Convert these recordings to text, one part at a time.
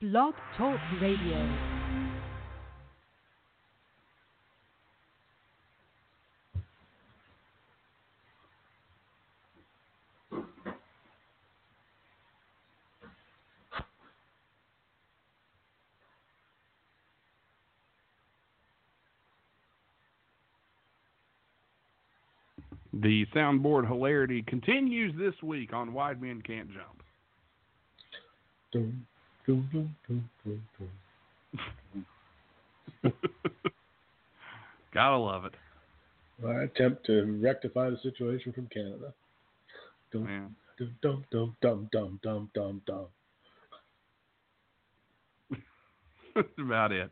Blog Talk Radio. The soundboard hilarity continues this week on Wide Men Can't Jump. Dum, Gotta love it. I attempt to rectify the situation from Canada. Dum, Man. dum, dum, dum, dum, dum, dum, dum. That's about it.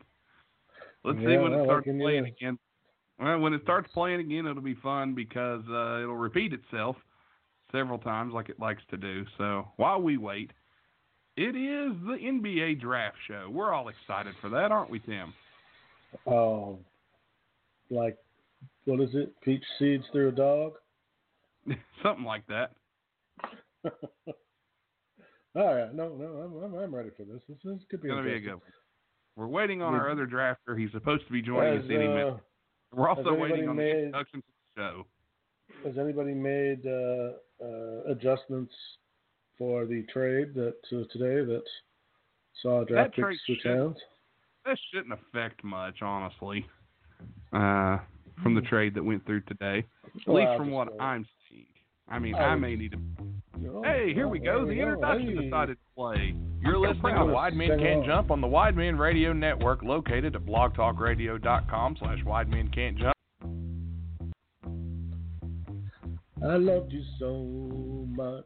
Let's see when it starts what can you playing do? again. Well, when it starts playing again, it'll be fun because uh, it'll repeat itself several times like it likes to do. So while we wait, it is the NBA draft show. We're all excited for that, aren't we, Tim? Oh, like, what is it? Peach seeds through a dog? Something like that. All right, no, no, I'm, I'm, I'm ready for this. This, this could be be a good one. We're waiting on Yeah. our other drafter. He's supposed to be joining Has, us any minute. uh, We're also waiting on made- the introduction to the show. has anybody made uh, uh, adjustments for the trade that uh, today that saw draft trade picks switch should- hands? That shouldn't affect much, honestly. Uh, from the trade that went through today, at Well, least from what uh, I'm seeing. I mean, I I may need to. Oh, Hey, here we go. The we introduction Hey. decided to play. You're listening to Wide Men Can't. Jump on the Wide Men Radio Network, located at blogtalkradio.com slash Wide Men Can't Jump. I loved you so much.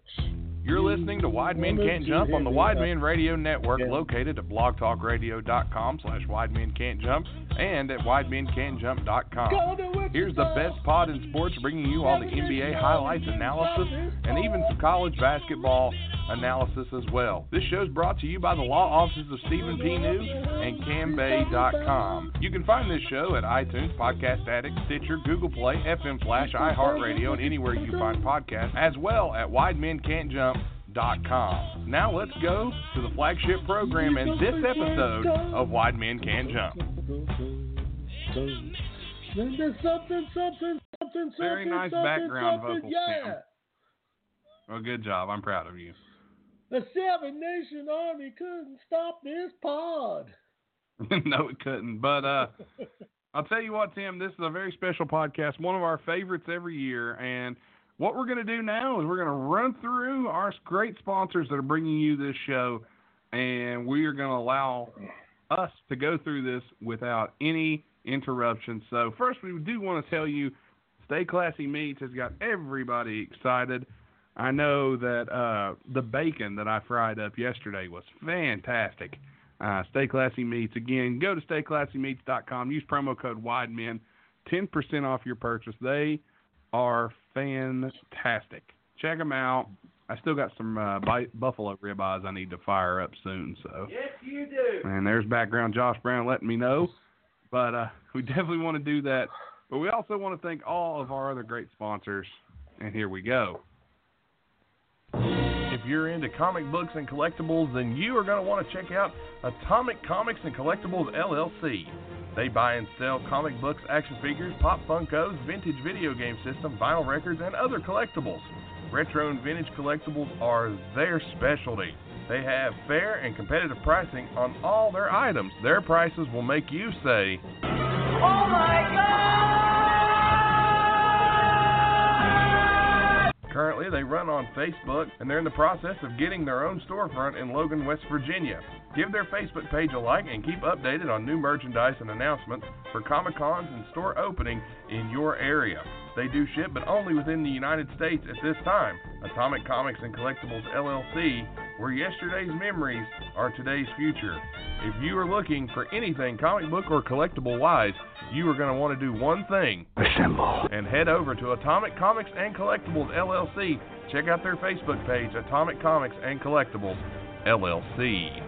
You're listening to Wide Men Can't Jump on the Wide Men Radio Network, located at blogtalkradio.com slash Wide Men Can't Jump and at widemencan'tjump.com. Go to Wichita. Here's the best pod in sports, bringing you all the NBA highlights, analysis, and even some college basketball analysis as well. This show is brought to you by the law offices of Stephen P. New and Cambae.com. You can find this show at iTunes, Podcast Addict, Stitcher, Google Play, FM Flash, iHeartRadio, and anywhere you find podcasts, as well at WideMenCan'tJump.com. Now let's go to the flagship program and this episode of Wide Men Can't Jump. There's something, something, something, Very nice something, background something, vocals, Yeah. Well, good job. I'm proud of you. The Seven Nation Army couldn't stop this pod. no, it couldn't. But uh, I'll tell you what, Tim, this is a very special podcast, one of our favorites every year. And what we're going to do now is we're going to run through our great sponsors that are bringing you this show, and we are going to allow us to go through this without any interruption. So, first, we do want to tell you Stay Classy Meats has got everybody excited. I know that uh, the bacon that I fried up yesterday was fantastic. Uh, Stay Classy Meats. Again, go to stayclassymeats.com. Use promo code WIDEMEN. 10% off your purchase. They are fantastic. Check them out. I still got some uh, buffalo ribeyes I need to fire up soon. So Yes, you do. and there's background Josh Brown letting me know. But uh, we definitely want to do that. But we also want to thank all of our other great sponsors. And here we go. If you're into comic books and collectibles, then you are going to want to check out Atomic Comics and Collectibles LLC. They buy and sell comic books, action figures, pop Funkos, vintage video game systems, vinyl records, and other collectibles. Retro and vintage collectibles are their specialty. They have fair and competitive pricing on all their items. Their prices will make you say, Oh my God! Currently, they run on Facebook and they're in the process of getting their own storefront in Logan, West Virginia. Give their Facebook page a like and keep updated on new merchandise and announcements for Comic Cons and store opening in your area. They do ship, but only within the United States at this time. Atomic Comics and Collectibles LLC, where yesterday's memories are today's future. If you are looking for anything comic book or collectible wise, you are going to want to do one thing. Assemble. And head over to Atomic Comics and Collectibles LLC. Check out their Facebook page, Atomic Comics and Collectibles LLC.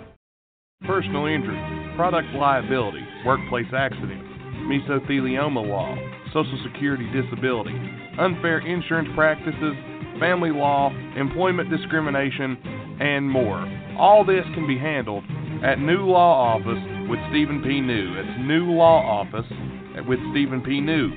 Personal injury, product liability, workplace accidents, mesothelioma law, Social Security disability, unfair insurance practices, family law, employment discrimination, and more. All this can be handled at New Law Office with Stephen P. New. It's New Law Office with Stephen P. New.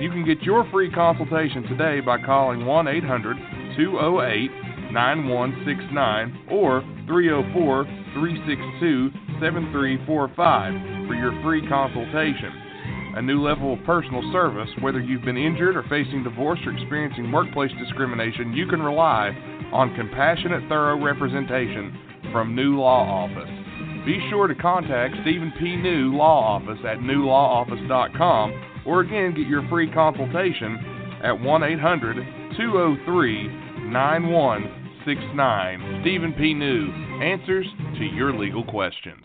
You can get your free consultation today by calling 1 800 208 9169 or 304 362 7345 for your free consultation. A new level of personal service, whether you've been injured or facing divorce or experiencing workplace discrimination, you can rely on compassionate, thorough representation from New Law Office. Be sure to contact Stephen P. New Law Office at newlawoffice.com or again get your free consultation at 1 800 203 9169. Stephen P. New answers to your legal questions.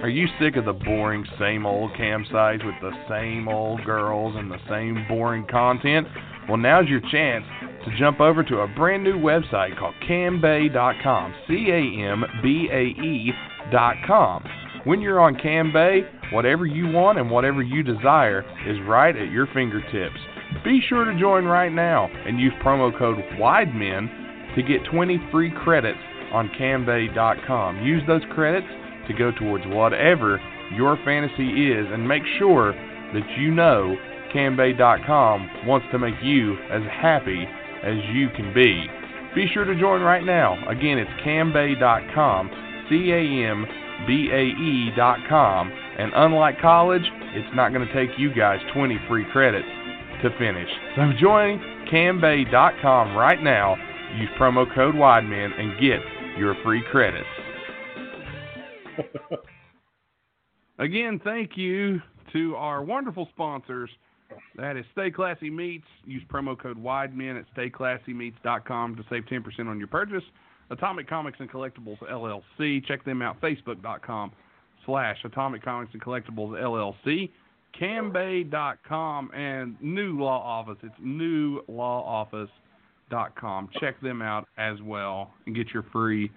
Are you sick of the boring, same old campsites with the same old girls and the same boring content? Well, now's your chance to jump over to a brand new website called Cambae.com. C A M B A E.com. When you're on Cambae, whatever you want and whatever you desire is right at your fingertips. Be sure to join right now and use promo code WIDEMEN to get 20 free credits on Cambae.com. Use those credits to go towards whatever your fantasy is and make sure that you know Cambae.com wants to make you as happy as you can be. Be sure to join right now. Again, it's Cambae.com, C A M B A E.com. And unlike college, it's not going to take you guys 20 free credits to finish. So join Cambae.com right now. Use promo code WIDEMEN and get your free credits. Again, thank you to our wonderful sponsors. That is Stay Classy Meats. Use promo code WIDEMEN at StayClassyMeats.com to save 10% on your purchase. Atomic Comics and Collectibles LLC. Check them out. Facebook.com slash Atomic Comics and Collectibles LLC. Cambae.com and New Law Office. It's newlawoffice.com. Check them out as well and get your free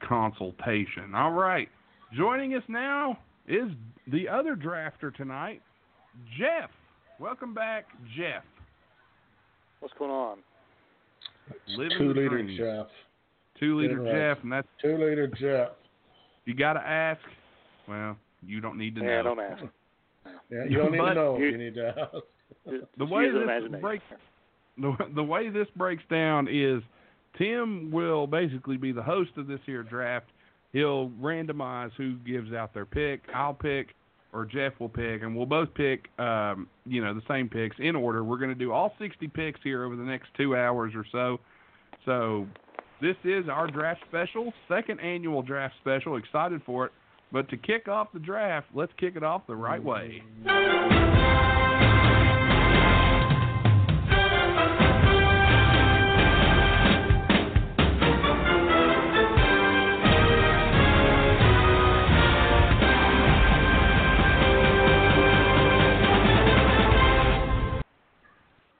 consultation. All right. Joining us now is the other drafter tonight, Jeff. Welcome back, Jeff. What's going on? Living Two liter dream. Jeff. Two liter right. Jeff, and that's Two liter Jeff. you got to ask. Well, you don't need to Yeah, know. Yeah, don't ask. Yeah, you don't need to know. you- You need to ask. Just, The way this breaks the the way this breaks down is Tim will basically be the host of this here draft. He'll randomize who gives out their pick. I'll pick, or Jeff will pick, and we'll both pick, um, you know, the same picks in order. We're going to do all 60 picks here over the next two hours or so. So this is our draft special, second annual draft special. Excited for it. But to kick off the draft, let's kick it off the right way.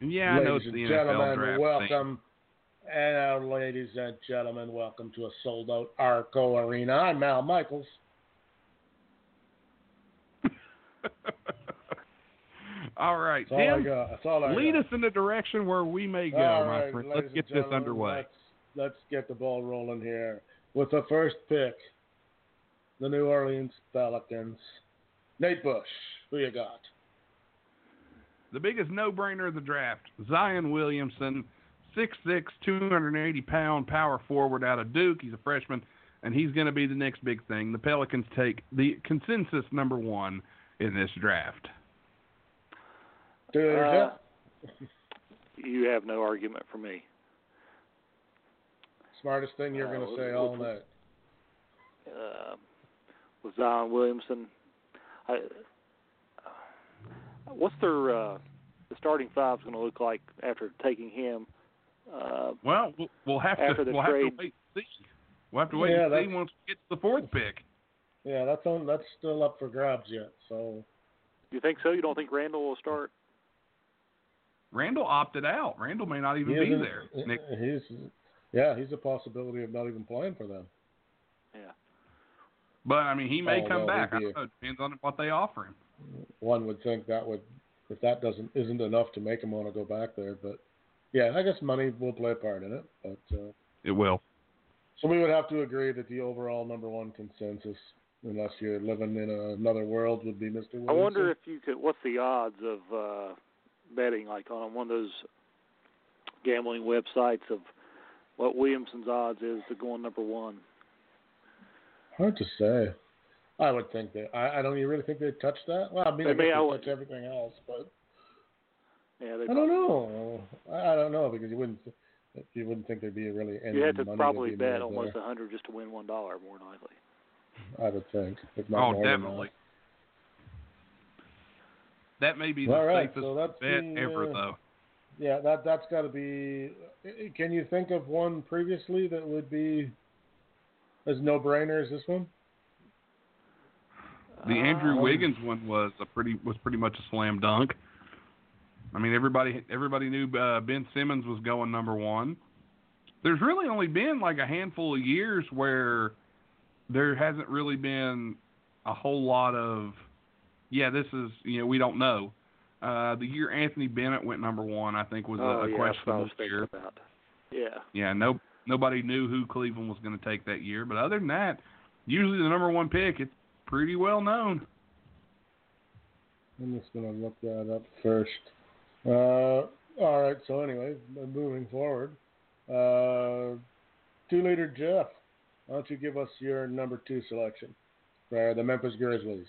Yeah, I know ladies and gentlemen, draft. thing. welcome. And now, ladies and gentlemen, welcome to a sold out Arco Arena. I'm Mal Michaels. all right, That's all I Tim, got. That's all I lead got. us in the direction where we may go, All my right, friend. Let's get this underway. Let's, let's get the ball rolling here with the first pick. The New Orleans Pelicans. Nate Bush, who you got? The biggest no-brainer of the draft: Zion Williamson, 6'6", 280 pound power forward out of Duke. He's a freshman, and he's going to be the next big thing. The Pelicans take the consensus number one in this draft. Uh. You have no argument for me. Smartest thing you're uh, going to say all night. Uh, with Zion Williamson, I, what's their uh, the starting five going to look like after taking him? Uh, Well, we'll, we'll have After to the we'll have trade. to wait and see. We'll have to wait Yeah, and see that's- once we get to the fourth pick. Yeah, that's on. That's still up for grabs yet. So you think so? You don't think Randall will start? Randall opted out. Randall may not even he be there. Nick, He's yeah, he's a possibility of not even playing for them. Yeah. but I mean, he may Oh, come no, back. I don't know. It depends on what they offer him. One would think that would, if that doesn't isn't enough to make him want to go back there. But yeah, I guess money will play a part in it, but uh, It will. so we would have to agree that the overall number one consensus, unless you're living in another world, would be Mr. Williamson. I wonder if you could. What's the odds of uh, betting, like on one of those gambling websites, of what Williamson's odds is to going number one? Hard to say. I would think that. I, I don't. You really think they'd touch that? Well, I mean, They I may guess out- they touch everything else, but Yeah, they I don't know. I, I don't know because you wouldn't. You wouldn't think there'd be really any You had to probably be bet almost a hundred just to win one dollar, more than likely. I would think. If not Oh, more definitely. that. That may be the All right, safest so that's bet the, ever, uh, though. Yeah, that that's got to be. Can you think of one previously that would be as no brainer as this one? The Andrew Um, Wiggins one was a pretty was pretty much a slam dunk. I mean, everybody everybody knew uh, Ben Simmons was going number one. There's really only been like a handful of years where there hasn't really been a whole lot of, yeah, this is you know we don't know. Uh, the year Anthony Bennett went number one, I think, was oh, a, a yeah, that's what I questionable year. about. Yeah. Yeah, no nobody knew who Cleveland was going to take that year. But other than that, usually the number one pick, it's pretty well known. I'm just gonna look that up first. Uh, all right. So anyway, moving forward, uh, two liter Jeff. Why don't you give us your number two selection for the Memphis Grizzlies?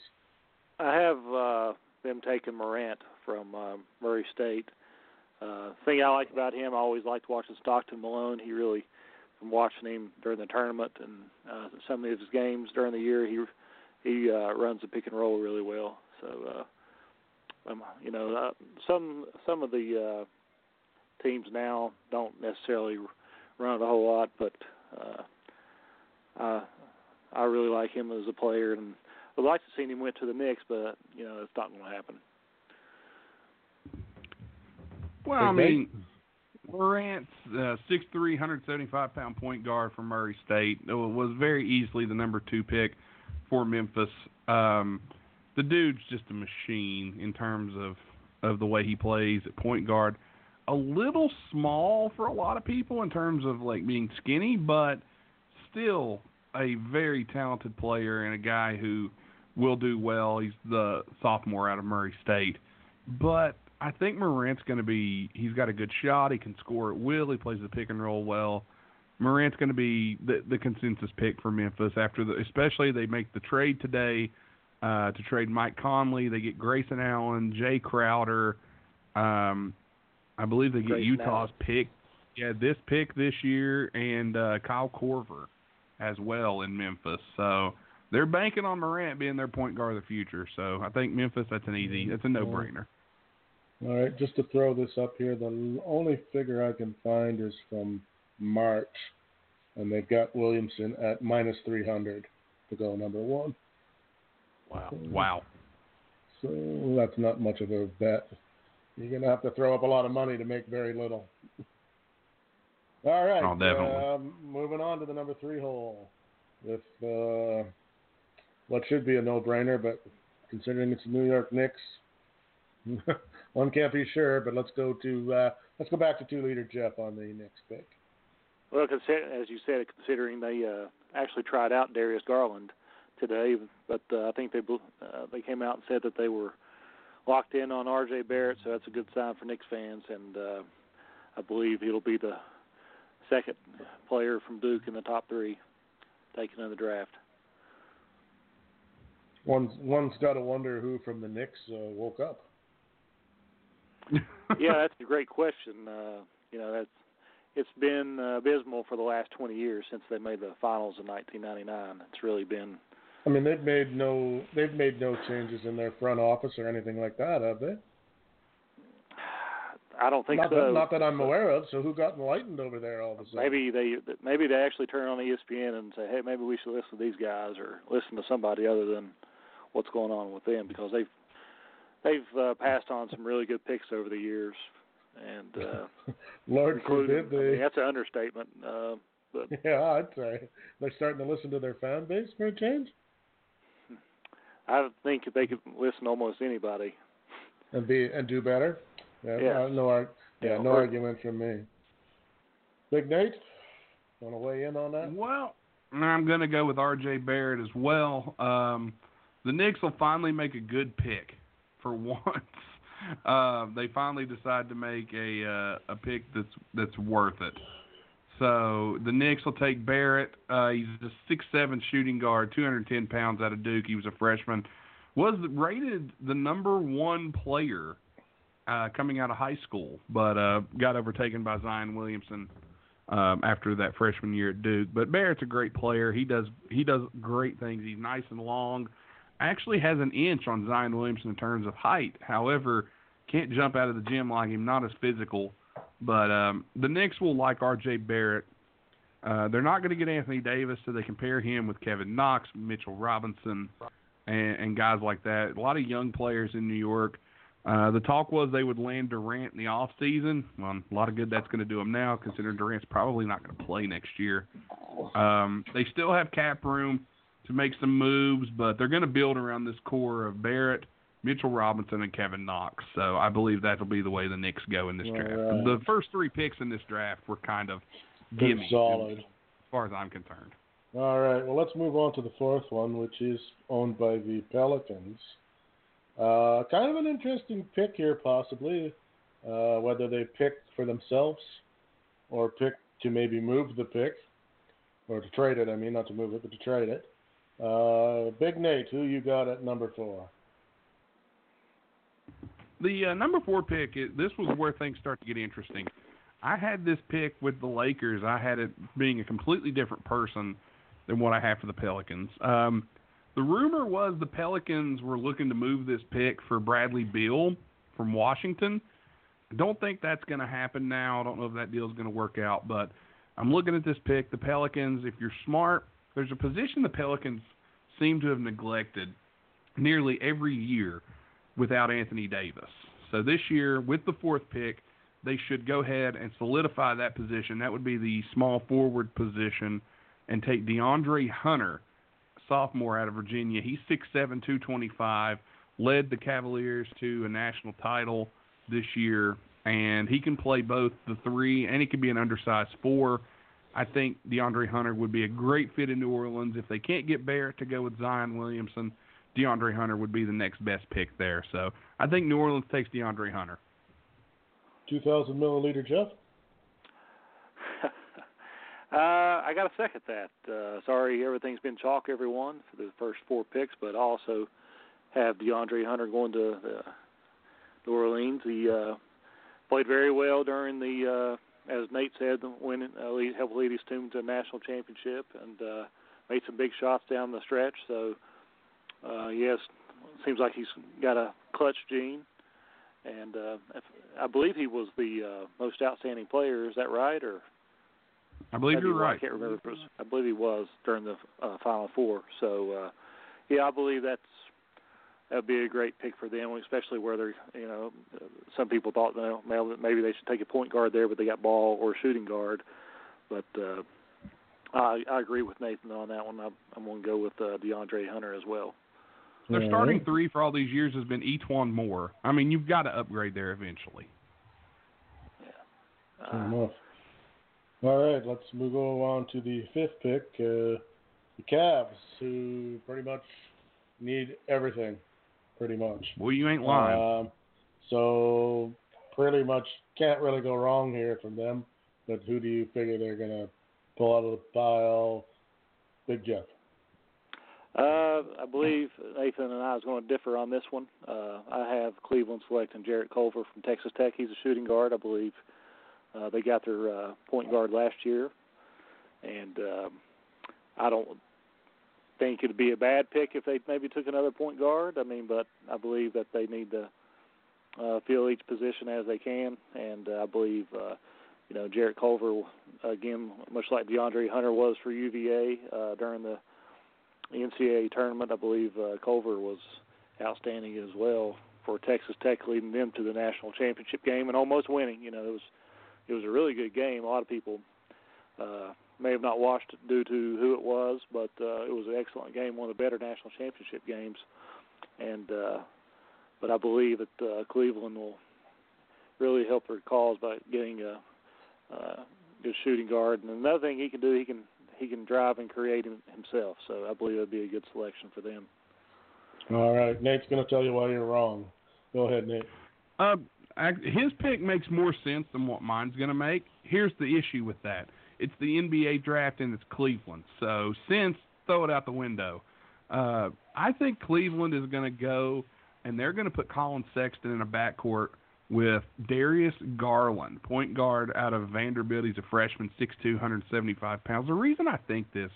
I have uh, them taking Morant from um, Murray State. Uh, thing I like about him, I always liked watching Stockton Malone. He really, from watching him during the tournament and uh, some of his games during the year, he he uh, runs the pick and roll really well. So, uh, um, you know, uh, some some of the uh, teams now don't necessarily run it a whole lot, but uh, I I really like him as a player and. I'd like to see him went to the Knicks, but you know it's not going to happen. Well, I mean, Morant's uh, 6'3", 175 pound point guard from Murray State was very easily the number two pick for Memphis. Um, the dude's just a machine in terms of of the way he plays at point guard. A little small for a lot of people in terms of like being skinny, but still a very talented player and a guy who will do well. He's the sophomore out of Murray State. But I think Morant's going to be. He's got a good shot. He can score at will. He plays the pick and roll well. Morant's going to be the the consensus pick for Memphis after the. Especially they make the trade today uh, to trade Mike Conley. They get Grayson Allen, Jae Crowder. Um, I believe they get Grayson Utah's pick. Yeah, this pick this year and uh, Kyle Korver as well in Memphis. So they're banking on Morant being their point guard of the future. So I think Memphis. That's an easy. That's a no brainer. All right, just to throw this up here, the only figure I can find is from March, and they've got Williamson at minus 300 to go number one. Wow. Wow. So that's not much of a bet. You're going to have to throw up a lot of money to make very little. All right. Oh, definitely. Um, moving on to the number three hole with uh, what should be a no-brainer, but considering it's the New York Knicks, one can't be sure. But let's go to uh, let's go back to two-liter Jeff on the Knicks pick. Well, consider, as you said, considering they uh, actually tried out Darius Garland today, but uh, I think they uh, they came out and said that they were locked in on R.J. Barrett, so that's a good sign for Knicks fans, and uh, I believe he'll be the second player from Duke in the top three taken in the draft. One's one's got to wonder who from the Knicks uh, woke up. yeah, that's a great question. Uh, you know, that's it's been abysmal for the last 20 years since they made the finals in 1999. It's really been I mean, they've made no they've made no changes in their front office or anything like that, have they? I don't think Not so. that, not that I'm aware of. So who got enlightened over there all of a sudden? Maybe they maybe they actually turn on ESPN and say, hey, maybe we should listen to these guys or listen to somebody other than what's going on with them because they've they've uh, passed on some really good picks over the years, and uh, Lord including forbid I mean, that's an understatement. Uh, but Yeah, I'd say they're starting to listen to their fan base for a change I think they could listen to almost anybody. and be and do better. Yeah, Yes. I know our Yeah, no argument from me. Big Nate, want to weigh in on that? Well, I'm going to go with R.J. Barrett as well. Um, the Knicks will finally make a good pick for once. Uh, they finally decide to make a uh, a pick that's that's worth it. So the Knicks will take Barrett. Uh, he's a six seven shooting guard, 210 pounds out of Duke. He was a freshman. Was rated the number one player uh, coming out of high school, but uh, got overtaken by Zion Williamson um, after that freshman year at Duke. But Barrett's a great player. He does he does great things. He's nice and long. Actually has an inch on Zion Williamson in terms of height. However, can't jump out of the gym like him. Not as physical. But um, the Knicks will like R.J. Barrett. Uh, they're not going to get Anthony Davis, so they compare him with Kevin Knox, Mitchell Robinson, and, and guys like that. A lot of young players in New York. Uh, the talk was they would land Durant in the off season. Well, a lot of good that's going to do them now, considering Durant's probably not going to play next year. Um, they still have cap room to make some moves, but they're going to build around this core of Barrett, Mitchell Robinson, and Kevin Knox. So I believe that'll be the way the Knicks go in this draft. right. The first three picks in this draft were kind of gimme, solid. as far as I'm concerned. All right. Well, let's move on to the fourth one, which is owned by the Pelicans. Uh, kind of an interesting pick here, possibly. Uh, whether they pick for themselves or pick to maybe move the pick or to trade it. I mean, not to move it, but to trade it. Uh, Big Nate, who you got at number four? The uh, number four pick, is, this was where things start to get interesting. I had this pick with the Lakers. I had it being a completely different person than what I have for the Pelicans. Um, the rumor was the Pelicans were looking to move this pick for Bradley Beal from Washington. I don't think that's going to happen now. I don't know if that deal is going to work out, but I'm looking at this pick. The Pelicans, if you're smart, there's a position the Pelicans seem to have neglected nearly every year without Anthony Davis. So this year, with the fourth pick, they should go ahead and solidify that position. That would be the small forward position, and take DeAndre Hunter, sophomore out of Virginia. He's 6'7", 225, led the Cavaliers to a national title this year, and he can play both the three and he can be an undersized four. I think DeAndre Hunter would be a great fit in New Orleans. If they can't get Barrett to go with Zion Williamson, DeAndre Hunter would be the next best pick there. So I think New Orleans takes DeAndre Hunter. 2,000 milliliter Jeff? Uh, I got to second that. Uh, sorry, everything's been chalk, everyone, for the first four picks, but I also have DeAndre Hunter going to uh, New Orleans. He uh, played very well during the, uh, as Nate said, winning, uh, lead, helped lead his team to a national championship and uh, made some big shots down the stretch. So, uh, yes, seems like he's got a clutch gene. And uh, if, I believe he was the uh, most outstanding player. Is that right, or? I believe you're right. I can't remember. If it was, I believe he was during the uh, Final Four. So, uh, yeah, I believe that's that'd be a great pick for them, especially where they're you know uh, some people thought well, maybe they should take a point guard there, but they got ball or shooting guard. But uh, I, I agree with Nathan on that one. I'm, I'm going to go with uh, DeAndre Hunter as well. Their All starting three for all these years has been E'Twaun Moore. I mean, you've got to upgrade there eventually. Fair Uh, enough. All right, let's move on to the fifth pick. Uh, the Cavs, who pretty much need everything, pretty much. Well, you ain't lying. Um, so pretty much can't really go wrong here from them. But who do you figure they're gonna pull out of the pile? Big Jeff. Uh, I believe Nathan and I is going to differ on this one. Uh, I have Cleveland selecting Jarrett Culver from Texas Tech. He's a shooting guard, I believe. Uh, they got their uh, point guard last year, and um, I don't think it'd be a bad pick if they maybe took another point guard. I mean, but I believe that they need to uh, fill each position as they can, and uh, I believe uh, you know Jarrett Culver again, much like DeAndre Hunter was for UVA uh, during the NCAA tournament. I believe uh, Culver was outstanding as well for Texas Tech, leading them to the national championship game and almost winning. You know, it was it was a really good game. A lot of people uh, may have not watched it due to who it was, but uh, it was an excellent game, one of the better national championship games. And uh, but I believe that uh, Cleveland will really help their cause by getting a uh, good shooting guard. And another thing he can do, he can he can drive and create him, himself. So I believe it'd be a good selection for them. All right, Nate's going to tell you why you're wrong. Go ahead, Nate. Uh, his pick makes more sense than what mine's going to make. Here's the issue with that: it's the NBA draft and it's Cleveland. So since throw it out the window. Uh, I think Cleveland is going to go and they're going to put Collin Sexton in a backcourt with Darius Garland, point guard out of Vanderbilt. He's a freshman, 6'2", 175 pounds. The reason I think this,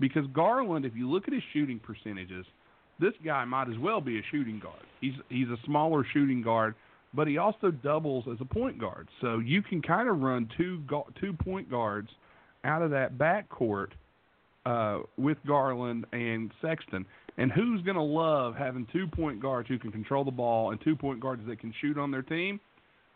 because Garland, if you look at his shooting percentages, this guy might as well be a shooting guard. He's he's a smaller shooting guard, but he also doubles as a point guard. So you can kind of run two two point guards out of that backcourt uh, with Garland and Sexton. And who's going to love having two point guards who can control the ball and two point guards that can shoot on their team?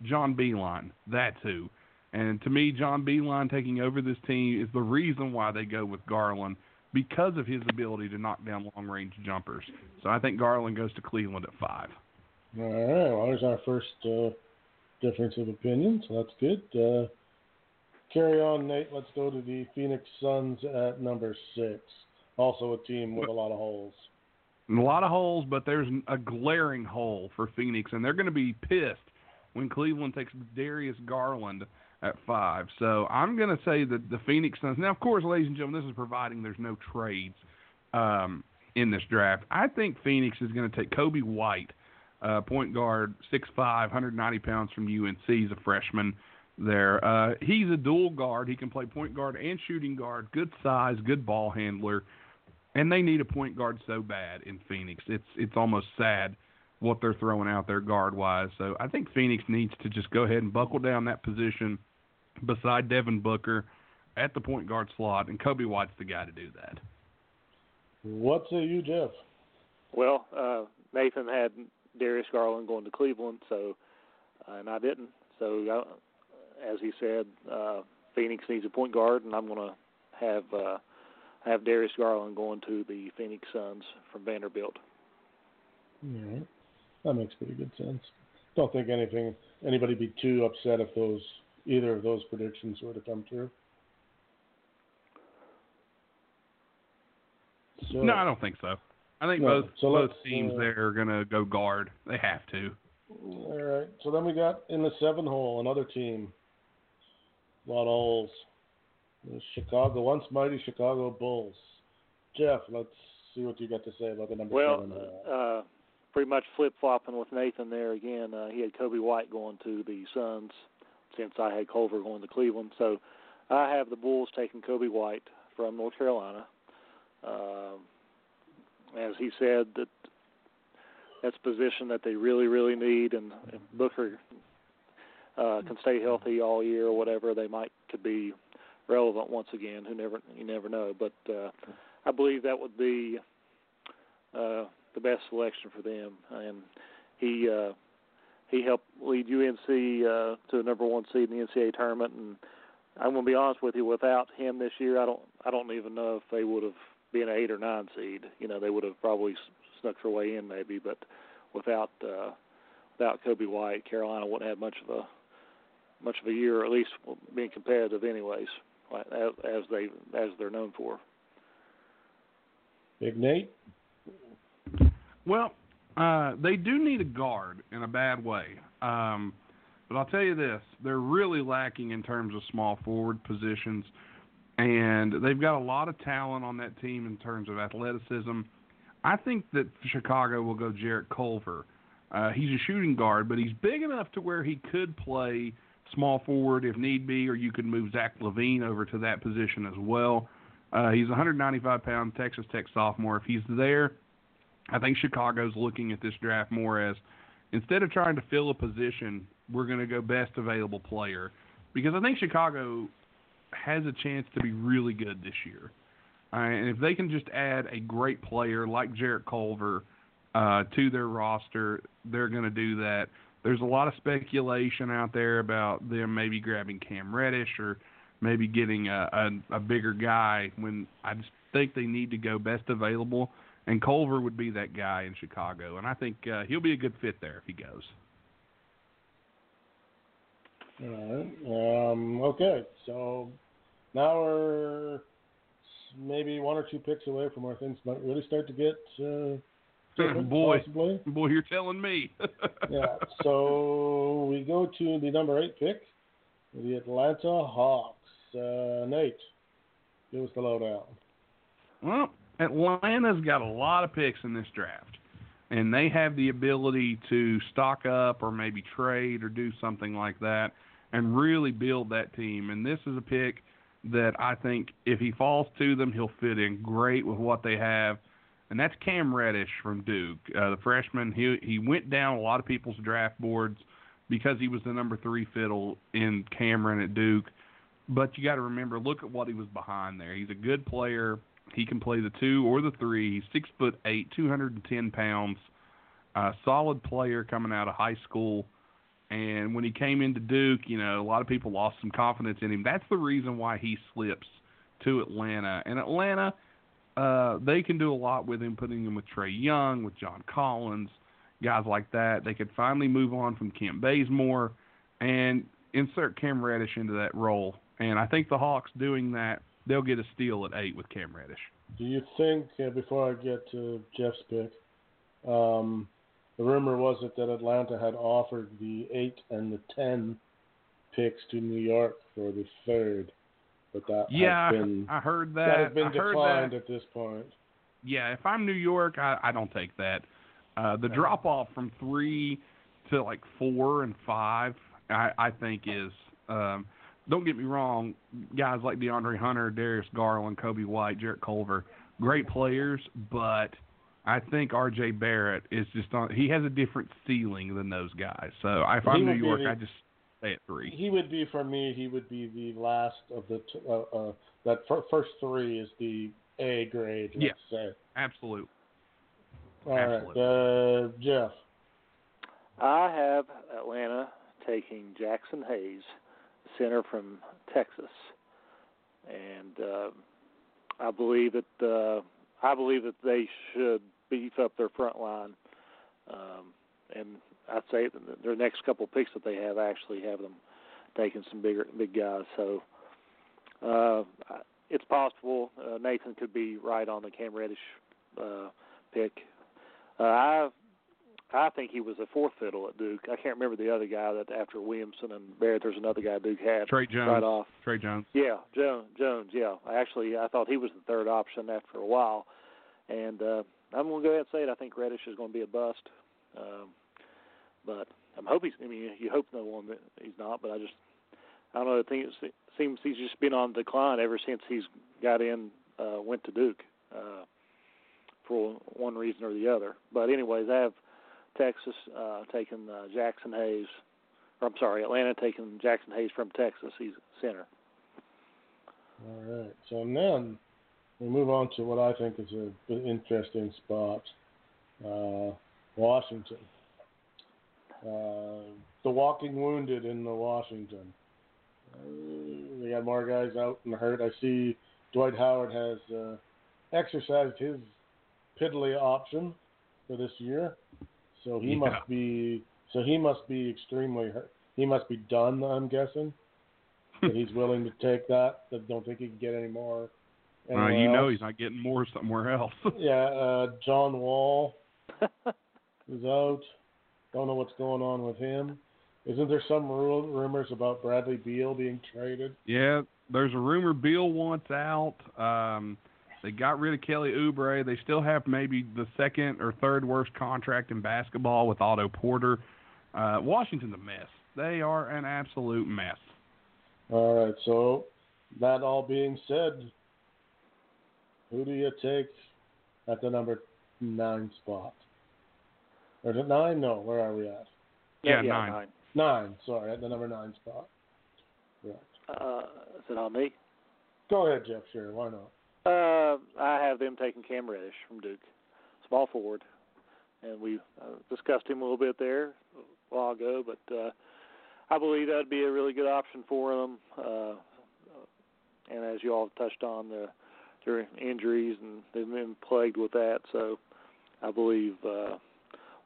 John Beilein. That's who. And to me, John Beilein taking over this team is the reason why they go with Garland because of his ability to knock down long range jumpers. So I think Garland goes to Cleveland at five. All right. Well, there's our first uh, difference of opinion, so that's good. Uh, carry on, Nate. Let's go to the Phoenix Suns at number six. Also a team with a lot of holes. A lot of holes, but there's a glaring hole for Phoenix, and they're going to be pissed when Cleveland takes Darius Garland at five. So I'm going to say that the Phoenix Suns. Now, of course, ladies and gentlemen, this is providing there's no trades um, in this draft. I think Phoenix is going to take Coby White, uh, point guard, 6'5", 190 pounds from UNC. He's a freshman there. Uh, he's a dual guard. He can play point guard and shooting guard. Good size, good ball handler and they need a point guard so bad in Phoenix. It's it's almost sad what they're throwing out there guard wise. So I think Phoenix needs to just go ahead and buckle down that position beside Devin Booker at the point guard slot, and Coby White's the guy to do that. What say you, Jeff? Well, uh, Nathan had Darius Garland going to Cleveland, so uh, and I didn't. So uh, as he said, uh, Phoenix needs a point guard, and I'm going to have. Uh, have Darius Garland going to the Phoenix Suns from Vanderbilt. All right. That makes pretty good sense. Don't think anything anybody be too upset if those either of those predictions were to come true. So, no, I don't think so. I think no, both so both teams uh, there are going to go guard. They have to. All right. So then we got in the seven hole another team. A lot of holes. Chicago, once mighty Chicago Bulls. Jeff, let's see what you got to say about the number well, seven. Well, uh, pretty much flip flopping with Nathan there again. Uh, he had Coby White going to the Suns since I had Culver going to Cleveland. So I have the Bulls taking Coby White from North Carolina. Uh, as he said, that that's a position that they really, really need, and if Booker uh, can stay healthy all year or whatever, they might could be relevant once again. Who never you never know, but uh, I believe that would be uh, the best selection for them. And he uh, he helped lead UNC uh, to a number one seed in the NCAA tournament. And I'm going to be honest with you, without him this year, I don't I don't even know if they would have been an eight or nine seed. You know, they would have probably snuck their way in maybe, but without uh, without Coby White, Carolina wouldn't have much of a much of a year, or at least being competitive, anyways as, as they as they're known for. Big Nate. Well, uh, they do need a guard in a bad way. Um, but I'll tell you this: they're really lacking in terms of small forward positions, and they've got a lot of talent on that team in terms of athleticism. I think that Chicago will go Jarrett Culver. Uh, he's a shooting guard, but he's big enough to where he could play small forward if need be, or you could move Zach LaVine over to that position as well. Uh, he's 195 pound Texas Tech sophomore. If he's there, I think Chicago's looking at this draft more as instead of trying to fill a position, we're going to go best available player because I think Chicago has a chance to be really good this year. Uh, and if they can just add a great player like Jarrett Culver uh, to their roster, they're going to do that there's a lot of speculation out there about them maybe grabbing Cam Reddish or maybe getting a, a, a bigger guy when I just think they need to go best available. And Culver would be that guy in Chicago, and I think uh, he'll be a good fit there if he goes. All right. Um, okay, so now we're maybe one or two picks away from where things might really start to get uh, Boy. possibly. Boy, you're telling me. yeah. So we go to the number eight pick, the Atlanta Hawks. Uh, Nate, give us the lowdown. Well, Atlanta's got a lot of picks in this draft, and they have the ability to stock up or maybe trade or do something like that and really build that team. And this is a pick that I think if he falls to them, he'll fit in great with what they have. And that's Cam Reddish from Duke, uh, the freshman. He he went down a lot of people's draft boards because he was the number three fiddle in Cameron at Duke. But you got to remember, look at what he was behind there. He's a good player. He can play the two or the three. He's six foot eight, two hundred and ten pounds. Uh, solid player coming out of high school. And when he came into Duke, you know, a lot of people lost some confidence in him. That's the reason why he slips to Atlanta. And Atlanta, uh, they can do a lot with him, putting him with Trae Young, with John Collins, guys like that. They could finally move on from Kent Bazemore and insert Cam Reddish into that role. And I think the Hawks doing that, they'll get a steal at eight with Cam Reddish. Do you think, uh, before I get to Jeff's pick, um, the rumor was it that Atlanta had offered the eight and the ten picks to New York for the third, but that Yeah, has been I heard that. that has been I declined at this point. Yeah, if I'm New York, I, I don't take that. Uh, the drop off from three to like four and five, I, I think is. Um, don't get me wrong, guys like DeAndre Hunter, Darius Garland, Coby White, Jarrett Culver, great players, but I think R.J. Barrett is just on. He has a different ceiling than those guys. So if He I'm New York, the- I just stay at three. He would be for me. He would be the last of the t- uh, uh, that fir- first three is the A grade. Let's Yeah. say. Absolute. All right, Absolutely. uh, Jeff. I have Atlanta taking Jaxson Hayes, center from Texas, and uh, I believe that uh, I believe that they should beef up their front line, um, and I'd say their next couple picks that they have actually have them taking some bigger big guys. So uh, it's possible uh, Nathan could be right on the Cam Reddish uh, pick. Uh, I I think he was a fourth fiddle at Duke. I can't remember the other guy that after Williamson and Barrett. There's another guy Duke had Tre Jones. right off. Tre Jones. Yeah, Jones. Jones. Yeah, actually I thought he was the third option after a while, and uh, I'm going to go ahead and say it. I think Reddish is going to be a bust, um, but I'm hoping. I mean, you hope no one that he's not, but I just I don't know. I think it seems he's just been on decline ever since he's got in uh, went to Duke uh, for one reason or the other. But anyways, I have Texas uh, taking uh, Jaxson Hayes. Or I'm sorry, Atlanta taking Jaxson Hayes from Texas. He's center. All right. So then we move on to what I think is an interesting spot. Uh, Washington. Uh, the walking wounded in the Washington. Uh, we got more guys out and hurt. I see Dwight Howard has uh, exercised his piddly option for this year, so he Yeah. must be so he must be extremely hurt. He must be done. I'm guessing that he's willing to take that. I don't think he can get any more. Uh, anywhere you know he's not getting more somewhere else. Yeah, uh, John Wall is out. Don't know what's going on with him. Isn't there some ru- rumors about Bradley Beal being traded? Yeah, there's a rumor Bill wants out. Um, they got rid of Kelly Oubre. They still have maybe the second or third worst contract in basketball with Otto Porter. Uh, Washington's a mess. They are an absolute mess. All right. So that all being said, who do you take at the number nine spot? Or is it nine? No. Where are we at? Yeah, yeah nine. nine. Nine. Sorry, at the number nine spot. Correct. Uh, is it on me? Go ahead, Jeff. Sure. Why not? Uh, I have them taking Cam Reddish from Duke, small forward, and we uh, discussed him a little bit there a while ago. But uh, I believe that'd be a really good option for them. Uh, and as you all touched on, the their injuries and they've been plagued with that. So I believe uh,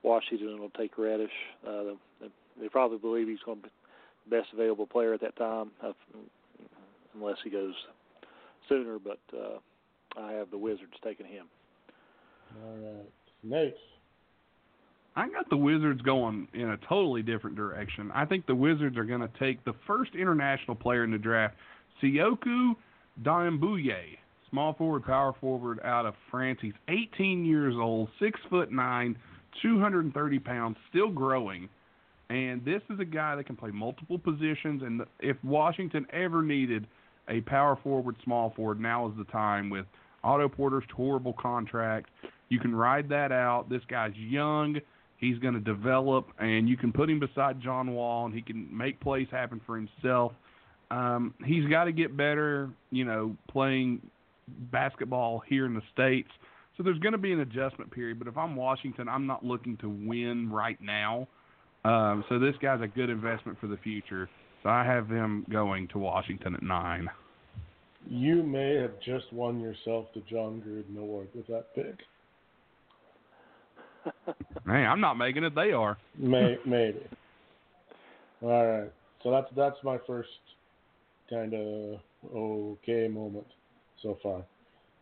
Washington will take Reddish. Uh, they, they probably believe he's going to be the best available player at that time, uh, unless he goes sooner. But uh, I have the Wizards taking him. All right, Nate. I got the Wizards going in a totally different direction. I think the Wizards are going to take the first international player in the draft, Sekou Doumbouya, small forward, power forward out of France. He's 18 years old, six foot nine, 230 pounds, still growing. And this is a guy that can play multiple positions. And if Washington ever needed a power forward, small forward, now is the time with Otto Porter's horrible contract. You can ride that out. This guy's young. He's going to develop, and you can put him beside John Wall, and he can make plays happen for himself. Um, he's got to get better, you know, playing basketball here in the states. So there's going to be an adjustment period. But if I'm Washington, I'm not looking to win right now. Um, so this guy's a good investment for the future. So I have him going to Washington at nine. You may have just won yourself the Jon Gruden Award with that pick. Man, I'm not making it. They are. May, maybe. All right. So that's that's my first kind of okay moment so far.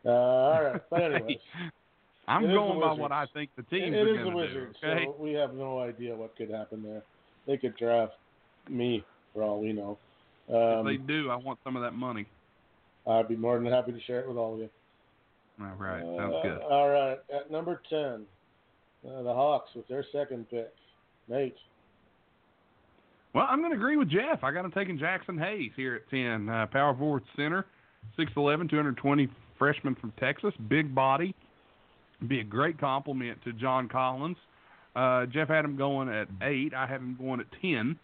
Uh, all right. But anyways. I'm going by what I think the team it, is the Wizards, do. Okay? so we have no idea what could happen there. They could draft me for all we know. Um, if they do, I want some of that money. I'd be more than happy to share it with all of you. All right, sounds Uh, good. All right, at number ten, uh, the Hawks with their second pick, Nate. Well, I'm going to agree with Jeff. I got him taking Jaxson Hayes here at 10. Uh, power forward center, 6'11", 220 freshman from Texas, big body. Be a great compliment to John Collins. Uh, Jeff had him going at 8. I have him going at 10.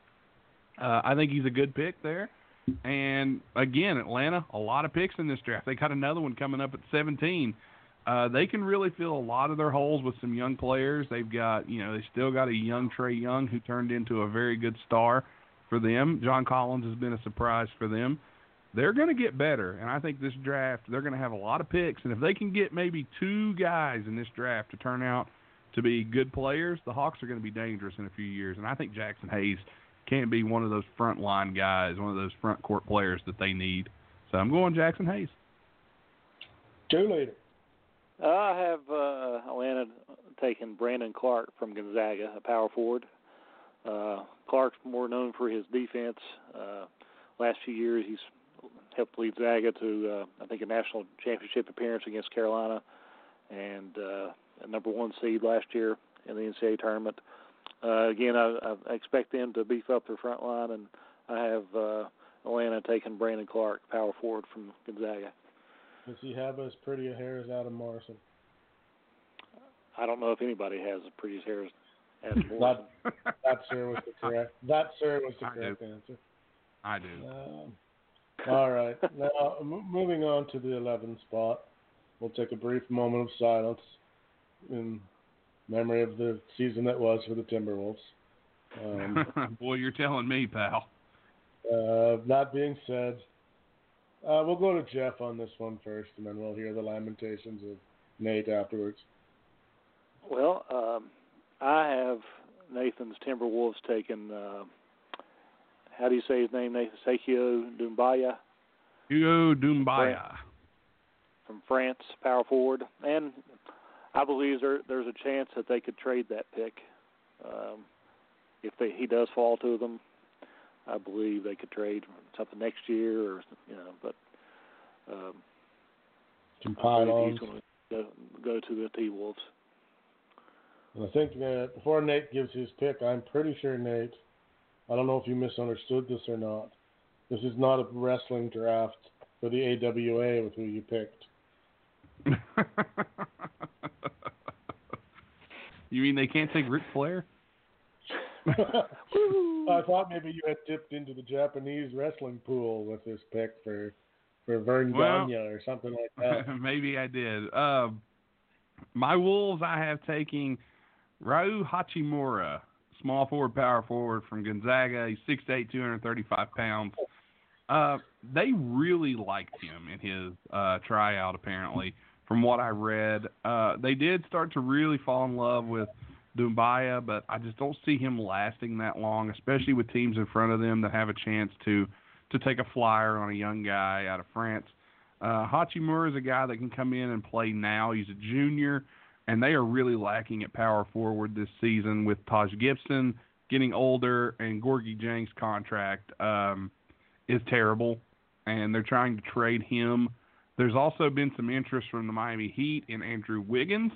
Uh, I think he's a good pick there. And again, Atlanta, a lot of picks in this draft. They got another one coming up at 17. Uh, they can really fill a lot of their holes with some young players. They've got, you know, they still got a young Trae Young who turned into a very good star for them. John Collins has been a surprise for them. They're going to get better, and I think this draft they're going to have a lot of picks. And if they can get maybe two guys in this draft to turn out to be good players, the Hawks are going to be dangerous in a few years. And I think Jaxson Hayes can't be one of those front line guys, one of those front court players that they need. So I'm going Jaxson Hayes. Two later. I have uh, Atlanta taking Brandon Clarke from Gonzaga, a power forward. Uh, Clarke's more known for his defense. Uh, last few years, he's helped lead Zaga to, uh, I think, a national championship appearance against Carolina, and uh, a number one seed last year in the NCAA tournament. Uh, again, I, I expect them to beef up their front line, and I have uh, Atlanta taking Brandon Clarke, power forward from Gonzaga. Does he have as pretty a hair as Adam Morrison? I don't know if anybody has as pretty as hair as Adam Morrison. That, that sir was the correct. That sir was the I do. correct answer. I do. Um, all right. Now, m- moving on to the 11th spot, we'll take a brief moment of silence in memory of the season that was for the Timberwolves. Um, Boy, you're telling me, pal. uh, that being said, uh, we'll go to Jeff on this one first, and then we'll hear the lamentations of Nate afterwards. Well, um, I have Nathan's Timberwolves taken Uh, how do you say his name, Nathan? Sekou Doumbouya Hugo Doumbouya. from France, power forward, and I believe there, there's a chance that they could trade that pick um, if they, he does fall to them. I believe they could trade something next year, or you know, but um, Some I pylons. he's going to go, go to the T Wolves. I think that before Nate gives his pick, I'm pretty sure Nate. I don't know if you misunderstood this or not. This is not a wrestling draft for the AWA with who you picked. you mean they can't take Ric Flair? I thought maybe you had tipped into the Japanese wrestling pool with this pick for for Verne Well- Gagne or something like that. Maybe I did. Um, my Wolves, I have taking Rui Hachimura, small forward, power forward from Gonzaga. He's 6'8", 235 pounds. Uh, they really liked him in his uh, tryout, apparently, from what I read. Uh, they did start to really fall in love with Doumbouya, but I just don't see him lasting that long, especially with teams in front of them that have a chance to to take a flyer on a young guy out of France. Uh, Hachimura is a guy that can come in and play now. He's a junior, and they are really lacking at power forward this season with Taj Gibson getting older and Gorgui Dieng's contract um, is terrible, and they're trying to trade him. There's also been some interest from the Miami Heat in Andrew Wiggins,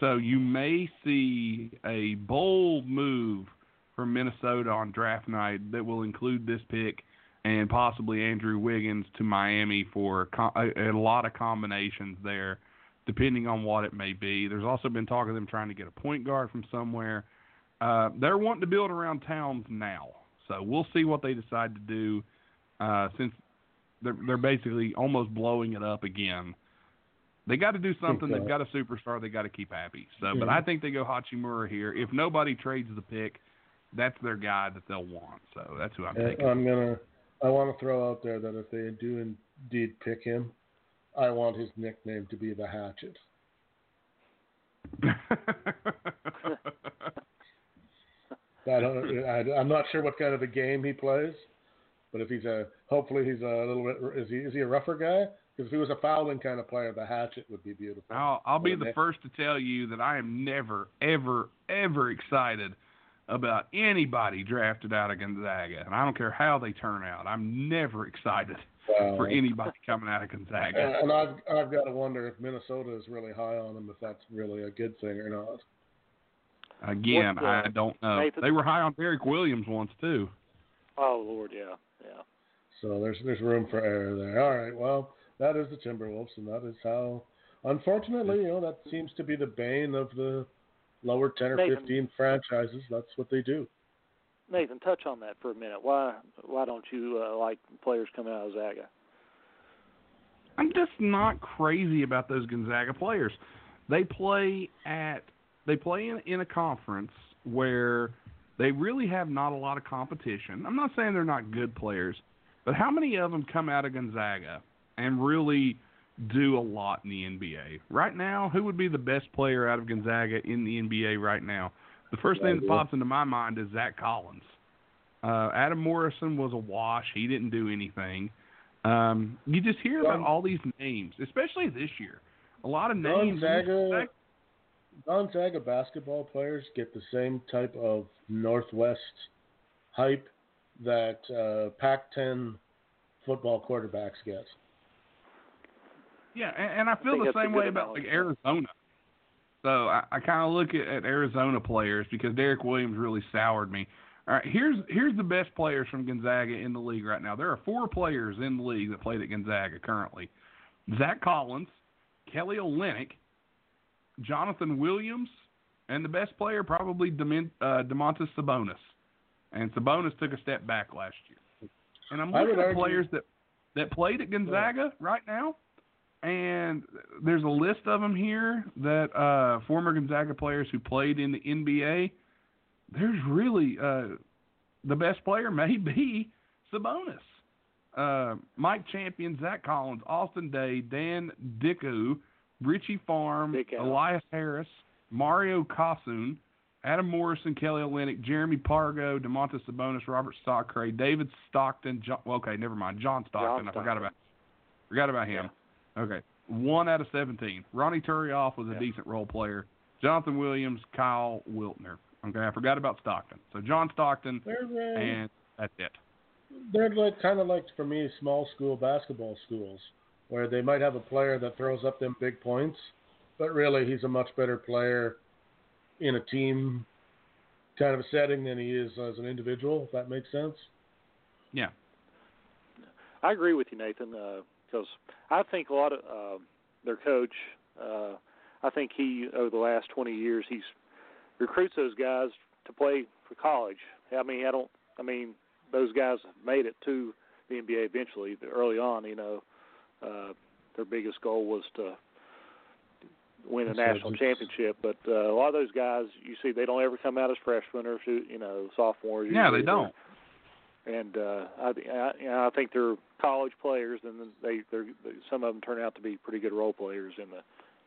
so you may see a bold move from Minnesota on draft night that will include this pick and possibly Andrew Wiggins to Miami for a, a lot of combinations there, depending on what it may be. There's also been talk of them trying to get a point guard from somewhere. Uh, they're wanting to build around Towns now, so we'll see what they decide to do. Uh, since they're they're basically almost blowing it up again. They got to do something. They've got a superstar. They got to keep happy. So, but I think they go Hachimura here. If nobody trades the pick, that's their guy that they'll want. So that's who I'm taking. I'm gonna I want to throw out there that if they do indeed pick him, I want his nickname to be the Hatchet. I don't, I, I'm not sure what kind of a game he plays, but if he's a, hopefully he's a little bit, is he is he a rougher guy? Because if he was a fouling kind of player, the hatchet would be beautiful. I'll, I'll be the first to tell you that I am never, ever, ever excited about anybody drafted out of Gonzaga, and I don't care how they turn out. I'm never excited for anybody coming out of Gonzaga. And I've I've got to wonder if Minnesota is really high on them, if that's really a good thing or not. Again, the, I uh, don't know. Nathan? They were high on Derrick Williams once too. Oh Lord, yeah, yeah. So there's there's room for error there. All right, well that is the Timberwolves, and that is how. Unfortunately, you know that seems to be the bane of the lower 10 or Nathan, 15 franchises. That's what they do. Nathan, touch on that for a minute. Why why don't you uh, like players coming out of Zaga? I'm just not crazy about those Gonzaga players. They play at they play in, in a conference where they really have not a lot of competition. I'm not saying they're not good players, but how many of them come out of Gonzaga and really do a lot in the NBA. Right now, who would be the best player out of Gonzaga in the NBA right now? The first thing that pops into my mind is Zach Collins. Uh, Adam Morrison was a wash. He didn't do anything. Um, you just hear about all these names, especially this year. A lot of names. Gonzaga, Gonzaga basketball players get the same type of Northwest hype that uh, Pac-10 football quarterbacks get. Yeah, and, and I feel I the same way about like Arizona. So I, I kind of look at, at Arizona players because Derrick Williams really soured me. All right, here's here's the best players from Gonzaga in the league right now. There are four players in the league that played at Gonzaga currently: Zach Collins, Kelly Olynyk, Jonathan Williams, and the best player probably Dement, uh, Domantas Sabonis. And Sabonis took a step back last year. And I'm looking at players that that played at Gonzaga right now and there's a list of them here that uh, former Gonzaga players who played in the NBA. There's really uh, the best player may be Sabonis. Uh, Mike Champion, Zach Collins, Austin Daye, Dan Dickau, Richie Frahm, Elias Harris, Mario Kasun, Adam Morrison, Kelly Olynyk, Jeremy Pargo, Domantas Sabonis, Robert Sacre, David Stockton. John, well, okay, never mind. John Stockton. John I forgot about forgot about him. Yeah. Okay. One out of 17. Ronny Turiaf was a Yeah. decent role player. Jonathan Williams, Kyle Wiltjer. Okay, I forgot about Stockton. So John Stockton, They're uh, and that's it. they're like kind of like for me small school basketball schools where they might have a player that throws up them big points, but really he's a much better player in a team kind of a setting than he is as an individual. If that makes sense. Yeah. I agree with you, Nathan, because I think a lot of uh, their coach. Uh, I think he over the last 20 years he's recruits those guys to play for college. I mean, I don't. I mean, those guys made it to the NBA eventually. But Early on, you know, uh, their biggest goal was to win a national championship. But uh, a lot of those guys, you see, they don't ever come out as freshmen or you know sophomores. Yeah, they don't. And uh, I, I, you know, I think they're college players, and they, they're, they, some of them turn out to be pretty good role players in the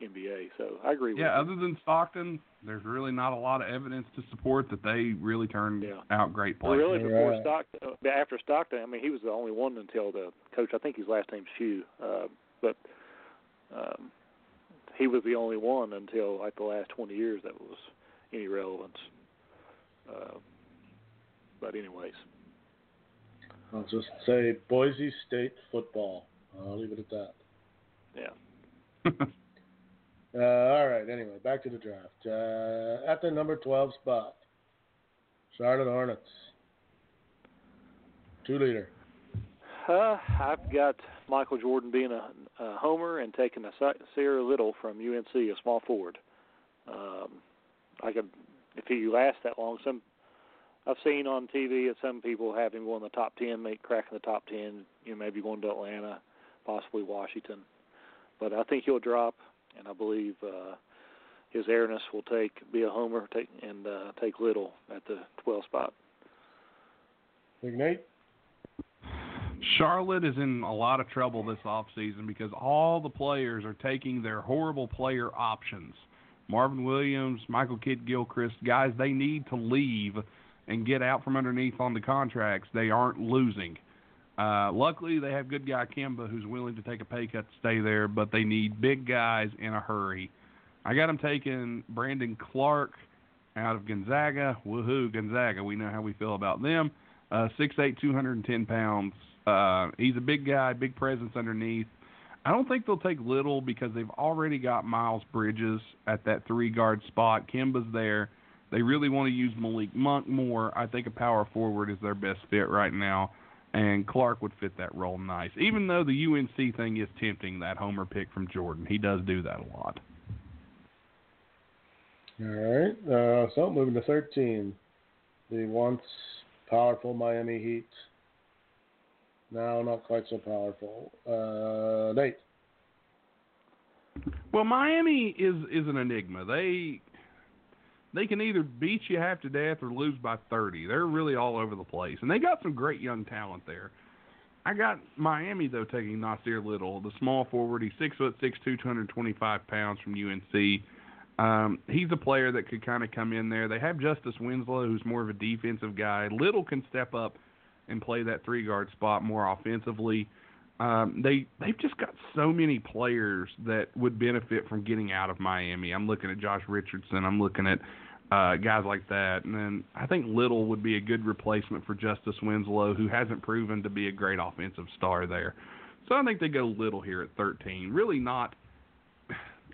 NBA. So I agree with Yeah, you. other than Stockton, there's really not a lot of evidence to support that they really turned Yeah. out great players. really, before Right. Stockton, after Stockton, I mean, he was the only one until the coach. I think his last name's Hugh, uh, but um, he was the only one until like the last 20 years that was any relevance. Uh, but anyways, I'll just say Boise State football. I'll leave it at that. yeah. Uh, all right. Anyway, back to the draft. Uh, at the number 12 spot, Charlotte Hornets. Two leader. Uh, I've got Michael Jordan being a, a homer and taking a Sierra Little from UNC, a small forward. Um, I could, if he lasts that long, some I've seen on TV that some people have him going in the top ten, make cracking the top ten. You know, maybe going to Atlanta, possibly Washington. But I think he'll drop, and I believe uh, his airness will take be a homer, take and uh, take Little at the 12 spot. Big Nate. Charlotte is in a lot of trouble this offseason because all the players are taking their horrible player options. Marvin Williams, Michael Kidd Gilchrist, guys they need to leave and get out from underneath on the contracts. They aren't losing. Uh, luckily, they have good guy Kemba who's willing to take a pay cut to stay there, but they need big guys in a hurry. I got them taking Brandon Clarke out of Gonzaga. Woohoo, Gonzaga. We know how we feel about them. Uh, 6'8", 210 pounds. Uh, he's a big guy, big presence underneath. I don't think they'll take Little because they've already got Miles Bridges at that three guard spot. Kemba's there. They really want to use Malik Monk more. I think a power forward is their best fit right now, and Clarke would fit that role nice. Even though the UNC thing is tempting, that homer pick from Jordan, he does do that a lot. All right. Uh, so moving to 13. The once powerful Miami Heat. Now not quite so powerful. Uh, Nate. Well, Miami is is an enigma. They they can either beat you half to death or lose by 30. They're really all over the place, and they got some great young talent there. I got Miami though taking Nassir Little, the small forward. He's six foot six, two hundred twenty five pounds from UNC. Um, he's a player that could kind of come in there. They have Justice Winslow, who's more of a defensive guy. Little can step up and play that three guard spot more offensively. Um, they they've just got so many players that would benefit from getting out of Miami. I'm looking at Josh Richardson. I'm looking at uh, guys like that, and then I think Little would be a good replacement for Justice Winslow, who hasn't proven to be a great offensive star there. So I think they go Little here at 13. Really not.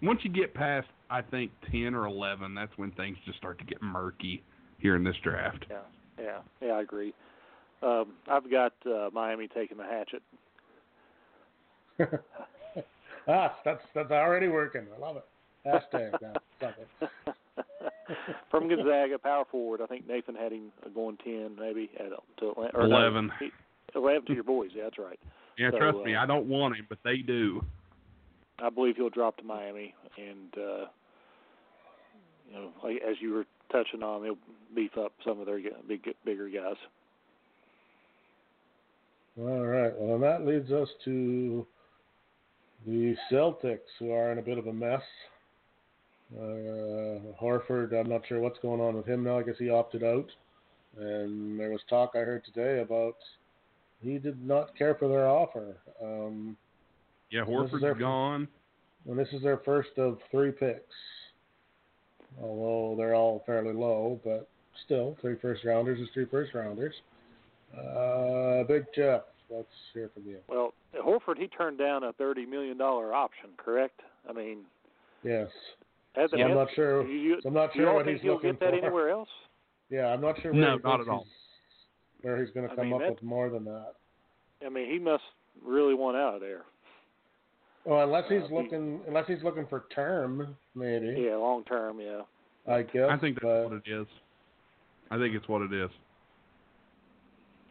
Once you get past, I think 10 or 11, that's when things just start to get murky here in this draft. Yeah, yeah, yeah. I agree. Um, I've got uh, Miami taking the hatchet. ah, that's that's already working. I love it. Hashtag that. Love it. From Gonzaga, power forward. I think Nathan had him going ten, maybe at to Atlanta. Or 11. No, he, Eleven to your boys. Yeah, that's right. Yeah, So, trust me, uh, I don't want him, but they do. I believe he'll drop to Miami, and uh, you know, like, as you were touching on, they'll beef up some of their big, bigger guys. All right. Well, and that leads us to the Celtics, who are in a bit of a mess. Uh, Horford, I'm not sure what's going on with him now. I guess he opted out. And there was talk I heard today about he did not care for their offer. Um, Yeah, Horford's their- gone. and this is their first of three picks. Although they're all fairly low, but still, three first rounders is three first rounders. Uh, Big Jeff, let's hear from you. Well, Horford he turned down a thirty million dollar option, correct? I mean, Yes. has So I'm not sure. You, you, so I'm not sure don't what think he's he'll looking get that for. anywhere else? Yeah, I'm not sure. Where No, he not at all. Where he's going to I come mean, up that- with more than that. I mean, he must really want out of there. Well, unless he's Uh, he- looking, unless he's looking for term, maybe. Yeah, long term. Yeah. I guess. I think that's but, what it is. I think it's what it is.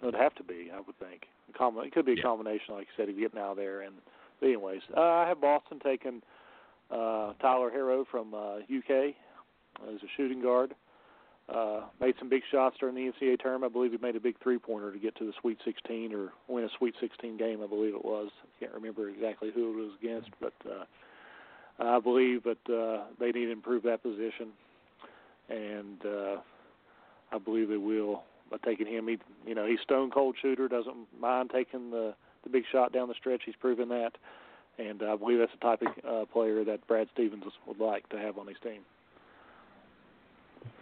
It would have to be, I would think. Com- it could be a Yeah. combination, like you said, of getting out of there. And but anyways, uh, I have Boston taking uh, Tyler Herro from uh, UK as a shooting guard. Uh, made some big shots during the NCAA tournament. I believe he made a big three-pointer to get to the Sweet 16 or win a Sweet 16 game. I believe it was. I can't remember exactly who it was against, but uh, I believe that uh, they need to improve that position, and uh, I believe they will by taking him. He, you know, he's stone cold shooter, doesn't mind taking the the big shot down the stretch. He's proven that, and I believe that's the type of uh, player that Brad Stevens would like to have on his team.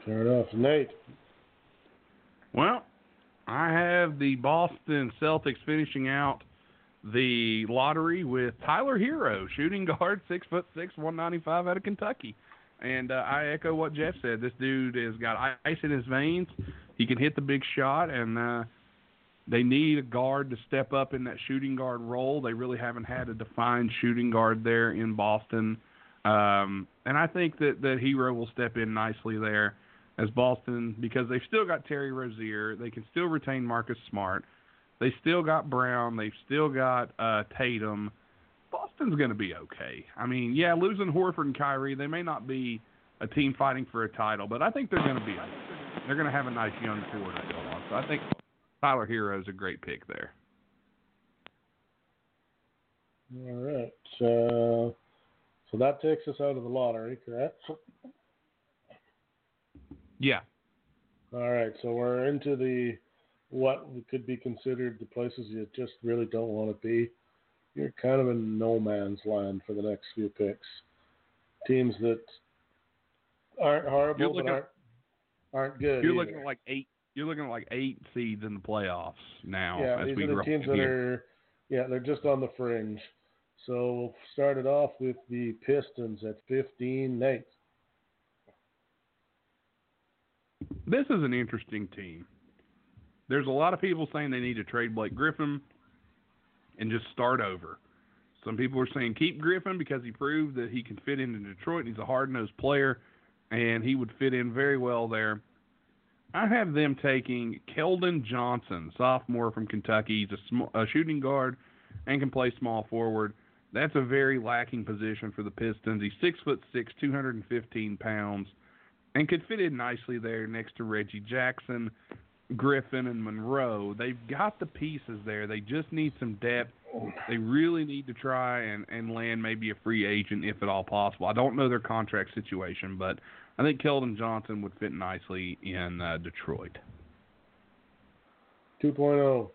Fair enough, Nate. Well, I have the Boston Celtics finishing out the lottery with Tyler Herro, shooting guard, six foot six, one ninety five, out of Kentucky. And uh, I echo what Jeff said. This dude has got ice in his veins. He can hit the big shot, and uh, they need a guard to step up in that shooting guard role. They really haven't had a defined shooting guard there in Boston, um, and I think that that Herro will step in nicely there as Boston because they've still got Terry Rozier. They can still retain Marcus Smart. They still got Brown. They've still got uh, Tatum. Boston's going to be okay. I mean, yeah, losing Horford and Kyrie, they may not be a team fighting for a title, but I think they're going to be. They're going to have a nice young core to go on. So I think Tyler Herro is a great pick there. All right. So, so that takes us out of the lottery, correct? Yeah. All right. So we're into the what could be considered the places you just really don't want to be. You're kind of in no man's land for the next few picks. Teams that aren't horrible but aren't aren't good. You're either. looking at like eight. You're looking at like eight seeds in the playoffs now. Yeah, as these we are the teams that here. are yeah they're just on the fringe. So we'll start it off with the Pistons at 15. Nate. This is an interesting team. There's a lot of people saying they need to trade Blake Griffin and just start over. Some people are saying keep Griffin because he proved that he can fit into Detroit. He's a hard-nosed player, and he would fit in very well there. I have them taking Keldon Johnson, sophomore from Kentucky. He's a, sm- a shooting guard and can play small forward. That's a very lacking position for the Pistons. He's six foot six, 215 pounds, and could fit in nicely there next to Reggie Jackson, Griffin, and Monroe. They've got the pieces there. They just need some depth. They really need to try and, and land maybe a free agent if at all possible. I don't know their contract situation, but I think Keldon Johnson would fit nicely in uh, Detroit. 2.0.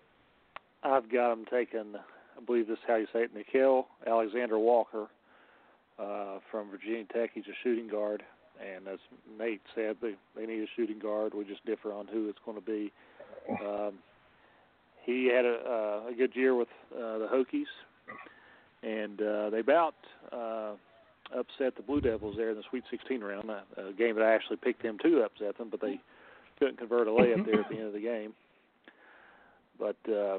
I've got them taking, I believe this is how you say it, Nickeil Alexander Walker uh, from Virginia Tech. He's a shooting guard, and as Nate said, they they need a shooting guard. We just differ on who it's going to be. Um, he had a, uh, a good year with uh, the Hokies, and uh, they about uh, upset the Blue Devils there in the Sweet 16 round. A, a game that I actually picked them to upset them, but they couldn't convert a layup there at the end of the game. But uh,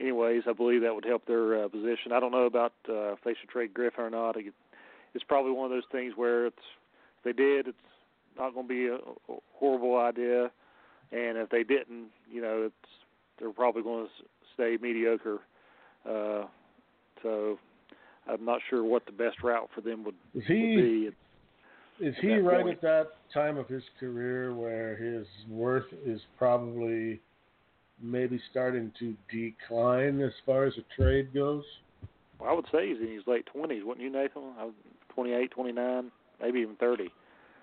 anyways, I believe that would help their uh, position. I don't know about uh, if they should trade Griffin or not. It's probably one of those things where it's they did, it's not going to be a a horrible idea, and if they didn't, you know, it's they're probably going to stay mediocre. Uh, so I'm not sure what the best route for them would, Is would he be. is he right point. at that time of his career where his worth is probably maybe starting to decline as far as a trade goes? Well, I would say he's in his late 20s, wouldn't you, Nathan? I was 28, 29, maybe even 30.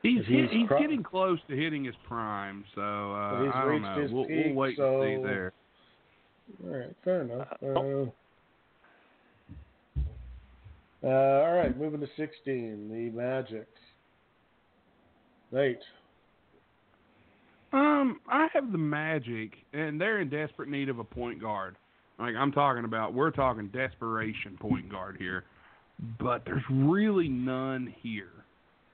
He's He's he's pro- getting close to hitting his prime, so uh, Well, he's I don't reached know. his We'll, peak, we'll wait so- and see there. All right, fair enough. Uh, Uh, uh, all right, moving to 16, the Magic. Nate. Um, I have the Magic, and they're in desperate need of a point guard. Like I'm talking about, we're talking desperation point guard here, but there's really none here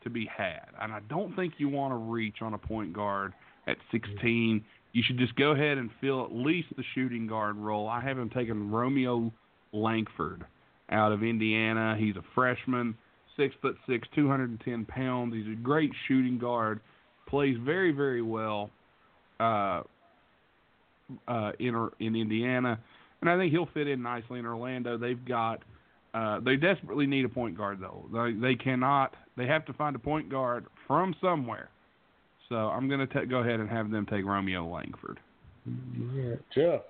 to be had, and I don't think you want to reach on a point guard at 16. You should just go ahead and fill at least the shooting guard role. I have him taking Romeo Langford out of Indiana. He's a freshman, six foot six, 210 pounds. He's a great shooting guard plays very very well uh, uh, in in Indiana, and I think he'll fit in nicely in Orlando. They've got uh, they desperately need a point guard though. They they cannot. They have to find a point guard from somewhere. So I'm going to go ahead and have them take Romeo Langford. Yeah, Jeff.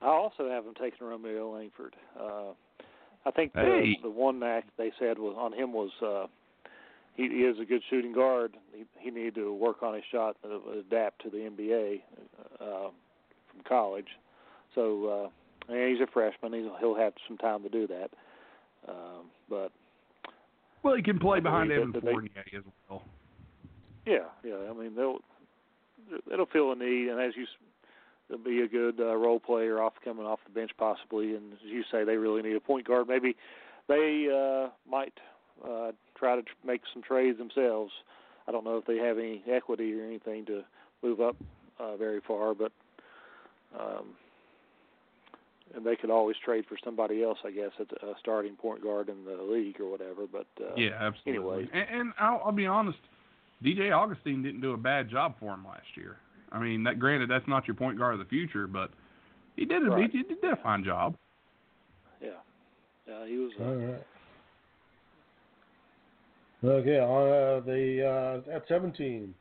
I also have him taking Romeo Langford. Uh, I think the, Hey. the one act they said was on him was uh, he, he is a good shooting guard. He, he needed to work on his shot and adapt to the NBA uh, from college. So uh, and he's a freshman. He'll, he'll have some time to do that. Um, but Well, he can play I behind Evan Fournier as well. yeah, yeah. I mean they'll it'll feel a need, and as you they'll be a good uh, role player off coming off the bench possibly. And as you say, they really need a point guard. Maybe they uh, might uh, try to tr- make some trades themselves. I don't know if they have any equity or anything to move up uh, very far, but um, and they could always trade for somebody else, I guess, at a starting point guard in the league or whatever. But uh, yeah, absolutely. anyways. And, and I'll, I'll be honest, DJ Augustin didn't do a bad job for him last year. I mean, that granted, that's not your point guard of the future, but he did a, Right. he, did, did a fine job. yeah, yeah, he was. Uh, All right. Okay, on uh, the uh, at 17,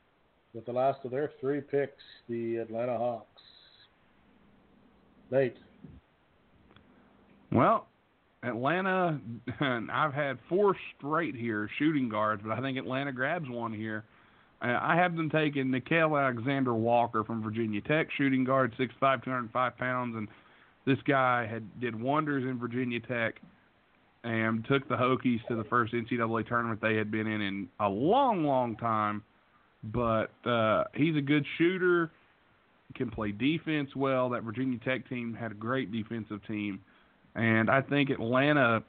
with the last of their three picks, the Atlanta Hawks. Nate. Well, Atlanta, I've had four straight here shooting guards, but I think Atlanta grabs one here. I have them taking Nickeil Alexander Walker from Virginia Tech, shooting guard, 6'5", 205 pounds, and this guy had did wonders in Virginia Tech and took the Hokies to the first NCAA tournament they had been in in a long, long time. But uh, he's a good shooter, can play defense well. That Virginia Tech team had a great defensive team. And I think Atlanta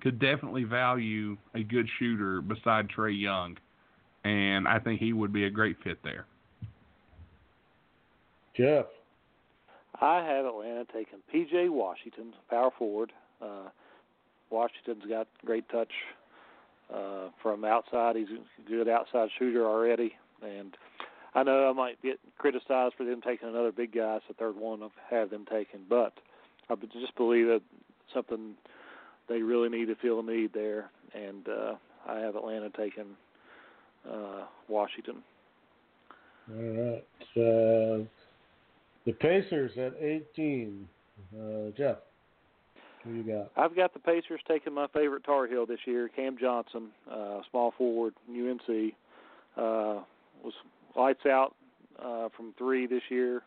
could definitely value a good shooter beside Trae Young. And I think he would be a great fit there. Jeff. I have Atlanta taking P.J. Washington, power forward. Uh, Washington's got great touch uh, from outside. He's a good outside shooter already, and I know I might get criticized for them taking another big guy. It's the third one I've had them taken, but I just believe that something they really need to feel a need there, and uh, I have Atlanta taking uh, Washington. All right. Uh, the Pacers at 18. Uh, Jeff. Who you got? I've got the Pacers taking my favorite Tar Heel this year, Cam Johnson, uh, small forward, UNC. Uh, was lights out uh, from three this year.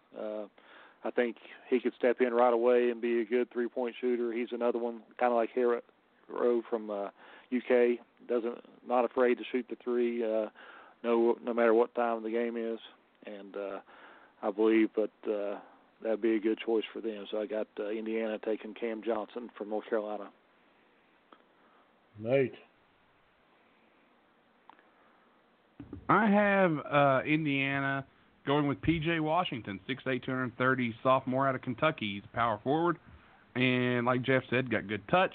I think he could step in right away and be a good three-point shooter. He's another one, kind of like Herro from uh, UK. Doesn't not afraid to shoot the three, uh, no no matter what time the game is, and uh, I believe but uh, that'd be a good choice for them. So I got uh, Indiana taking Cam Johnson from North Carolina. Nate. I have uh, Indiana going with P.J. Washington, 6'8", 230, sophomore out of Kentucky. He's a power forward, and like Jeff said, got good touch.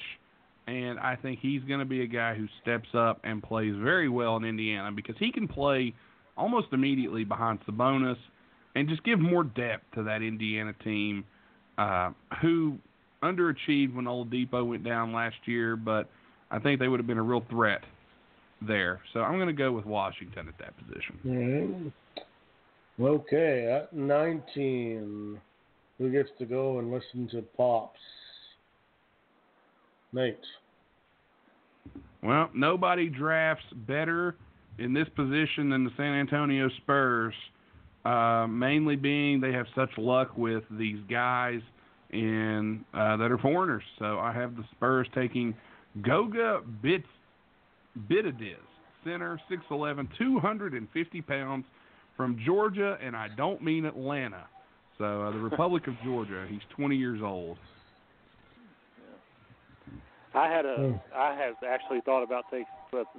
And I think he's going to be a guy who steps up and plays very well in Indiana because he can play almost immediately behind Sabonis and just give more depth to that Indiana team, uh, who underachieved when Oladipo went down last year, but I think they would have been a real threat there. So I'm going to go with Washington at that position. All right. Okay, at 19, who gets to go and listen to Pops? Nate. Well, nobody drafts better in this position than the San Antonio Spurs. Uh, mainly being they have such luck with these guys in uh, that are foreigners. So I have the Spurs taking Goga Bit Bitadze, center, 6'11", 250 pounds, from Georgia, and I don't mean Atlanta. So uh, the Republic of Georgia. He's 20 years old. I had a I Hmm. Have actually thought about taking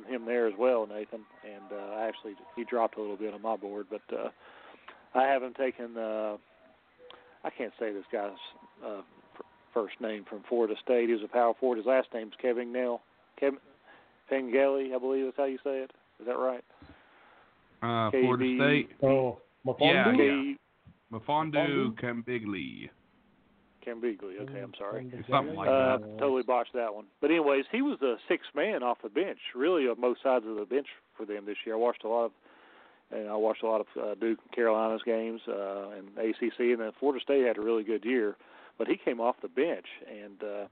him there as well, Nathan, and uh, I actually he dropped a little bit on my board, but uh, I haven't taken. Uh, I can't say this guy's uh, first name from Florida State. He was a power forward. His last name's Kevin Nell. Kevin Pengelly, I believe is how you say it. Is that right? Uh, KB. Florida State, Oh, Yeah, Mafondu? yeah. K. Mafondu Kambigli. Cambigli. Okay, I'm sorry. Something like uh, that. totally botched that one. But anyways, he was the sixth man off the bench, really on both sides of the bench for them this year. I watched a lot of, and I watched a lot of uh, Duke and Carolina's games uh, and ACC, and then Florida State had a really good year. But he came off the bench, and uh,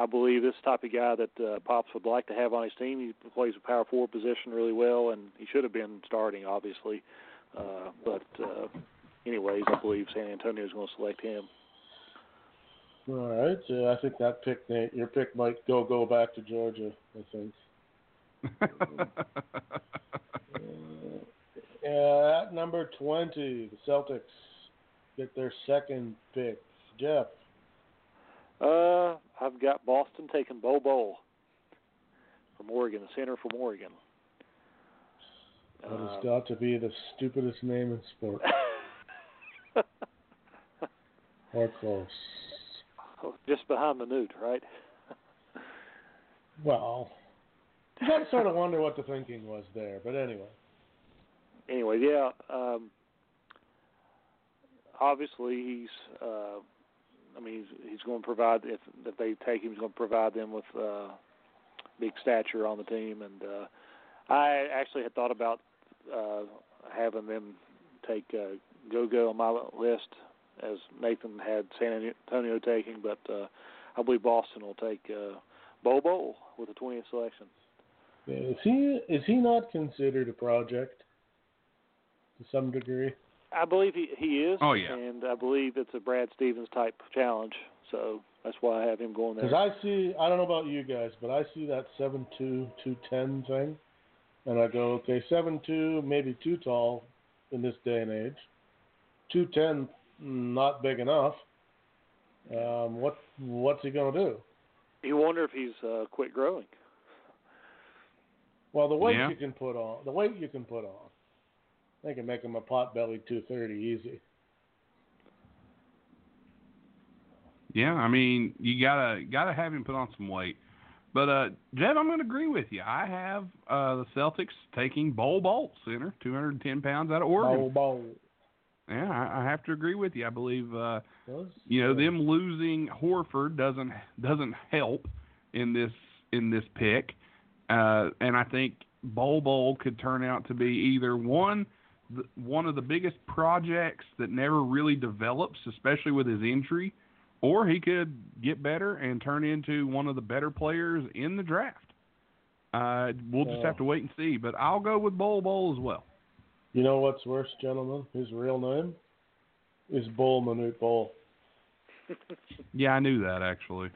I believe this type of guy that uh, Pops would like to have on his team. He plays a power forward position really well, and he should have been starting, obviously. Uh, but uh, anyways, I believe San Antonio is going to select him. All right. Uh, I think that pick, Nate, your pick might go go back to Georgia. I think. Uh, at number twenty, the Celtics get their second pick. Jeff. Uh, I've got Boston taking Bol Bol from Oregon, the center from Oregon. That has Uh, got to be the stupidest name in sport. or close. just behind the Manute, right? Well, you got to sort of wonder what the thinking was there. But anyway. anyway, yeah. Um, obviously, he's. Uh, I mean, he's, he's going to provide if if they take him, he's going to provide them with uh, big stature on the team. And uh, I actually had thought about uh, having them take uh, Go Go on my list, as Nathan had San Antonio taking, but uh, I believe Boston will take uh, Bo with the 20th selection. Is he is he not considered a project to some degree? I believe he he is. Oh, yeah. And I believe it's a Brad Stevens type challenge, so that's why I have him going there. Because I see, I don't know about you guys, but I see that seven two two ten thing, and I go, okay, seven two maybe too tall in this day and age. Two ten not big enough. Um, what what's he gonna do? You wonder if he's uh, quit growing. Well, the weight Yeah. you can put on, the weight you can put on, they can make him a pot belly two thirty easy. Yeah, I mean, you gotta gotta have him put on some weight. But uh, Jeff, I'm going to agree with you. I have uh, the Celtics taking Bol Bolt, center, 210 pounds out of Oregon. Bowl, bowl. Yeah, I, I have to agree with you. I believe uh, Those- you know them losing Horford doesn't doesn't help in this in this pick, uh, and I think Bol Bol could turn out to be either one the, one of the biggest projects that never really develops, especially with his injury, or he could get better and turn into one of the better players in the draft. Uh, we'll just have to wait and see, but I'll go with Bol Bol as well. You know what's worse, gentlemen? His real name is Bull Manute Bull. Yeah, I knew that actually.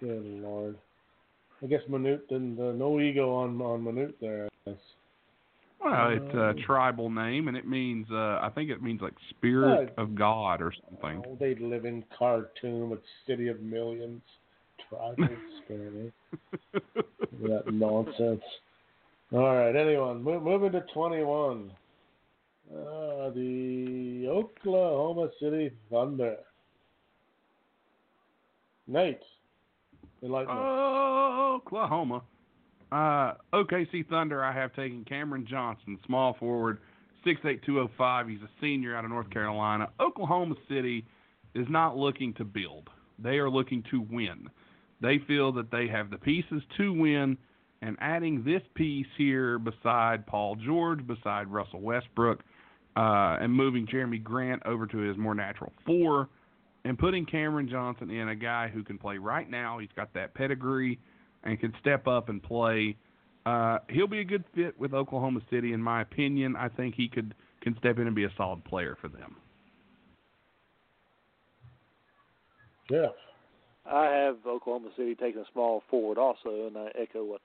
Good lord. I guess Manute didn't. Uh, no ego on on Manute there. I guess. Well, it's a Um, tribal name, and it means uh, I think it means like spirit Yeah. of God or something. Oh, they live in Khartoum, a city of millions. Tribal spirit. that nonsense. All right. Anyone, Mo- moving to twenty-one. Uh, the Oklahoma City Thunder. Nate, enlighten. Oklahoma. Uh, OKC Thunder. I have taken Cameron Johnson, small forward, six eight two zero five. He's a senior out of North Carolina. Oklahoma City is not looking to build. They are looking to win. They feel that they have the pieces to win, and adding this piece here beside Paul George, beside Russell Westbrook, uh, and moving Jerami Grant over to his more natural four, and putting Cameron Johnson in, a guy who can play right now. He's got that pedigree and can step up and play. Uh, he'll be a good fit with Oklahoma City, in my opinion. I think he could can step in and be a solid player for them. Jeff. I have Oklahoma City taking a small forward also, and I echo what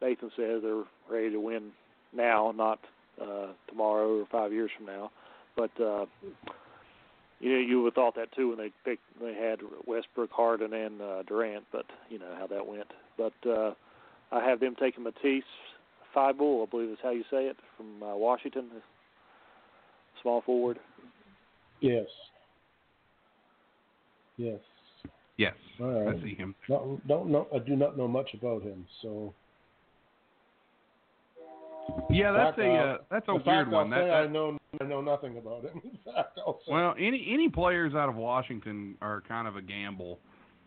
Nathan said. They're ready to win now, not uh, tomorrow or five years from now. But uh, you know, you would have thought that too when they picked they had Westbrook, Harden, and uh, Durant. But you know how that went. But uh, I have them taking Matisse Thybulle, I believe is how you say it, from uh, Washington, small forward. Yes. Yes. Yes, All right. I see him. Not, don't know. I do not know much about him. So. Yeah, that's fact, a uh, that's a in weird fact, one. I'll That, I know I know nothing about him. Fact, well, any any players out of Washington are kind of a gamble,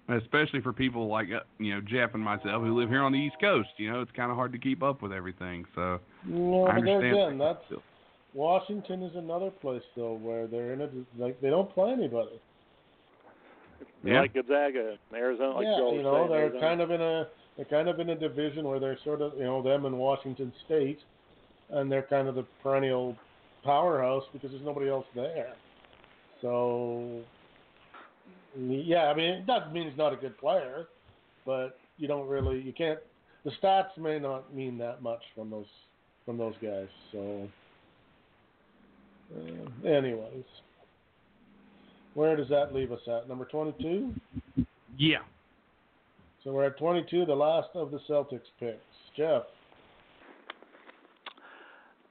especially for people like uh, you know Jeff and myself who live here on the East Coast. You know, it's kind of hard to keep up with everything. So no, I but there understand. again, that's Washington is another place though where they're in a like they don't play anybody. Yeah. like Gonzaga, Arizona. Like yeah, you, know say, they're Arizona. kind of in a they're kind of in a division where they're sort of you know them and Washington State, and they're kind of the perennial powerhouse because there's nobody else there. So yeah, I mean it doesn't mean he's not a good player, but you don't really you can't the stats may not mean that much from those from those guys. So uh, anyways. Where does that leave us at? Number 22? Yeah. So we're at 22, the last of the Celtics picks. Jeff.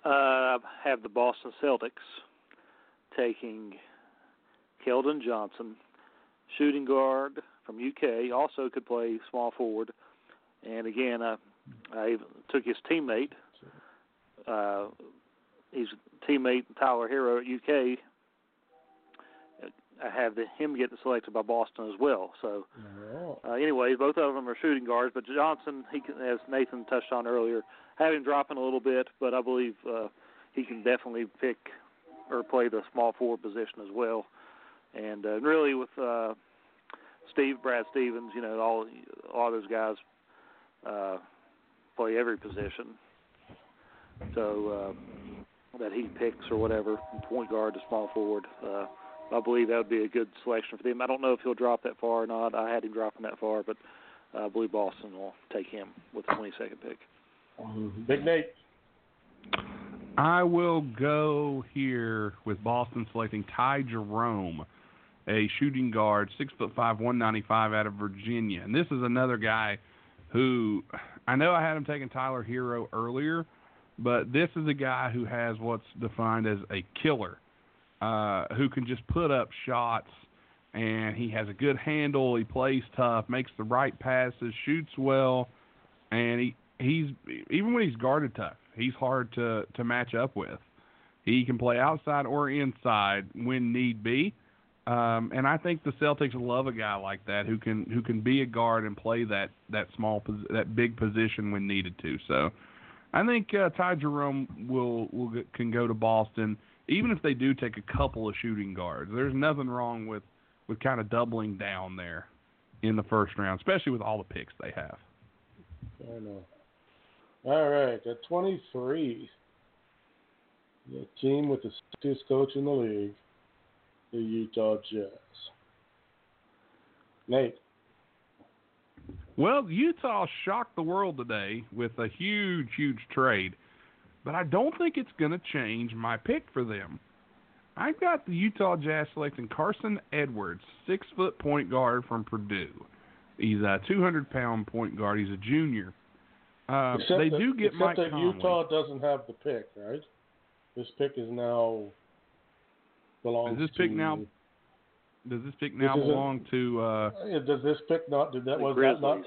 Uh, have the Boston Celtics taking Keldon Johnson, shooting guard from UK, also could play small forward. And again, I, I took his teammate, uh, his teammate Tyler Herro at UK. I have the, him getting selected by Boston as well. So uh, anyways, both of them are shooting guards, but Johnson, he can, as Nathan touched on earlier, have him dropping a little bit, but I believe uh, he can definitely pick or play the small forward position as well. And uh, really, with uh, Steve, Brad Stevens, you know, all all those guys uh, play every position. So uh, that he picks or whatever, from point guard to small forward. Uh, I believe that would be a good selection for them. I don't know if he'll drop that far or not. I had him dropping that far, but I believe Boston will take him with the 22nd pick. Mm-hmm. Big Nate. I will go here with Boston selecting Ty Jerome, a shooting guard, six foot five, one ninety five, out of Virginia. And this is another guy who I know I had him taking Tyler Herro earlier, but this is a guy who has what's defined as a killer, uh, who can just put up shots, and he has a good handle. He plays tough, makes the right passes, shoots well, and he he's even when he's guarded tough, he's hard to to match up with. He can play outside or inside when need be. Um, and I think the Celtics love a guy like that who can who can be a guard and play that that small that big position when needed to. So, I think uh, Ty Jerome will will can go to Boston even if they do take a couple of shooting guards. There's nothing wrong with with kind of doubling down there in the first round, especially with all the picks they have. I know. All right, at 23, the team with the sixth coach in the league, the Utah Jazz. Nate. Well, Utah shocked the world today with a huge, huge trade, but I don't think it's going to change my pick for them. I've got the Utah Jazz selecting Carson Edwards, six foot point guard from Purdue. He's a 200 pound point guard. He's a junior. Uh, except they that, do get except Mike that Conley. Utah doesn't have the pick, right? This pick is now belongs Is this to, pick now Does this pick now This belong to? Uh, Yeah, Does this pick not? Did that The was Grizzlies. that not?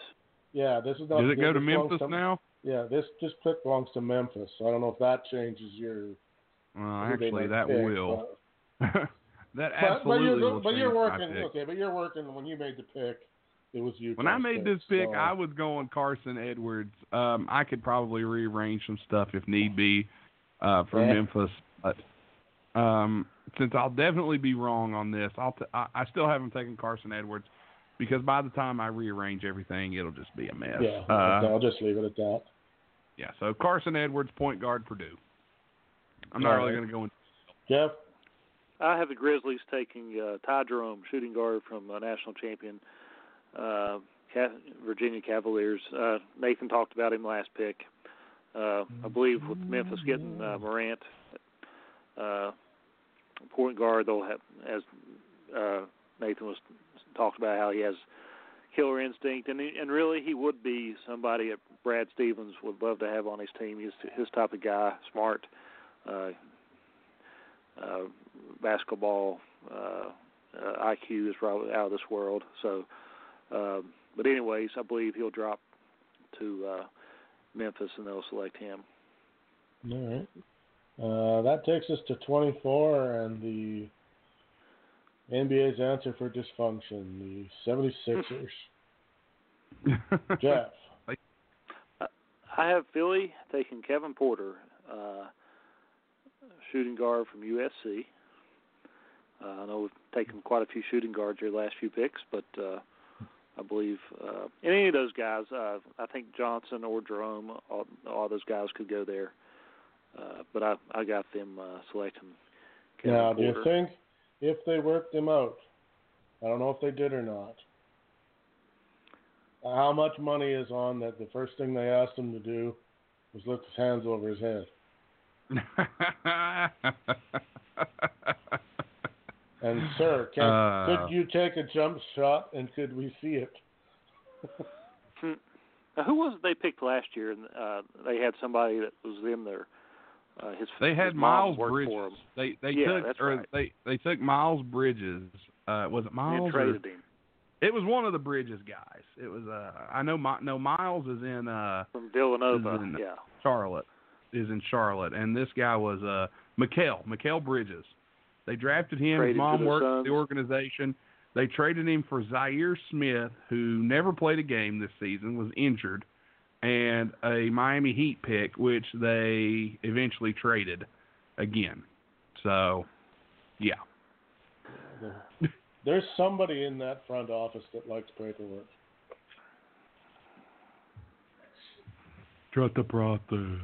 Yeah, this is not. does it go to this belongs Memphis now? Yeah, this this pick belongs to Memphis. So I don't know if that changes your. Well, actually, that pick, will. but- that But, but absolutely you're will but you're working okay, but you're working when you made the pick. It was you. When I made this pick, I was going Carson Edwards. Um, I could probably rearrange some stuff if need be uh, for Yeah. Memphis, but um, since I'll definitely be wrong on this, I'll t- I, I still haven't taken Carson Edwards because by the time I rearrange everything, it'll just be a mess. Yeah, Uh, I'll just leave it at that. Yeah. So Carson Edwards, point guard, Purdue. I'm not All really going to go in. Jeff, I have the Grizzlies taking uh, Ty Jerome, shooting guard from uh, national champion uh, Virginia Cavaliers. Uh, Nathan talked about him last pick. Uh, I believe with Memphis getting uh, Morant, uh, point guard, they'll have as uh, Nathan was talked about how he has killer instinct, and he, and really he would be somebody that Brad Stevens would love to have on his team. He's his type of guy, smart. Uh, uh, basketball uh, uh, IQ is probably out of this world. So, um, but anyways, I believe he'll drop to uh, Memphis and they'll select him. all right. Uh, that takes us to 24 and the NBA's answer for dysfunction, the 76ers. Jeff, I have Philly taking Kevin Porter, uh, shooting guard from USC. Uh, I know we've taken quite a few shooting guards your last few picks, but uh, I believe uh, any of those guys, uh, I think Johnson or Jerome, all, all those guys could go there. Uh, but I I got them uh, selecting. Kevin Now, do you think if they worked him out, I don't know if they did or not, how much money is on that the first thing they asked him to do was lift his hands over his head? And, sir, can, Uh. could you take a jump shot and could we see it? Hmm. Now, who was it they picked last year? And uh, they had somebody that was in there. Uh, his they had his Miles Bridges. for him. They they Yeah, took or right. they they took Miles Bridges. Uh, was it and Miles? or- traded him It was one of the Bridges guys. It was uh I know my no Miles is in uh from Villanova. In- Yeah. Charlotte. Is in Charlotte and this guy was uh Mikal, Mikal Bridges. They drafted him, Traded his mom worked for the organization. They traded him for Zhaire Smith, who never played a game this season, was injured, and a Miami Heat pick, which they eventually traded again. So, yeah. There's somebody in that front office that likes paperwork. Trust the process.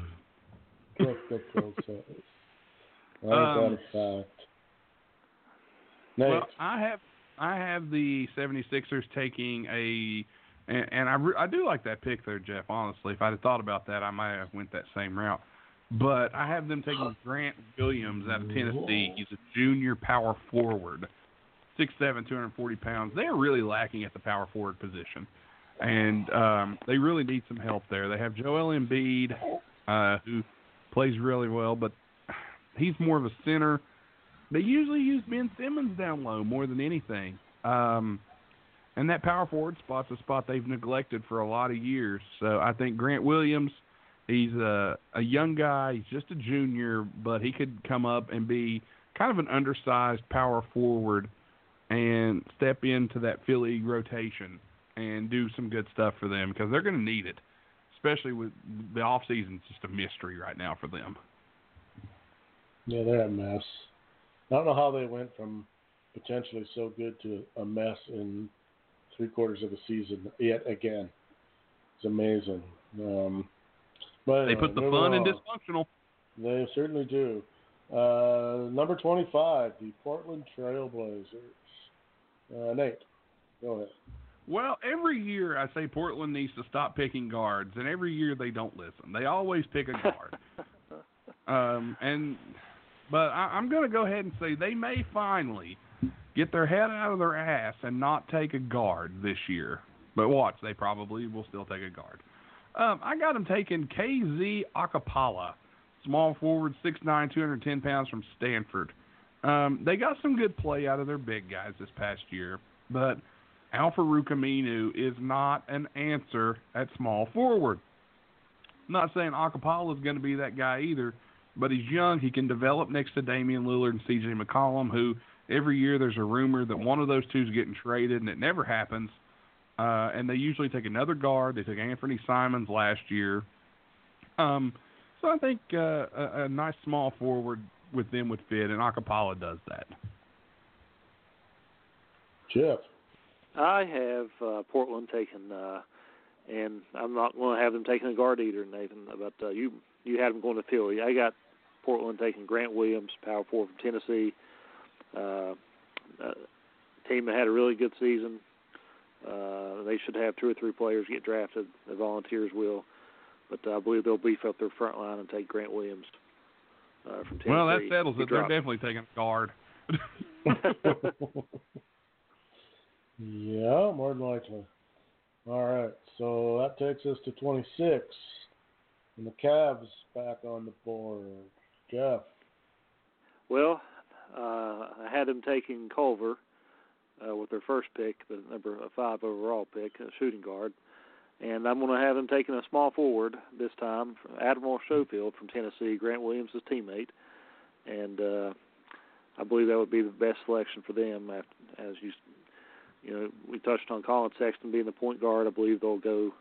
Trust the process. Ain't Um, a fact? Nate, Well, I have I have the 76ers taking a and, and I re- I do like that pick there, Jeff. Honestly, if I'd have thought about that, I might have went that same route. But I have them taking Grant Williams out of Tennessee. He's a junior power forward, six seven, two hundred forty pounds. They're really lacking at the power forward position, and um, they really need some help there. They have Joel Embiid, uh, who plays really well, but he's more of a center. They usually use Ben Simmons down low more than anything. Um, and that power forward spot's a spot they've neglected for a lot of years. So I think Grant Williams, he's a a young guy. He's just a junior, but he could come up and be kind of an undersized power forward and step into that Philly rotation and do some good stuff for them because they're going to need it, especially with the off season's just a mystery right now for them. yeah, they're a mess. I don't know how they went from potentially so good to a mess in three quarters of a season yet again. It's amazing. Um, but They put the fun in dysfunctional. They certainly do. Uh, number 25, the Portland Trailblazers. Uh, Nate, go ahead. Well, every year I say Portland needs to stop picking guards, and every year they don't listen. They always pick a guard. um, and but I, I'm going to go ahead and say they may finally get their head out of their ass and not take a guard this year. But watch, they probably will still take a guard. Um, I got them taking KZ Okpala, small forward, 6'9", 210 pounds from Stanford. Um, they got some good play out of their big guys this past year, but Al-Farouq Aminu is not an answer at small forward. I'm not saying Okpala is going to be that guy either, but he's young. He can develop next to Damian Lillard and C.J. McCollum, who every year there's a rumor that one of those two is getting traded, and it never happens. Uh, and they usually take another guard. They took Anthony Simons last year. Um, so I think uh, a, a nice small forward with them would fit, and Okpala does that. Jeff. I have uh, Portland taking, uh, and I'm not going to have them taking a guard either, Nathan. But uh, you you had them going to Philly. I got Portland taking Grant Williams, power forward from Tennessee. Uh, uh, team that had a really good season. Uh, they should have two or three players get drafted. The Volunteers will, but uh, I believe they'll beef up their front line and take Grant Williams uh, from Tennessee. Well, that settles He it. They're definitely taking guard. yeah, more than likely. All right, so that takes us to 26. And the Cavs back on the board. Jeff. Well, uh, I had them taking Culver uh, with their first pick, the number five overall pick, a shooting guard, and I'm going to have them taking a small forward this time, Admiral Schofield from Tennessee, Grant Williams' teammate, and uh, I believe that would be the best selection for them. After, as you, you know, we touched on Collin Sexton being the point guard. I believe they'll go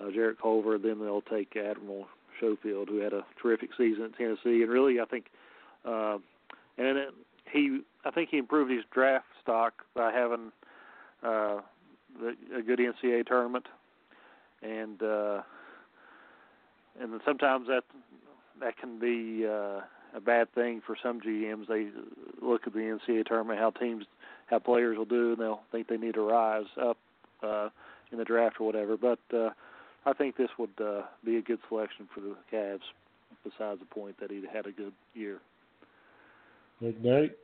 uh, Jarrett Culver, then they'll take Admiral Schofield, who had a terrific season at Tennessee, and really, I think. Uh, and it, he I think he improved his draft stock by having uh, the, a good NCAA tournament, and uh, and then sometimes that that can be uh, a bad thing for some GMs. They look at the NCAA tournament, how teams, how players will do, and they'll think they need to rise up uh, in the draft or whatever. But uh, I think this would uh, be a good selection for the Cavs. Besides the point that he had a good year. Good night.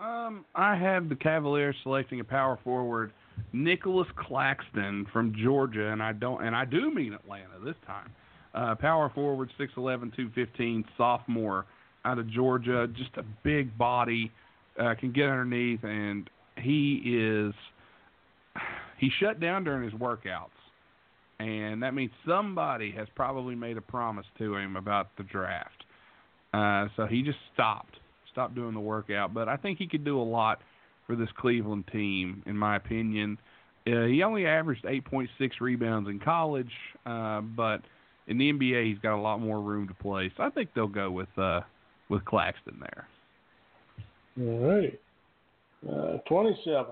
Um, I have the Cavaliers selecting a power forward, Nicolas Claxton from Georgia, and I don't, and I do mean Atlanta this time. Uh, power forward, 6'11", 215, sophomore out of Georgia, just a big body, uh, can get underneath, and he is he shut down during his workouts, and that means somebody has probably made a promise to him about the draft. Uh, so he just stopped, stopped doing the workout. But I think he could do a lot for this Cleveland team, in my opinion. Uh, he only averaged 8.6 rebounds in college, uh, but in the NBA he's got a lot more room to play. So I think they'll go with uh, with Claxton there. All right. Uh, 27.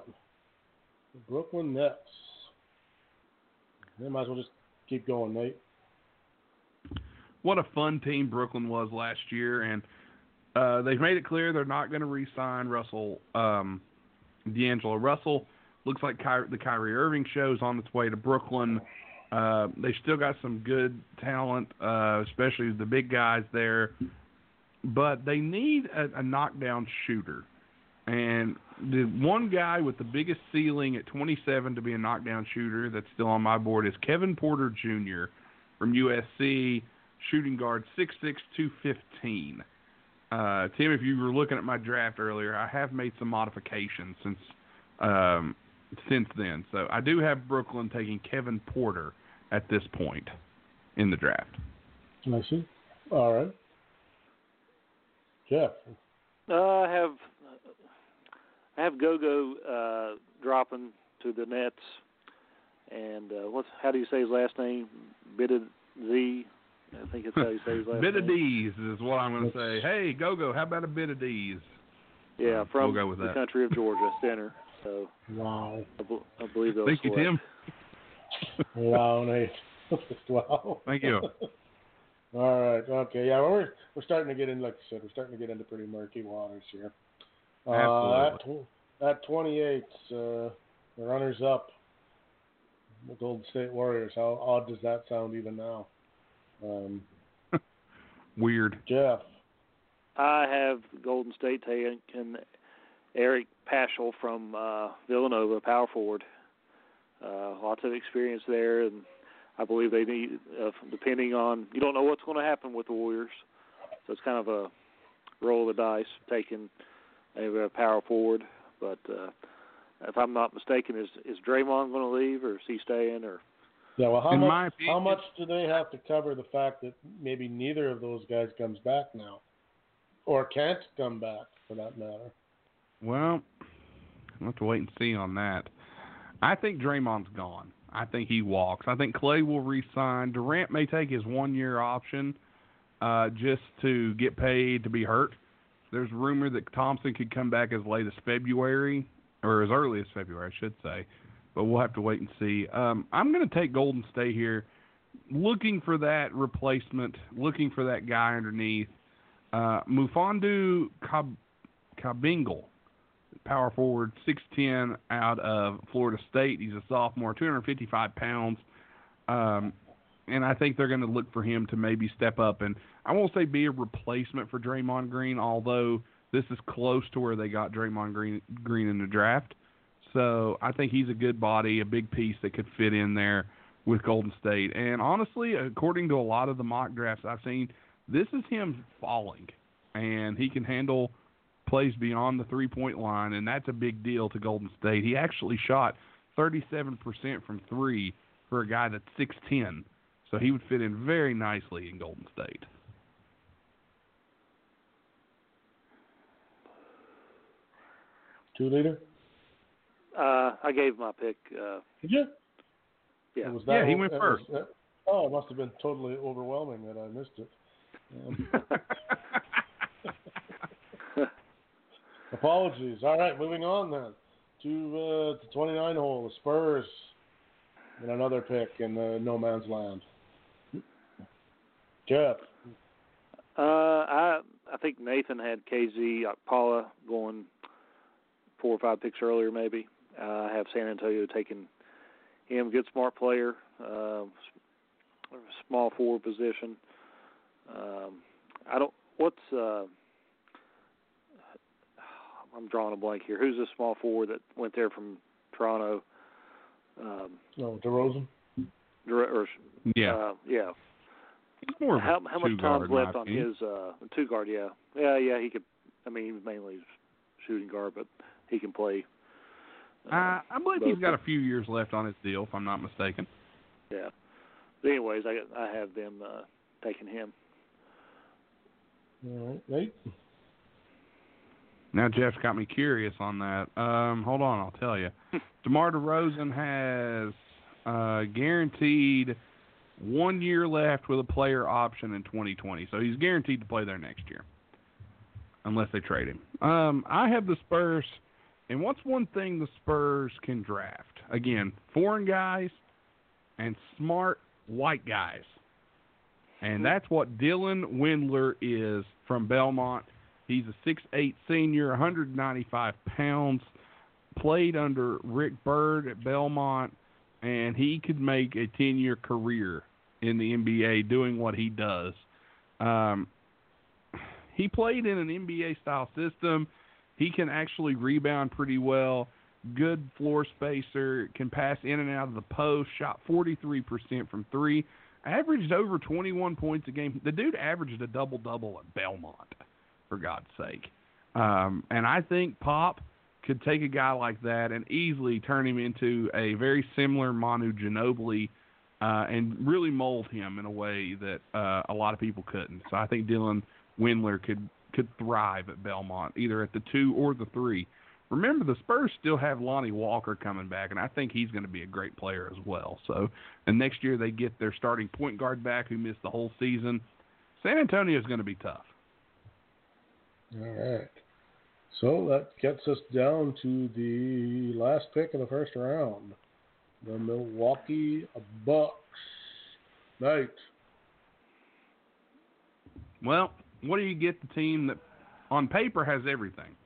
The Brooklyn Nets. They might as well just keep going, Nate. What a fun team Brooklyn was last year, and uh, they've made it clear they're not going to re-sign Russell um, D'Angelo Russell. Looks like Ky- the Kyrie Irving show is on its way to Brooklyn. Uh, they still got some good talent, uh, especially the big guys there, but they need a, a knockdown shooter. And the one guy with the biggest ceiling at 27 to be a knockdown shooter that's still on my board is Kevin Porter Jr. from USC, shooting guard 6'6", 215. Uh, Tim, if you were looking at my draft earlier, I have made some modifications since um, since then. So I do have Brooklyn taking Kevin Porter at this point in the draft. I see. All right. Jeff. Uh, I have I have Gogo uh, dropping to the Nets, and uh, what's how do you say his last name? Bidid Z. I think it's how you say his last bit name. of D's is what I'm going to say. Hey, go go. How about a bit of D's? Yeah, from we'll go with the that. country of Georgia, center. So Wow. I, bel I believe they'll Thank you, select. Tim. Wow, Nate. wow. Thank you. All right. Okay. Yeah. Well, we're we're starting to get in, like I said, we're starting to get into pretty murky waters here. Uh, at, tw- at 28, uh, the runners up, the Golden State Warriors. How odd does that sound even now? Um, Weird. Jeff. I have Golden State taking Eric Paschall from uh, Villanova, power forward. Uh, lots of experience there, and I believe they need, uh, depending on, you don't know what's going to happen with the Warriors, so it's kind of a roll of the dice taking a, a power forward. But uh, if I'm not mistaken, is is Draymond going to leave, or is he staying, or Yeah. Well, how In much? opinion- how much do they have to cover the fact that maybe neither of those guys comes back now, or can't come back for that matter? Well, we'll have to wait and see on that. I think Draymond's gone. I think he walks. I think Klay will resign. Durant may take his one year option uh, just to get paid to be hurt. There's rumor that Thompson could come back as late as February, or as early as February, I should say. But we'll have to wait and see. Um, I'm going to take Golden State here, looking for that replacement, looking for that guy underneath. Uh, Mfiondu Kab- Kabengele, power forward, 6'10", out of Florida State. He's a sophomore, 255 pounds. Um, and I think they're going to look for him to maybe step up and I won't say be a replacement for Draymond Green, although this is close to where they got Draymond Green Green in the draft. So I think he's a good body, a big piece that could fit in there with Golden State. And honestly, according to a lot of the mock drafts I've seen, this is him falling, and he can handle plays beyond the three point line, and that's a big deal to Golden State. He actually shot 37% from three for a guy that's 6'10, so he would fit in very nicely in Golden State. Two leader. Uh, I gave my pick. Uh, Did you? yeah, Was Yeah, he went that first. was- that- oh, it must have been totally overwhelming that I missed it. Um, Apologies. All right, moving on then to uh, the 29 hole. The Spurs and another pick in the no man's land. Jeff. Uh, I I think Nathan had KZ Okpala going four or five picks earlier, maybe. Uh, I have San Antonio taking him. Good, smart player. Uh, small forward position. Um, I don't. What's uh, I'm drawing a blank here. Who's the small forward that went there from Toronto? Um, no, DeRozan. Or, yeah, uh, yeah. He's more how, how much time's left on his uh, two guard? Yeah, yeah, yeah. He could. I mean, he was mainly shooting guard, but he can play. Uh, I believe he's got a few years left on his deal, if I'm not mistaken. Yeah. But anyways, I I have them uh, taking him. All right, Nate. Now Jeff's got me curious on that. Um, hold on, I'll tell you. DeMar DeRozan has uh, guaranteed one year left with a player option in 2020, so he's guaranteed to play there next year, unless they trade him. Um, I have the Spurs, and what's one thing the Spurs can draft? Again, foreign guys and smart white guys, and that's what Dylan Windler is from Belmont. He's a 6'8 senior, 195 pounds, played under Rick Byrd at Belmont, and he could make a 10 year career in the NBA doing what he does. Um, he played in an NBA style system. He can actually rebound pretty well. Good floor spacer, can pass in and out of the post, shot 43% from three, averaged over 21 points a game. The dude averaged a double double at Belmont for God's sake. Um, and I think Pop could take a guy like that and easily turn him into a very similar Manu Ginobili uh, and really mold him in a way that uh, a lot of people couldn't. So I think Dylan Windler could could thrive at Belmont, either at the two or the three. Remember, the Spurs still have Lonnie Walker coming back, and I think he's going to be a great player as well. So, and next year they get their starting point guard back who missed the whole season. San Antonio is going to be tough. All right. So that gets us down to the last pick of the first round. The Milwaukee Bucks. Night. Well, what do you get the team that on paper has everything?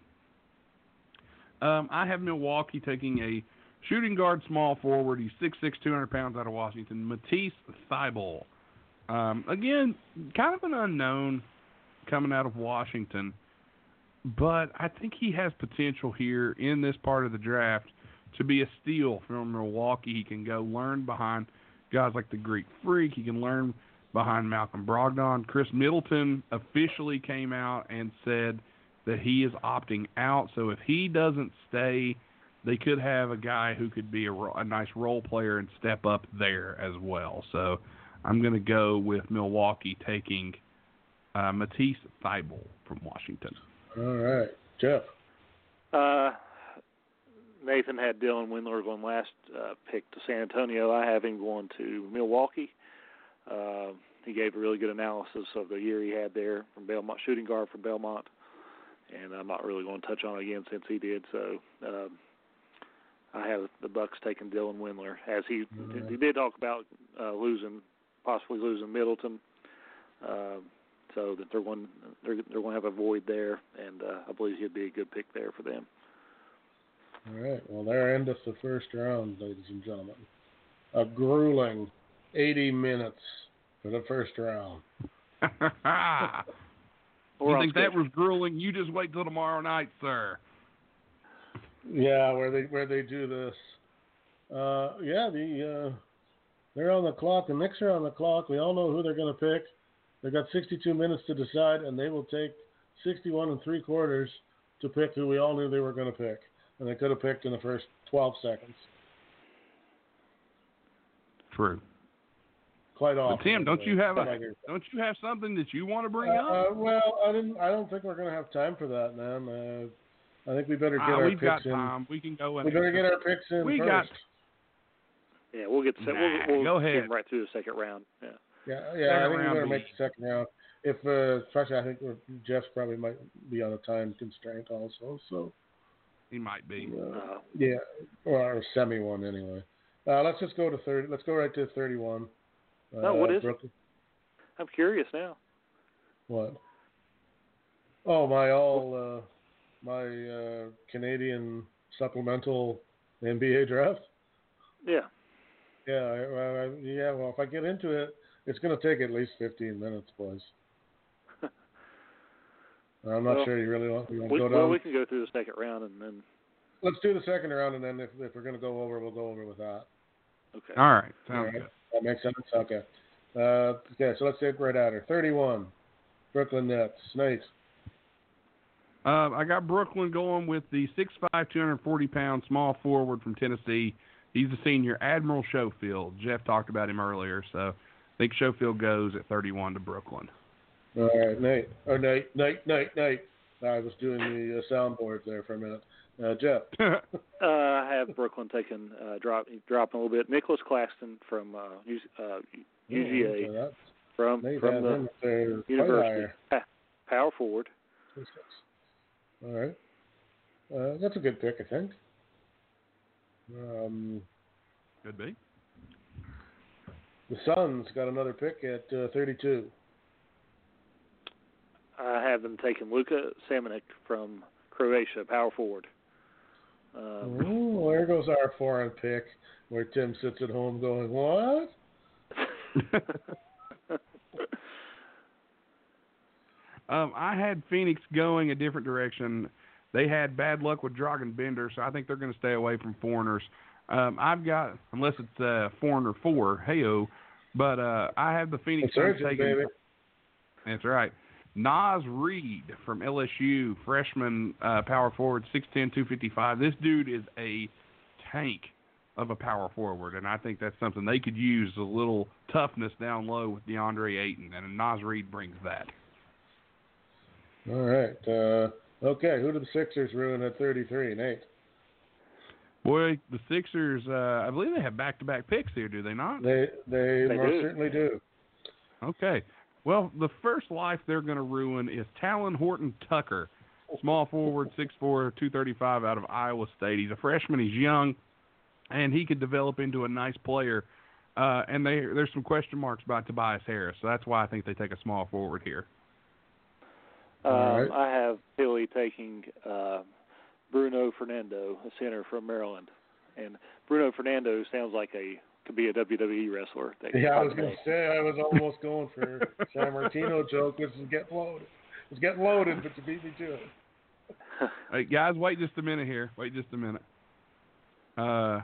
Um, I have Milwaukee taking a shooting guard small forward. He's 6'6", 200 pounds out of Washington. Matisse Thybulle. Um, again, kind of an unknown coming out of Washington but I think he has potential here in this part of the draft to be a steal from Milwaukee. He can go learn behind guys like the Greek Freak. He can learn behind Malcolm Brogdon. Khris Middleton officially came out and said that he is opting out. So if he doesn't stay, they could have a guy who could be a, a nice role player and step up there as well. So I'm going to go with Milwaukee taking uh, Matisse Thybulle from Washington. All right, Jeff. Uh, Nathan had Dylan Windler going last uh, pick to San Antonio. I have him going to Milwaukee. Uh, he gave a really good analysis of the year he had there from Belmont, shooting guard from Belmont, and I'm not really going to touch on it again since he did. So um, I have the Bucks taking Dylan Windler, as he Mhm. he did talk about uh, losing, possibly losing Middleton. Uh, so that they're going they're they're going to have a void there, and uh, I believe he'd be a good pick there for them. All right. Well, there endeth the first round, ladies and gentlemen. A grueling 80 minutes for the first round. Or you on think that schedule. was grueling? You just wait till tomorrow night, sir. Yeah, where they where they do this. Uh, yeah, the uh, they're on the clock. The Knicks are on the clock. We all know who they're going to pick. They've got 62 minutes to decide, and they will take 61 and three quarters to pick who we all knew they were going to pick, and they could have picked in the first 12 seconds. True. Quite often. But Tim, don't you have a here. don't you have something that you want to bring Uh, up? uh, well, I didn't. I don't think we're going to have time for that, man. Uh, I think we better get Ah, our we've got picks in. time. We can go in. We better get our picks in We first. got- Yeah, we'll get se- Nah, we'll, we'll go ahead. him right through the second round. Yeah. Yeah, yeah. I think we round better be- make the second round. if uh, especially I think Jeff probably might be on a time constraint also. So He might be. uh, Uh, yeah, or a semi one anyway. Uh, let's just go to thirty. Let's go right to thirty-one. Uh, Oh, what is it? Brooklyn. I'm curious now. What? Oh, my all uh, my uh, Canadian supplemental NBA draft. Yeah. Yeah, I, I, yeah. Well, if I get into it, it's going to take at least fifteen minutes, boys. I'm not Well, sure you really want, you want We, to go well, we can go through the second round and then. Let's do the second round, and then if, if we're going to go over, we'll go over with that. Okay. All right. Sounds All right. good. That makes sense. Okay. Uh, okay, so let's take right at her. Thirty-one, Brooklyn Nets. Nice. Uh, I got Brooklyn going with the 6'5", 240 pound small forward from Tennessee. He's a senior, Admiral Schofield. Jeff talked about him earlier, so I think Schofield goes at 31 to Brooklyn. All right, Nate. Or Nate, Nate, Nate, Nate. I was doing the uh, soundboard there for a minute. Uh, Jeff. Uh, I have Brooklyn taking uh, drop dropping a little bit. Nicolas Claxton from uh, U, uh, UGA So from Nate from the him there quite university. power forward. All right. Uh, that's a good pick, I think. Um, Could be. the Suns got another pick at uh, 32. I have them taking Luka Samanic from Croatia, power forward. Um, Oh, there goes our foreign pick, where Tim sits at home going, "What?" Um, I had Phoenix going a different direction. They had bad luck with Dragan Bender, so I think they're going to stay away from foreigners. Um, I've got, unless it's uh, foreigner four, heyo, but uh, I have the Phoenix Suns taking. baby. That's right. Naz Reid from LSU, freshman uh, power forward, 6'10", 255. This dude is a tank of a power forward, and I think that's something they could use a little toughness down low with DeAndre Ayton, and Naz Reid brings that. All right. Uh, okay, who did the Sixers ruin at 33, Nate? Boy, the Sixers, uh, I believe they have back-to-back picks here, do they not? They they, They most do. certainly do. Okay. Well, the first life they're going to ruin is Talon Horton Tucker, small forward, 6'4", 235 out of Iowa State. He's a freshman. He's young, and he could develop into a nice player. Uh, and they, there's some question marks about Tobias Harris, so that's why I think they take a small forward here. Um, All right. I have Philly taking uh, Bruno Fernando, a center from Maryland, and Bruno Fernando sounds like a could be a WWE wrestler. They Yeah, I was going to say I was almost going for Sammartino joke, which is get loaded. It's getting loaded, but you beat me to it. Hey, guys, wait just a minute here. Wait just a minute. Uh,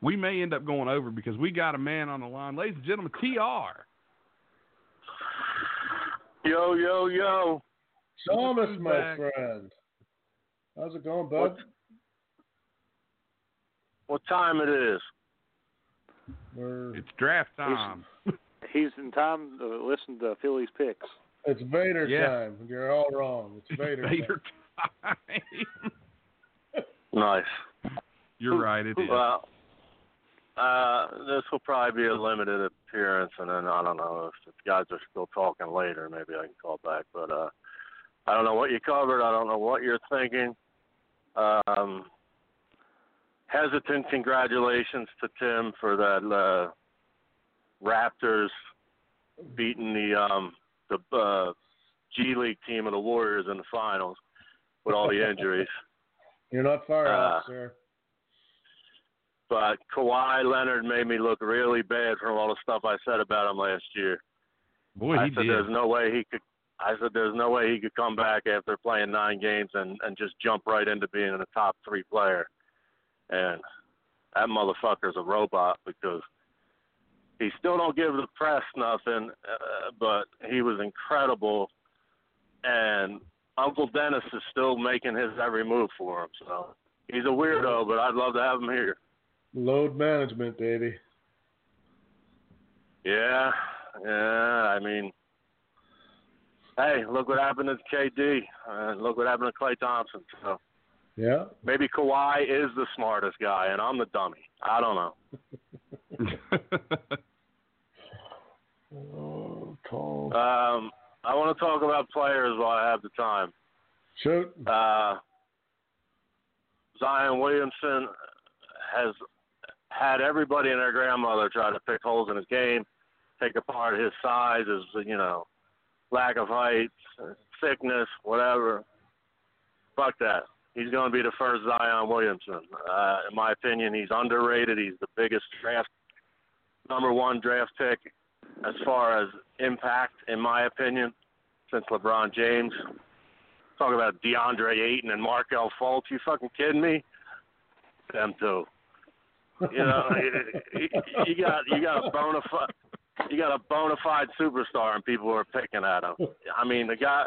we may end up going over because we got a man on the line. Ladies and gentlemen, TR. Yo, yo, yo. Thomas, Who's my back? friend. How's it going, bud? What, what time it is? We're, It's draft time. He's in time to listen to Philly's picks. it's Vader Yeah. time. You're all wrong. It's Vader, Vader time. Nice. You're right. It is. Well, uh, this will probably be a limited appearance, and then I don't know if, if guys are still talking later. Maybe I can call back, but uh, I don't know what you covered. I don't know what you're thinking. Um, hesitant congratulations to Tim for that uh, Raptors beating the um, the uh, G League team of the Warriors in the finals with all the injuries. You're not far Uh, off, sir. but Kawhi Leonard made me look really bad from all the stuff I said about him last year. Boy, I he said did. there's no way he could. I said there's no way he could come back after playing nine games and and just jump right into being a top three player. And that motherfucker's a robot because he still don't give the press nothing, uh, but he was incredible. And Uncle Dennis is still making his every move for him. So he's a weirdo, but I'd love to have him here. Load management, baby. Yeah, yeah. I mean, hey, look what happened to KD, and look what happened to Klay Thompson. So Yeah. maybe Kawhi is the smartest guy, and I'm the dummy. I don't know. Oh, tall. Um, I want to talk about players while I have the time. Shoot. Uh, Zion Williamson has had everybody and their grandmother try to pick holes in his game, take apart his size, his you know lack of height, thickness, whatever. Fuck that. He's going to be the first Zion Williamson. Uh, in my opinion, he's underrated. He's the biggest draft, number one draft pick as far as impact, in my opinion, since LeBron James. Talk about DeAndre Ayton and Markelle Fultz. You fucking kidding me? Them two. You know, you, you got you got a bona fide you got a bona fide superstar, and people are picking at him. I mean, the guy.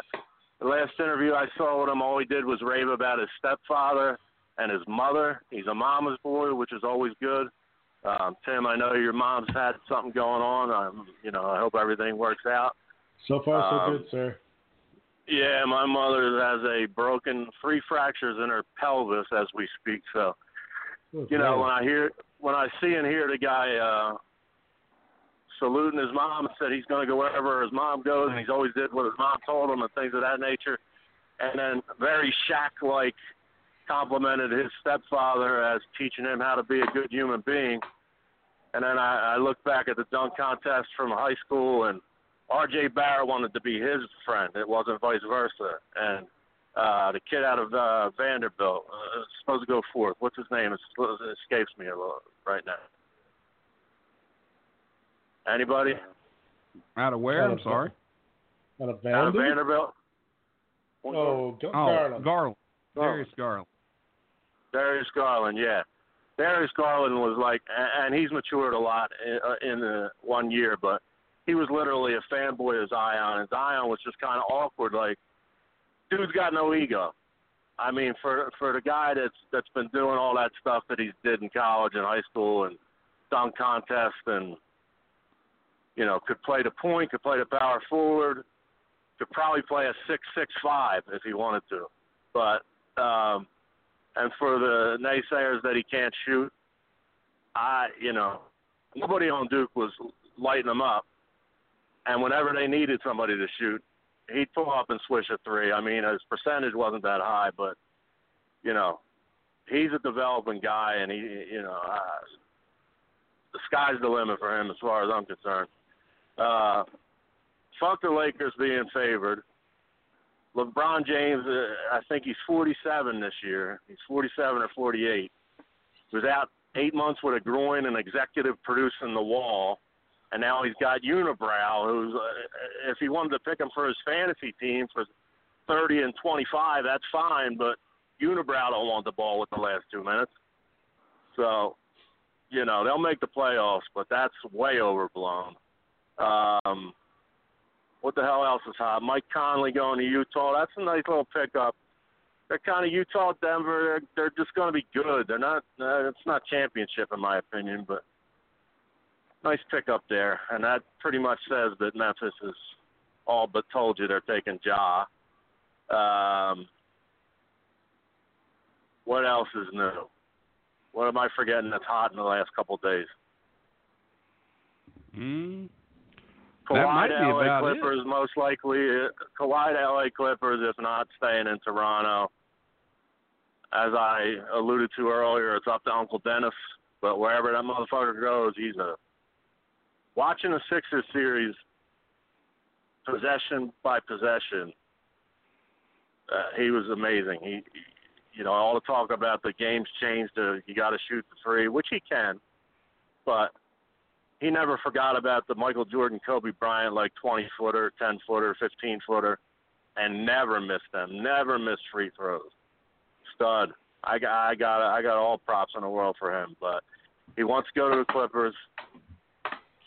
The last interview I saw with him, all he did was rave about his stepfather and his mother. He's a mama's boy, which is always good. Um, Tim, I know your mom's had something going on. I'm, you know, I hope everything works out. So far, so Um, good, sir. Yeah, my mother has a broken three fractures in her pelvis as we speak. So, you know, when I hear when I see and hear the guy uh saluting his mom and said he's going to go wherever his mom goes, and he's always did what his mom told him and things of that nature, and then very Shaq like complimented his stepfather as teaching him how to be a good human being. And then I, I look back at the dunk contest from high school, and R.J. Barrett wanted to be his friend. It wasn't vice versa. And uh, the kid out of uh, Vanderbilt uh, supposed to go fourth. What's his name? It escapes me a little right now. Anybody Out of where? I'm sorry. Out of out of Vanderbilt? Oh, Gar- Oh, Garland. Garland. Darius Garland. Darius Garland, yeah. Darius Garland was like, and he's matured a lot in, uh, in the one year, but he was literally a fanboy of Zion, and Zion was just kind of awkward. Like, dude's got no ego. I mean, for for the guy that's that's been doing all that stuff that he's did in college and high school and dunk contest and you know could play the point, could play the power forward, could probably play a six six five if he wanted to, but um, and for the naysayers that he can't shoot, I you know nobody on Duke was lighting him up, and whenever they needed somebody to shoot, he'd pull up and swish a three. I mean, his percentage wasn't that high, but you know, he's a developing guy, and he, you know, uh, the sky's the limit for him as far as I'm concerned. Uh, fuck the Lakers being favored. LeBron James, uh, I think he's 47 this year. He's 47 or 48. He was out eight months with a groin and executive producing the wall and now he's got Unibrow, who's uh, if he wanted to pick him for his fantasy team for 30 and 25, that's fine, but Unibrow don't want the ball with the last two minutes. So, you know, they'll make the playoffs, but that's way overblown. Um, what the hell else is hot? Mike Conley going to Utah. That's a nice little pickup. They're kind of Utah, Denver. They're, they're just going to be good. They're not. Uh, it's not championship in my opinion, but nice pickup there, and that pretty much says that Memphis is all but told you they're taking Ja. Um, what else is new? What am I forgetting that's hot in the last couple of days? Mm. Kawhi to LA about it. Clippers most likely. Kawhi to LA Clippers, if not staying in Toronto. As I alluded to earlier, it's up to Uncle Dennis. But wherever that motherfucker goes, he's a watching a Sixers series, possession by possession. Uh, he was amazing. He, he, you know, all the talk about the game's changed to you got to shoot the three, which he can, but he never forgot about the Michael Jordan, Kobe Bryant, like 20 footer, 10 footer, 15 footer, and never missed them. Never missed free throws. Stud. I got, I got, I got all props in the world for him, but he wants to go to the Clippers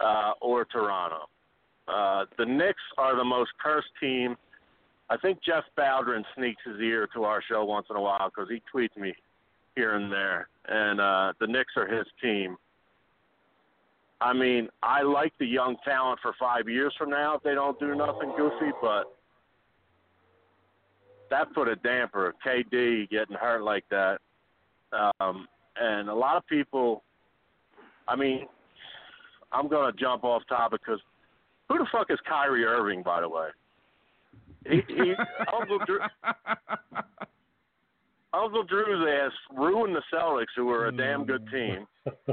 uh, or Toronto. Uh, the Knicks are the most cursed team. I think Jeff Bowdrin sneaks his ear to our show once in a while because he tweets me here and there, and uh, the Knicks are his team. I mean, I like the young talent for five years from now if they don't do nothing goofy, but that put a damper. KD getting hurt like that, um, and a lot of people. I mean, I'm gonna jump off topic because who the fuck is Kyrie Irving, by the way? he, he Uncle Drew Uncle Drew's ass ruined the Celtics, who were a damn good team,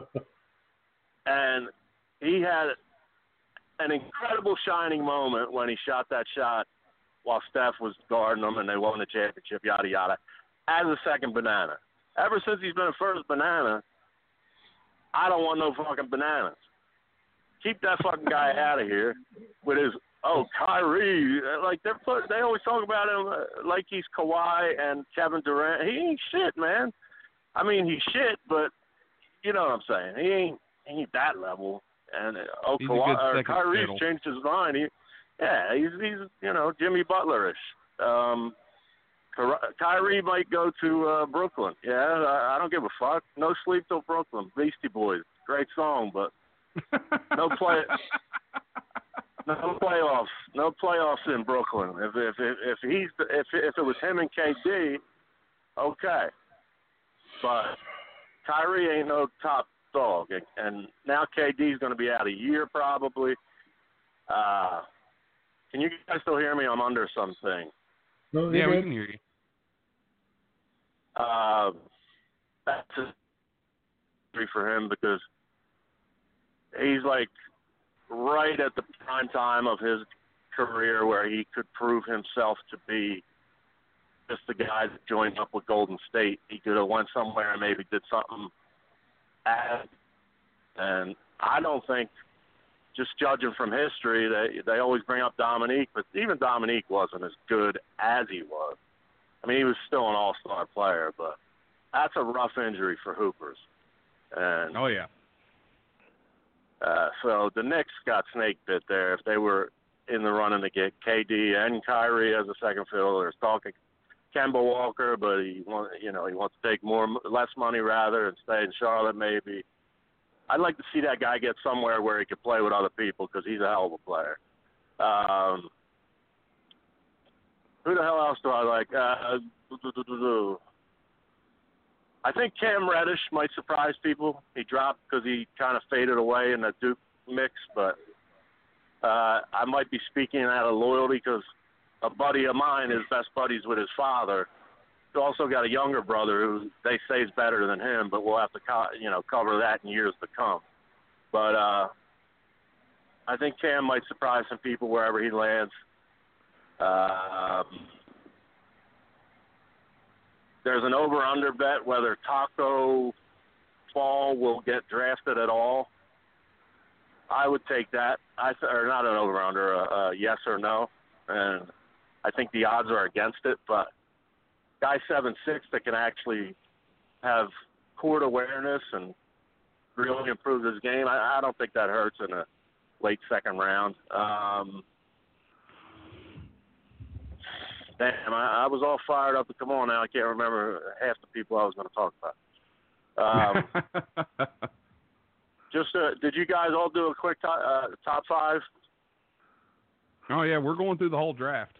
and he had an incredible shining moment when he shot that shot while Steph was guarding them and they won the championship, yada yada, as a second banana. Ever since he's been a first banana, I don't want no fucking bananas. Keep that fucking guy out of here with his oh Kyrie. Like they're put, they always talk about him uh, like he's Kawhi and Kevin Durant. He ain't shit, man. I mean he's shit, but you know what I'm saying. He ain't ain't that level. And uh, oh He's Kawhi Kyrie's fiddle. changed his mind. He, yeah, he's he's you know Jimmy Butlerish. Um, Kyrie might go to uh, Brooklyn. Yeah, I, I don't give a fuck. No sleep till Brooklyn. Beastie Boys, great song, but no play. no playoffs. No playoffs in Brooklyn. If if if, if he's if if it was him and KD, okay. But Kyrie ain't no top dog, and, and now KD's going to be out a year probably. Uh, can you guys still hear me? I'm under something. No, yeah, you're we can hear you. Uh, that's a victory for him because he's like right at the prime time of his career where he could prove himself to be just the guy that joined up with Golden State. He could have went somewhere and maybe did something bad. And I don't think, just judging from history, they they always bring up Dominique, but even Dominique wasn't as good as he was. I mean, he was still an all-star player, but that's a rough injury for Hoopers. And Oh yeah. uh, so the Knicks got snake bit there. If they were in the running to get KD and Kyrie as a second fiddle, there's talking Kemba Walker, but he want, you know, he wants to take more, less money rather and stay in Charlotte maybe. I'd like to see that guy get somewhere where he could play with other people because he's a hell of a player. Um, who the hell else do I like? Uh, I think Cam Reddish might surprise people. He dropped because he kind of faded away in the Duke mix, but uh, I might be speaking out of loyalty because a buddy of mine is best buddies with his father. He's also got a younger brother who they say is better than him, but we'll have to co- you know cover that in years to come. But uh, I think Cam might surprise some people wherever he lands. Um, there's an over under bet whether Taco Fall will get drafted at all. I would take that. I th- or not an over under, a, a yes or no, and I think the odds are against it. But guy seven six that can actually have court awareness and really improve his game. I, I don't think that hurts in a late second round. Um, damn, I, I was all fired up to come on now. I can't remember half the people I was going to talk about. Um, just uh, did you guys all do a quick top, uh, top five? oh yeah, we're going through the whole draft.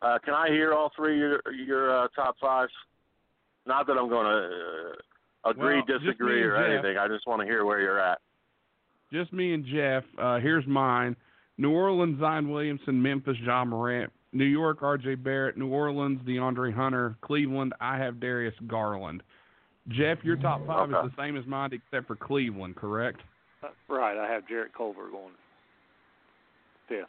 Uh, can I hear all three of your, your uh, top fives? Not that I'm going to uh, agree, Well, disagree, or Jeff. anything. I just want to hear where you're at. Just me and Jeff. Uh, here's mine. New Orleans, Zion Williamson. Memphis, John Morant. New York, R.J. Barrett. New Orleans, DeAndre Hunter. Cleveland, I have Darius Garland. Jeff, your top five Okay. is the same as mine except for Cleveland, correct? Uh, Right, I have Jarrett Culver going fifth.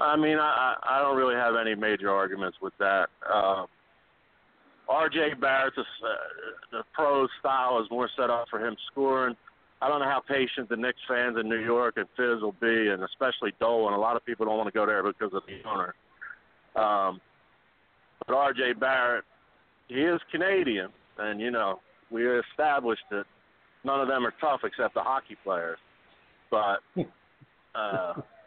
I mean, I I don't really have any major arguments with that. Uh, R.J. Barrett's uh, the pro style is more set up for him scoring. I don't know how patient the Knicks fans in New York and Fizz will be, and especially Dolan. A lot of people don't want to go there because of the owner. Um, but R.J. Barrett, he is Canadian, and you know we established that none of them are tough except the hockey players. But uh,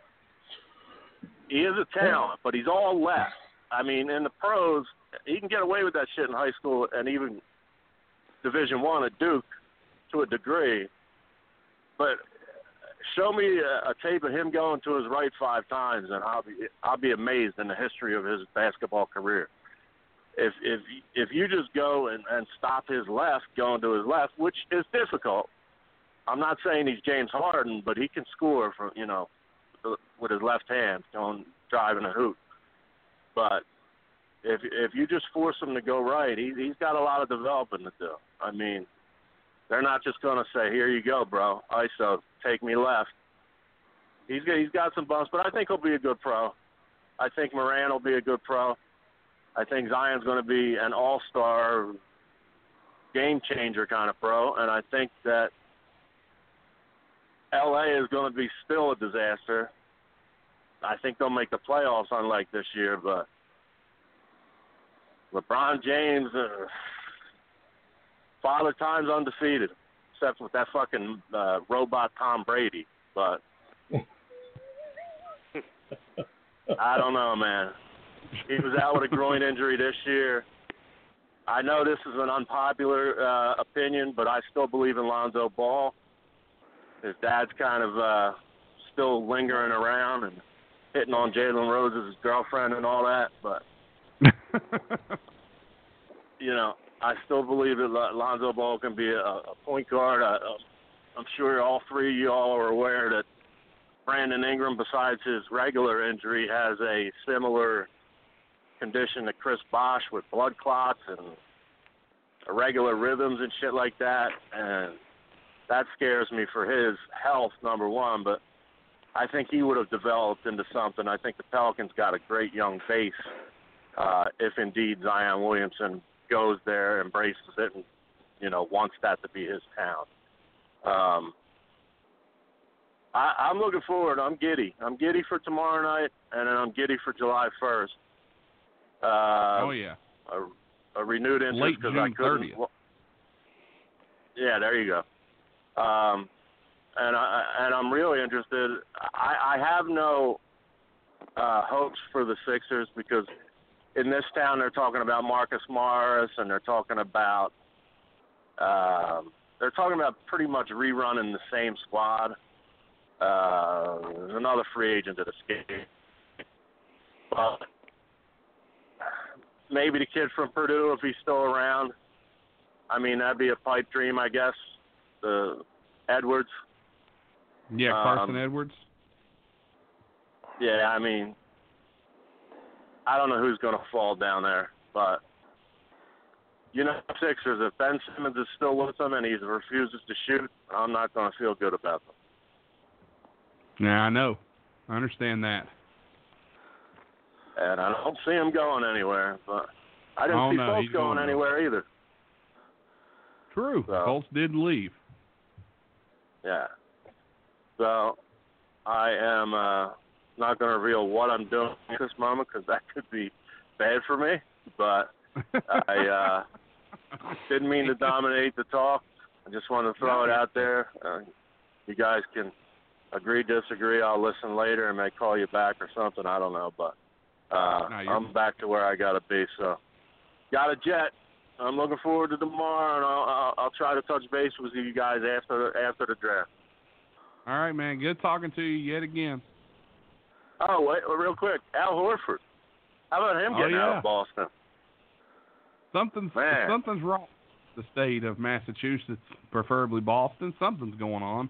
he is a talent, but he's all left. I mean, in the pros, he can get away with that shit in high school and even Division One at Duke to a degree. But show me a, a tape of him going to his right five times, and I'll be I'll be amazed in the history of his basketball career. If if if you just go and, and stop his left going to his left, which is difficult. I'm not saying he's James Harden, but he can score from you know with his left hand going driving a hoop. But if if you just force him to go right, he he's got a lot of developing to do. I mean, they're not just going to say, "Here you go, bro, ISO, take me left." He's got, he's got some bumps, but I think he'll be a good pro. I think Morant will be a good pro. I think Zion's going to be an all-star, game changer kind of pro, and I think that LA is going to be still a disaster. I think they'll make the playoffs, unlike this year, but LeBron James, uh, father time's undefeated, except with that fucking uh, robot Tom Brady. But I don't know, man. He was out with a groin injury this year. I know this is an unpopular uh, opinion, but I still believe in Lonzo Ball. His dad's kind of uh, still lingering around and hitting on Jalen Rose's girlfriend and all that, but you know, I still believe that Lonzo Ball can be a, a point guard. I, I'm sure all three of y'all are aware that Brandon Ingram, besides his regular injury, has a similar condition to Chris Bosh with blood clots and irregular rhythms and shit like that. And that scares me for his health, number one. But I think he would have developed into something. I think the Pelicans got a great young base uh, if indeed Zion Williamson goes there, embraces it, and you know wants that to be his town. Um, I, I'm looking forward. I'm giddy. I'm giddy for tomorrow night, and then I'm giddy for July 1st. Uh, oh yeah. A, a renewed interest because I couldn't. 30th. Well, yeah, there you go. Um, and I and I'm really interested. I, I have no uh, hopes for the Sixers because in this town they're talking about Marcus Morris and they're talking about um, they're talking about pretty much rerunning the same squad. Uh, another free agent that escaped. But maybe the kid from Purdue, if he's still around. I mean, that'd be a pipe dream, I guess. The Edwards. Yeah, Carson Um, Edwards. Yeah, I mean, I don't know who's going to fall down there, but you know, Sixers. If Ben Simmons is still with them and he refuses to shoot, I'm not going to feel good about them. Yeah, I know. I understand that. And I don't see him going anywhere. But I didn't Oh, see no, Fultz going going anywhere either. True. So- Colts did leave. Yeah. So I am uh, not going to reveal what I'm doing at this moment because that could be bad for me. But I uh, didn't mean to dominate the talk. I just wanted to throw it out there. Uh, you guys can agree, disagree. I'll listen later and may call you back or something. I don't know, but uh, No, I'm back to where I got to be. So got a jet. I'm looking forward to tomorrow, and I'll, I'll, I'll try to touch base with you guys after after the draft. All right, man. Good talking to you yet again. Oh, wait, real quick, Al Horford. How about him Oh, getting out of Boston? Something's Man. something's wrong. The state of Massachusetts, preferably Boston, something's going on.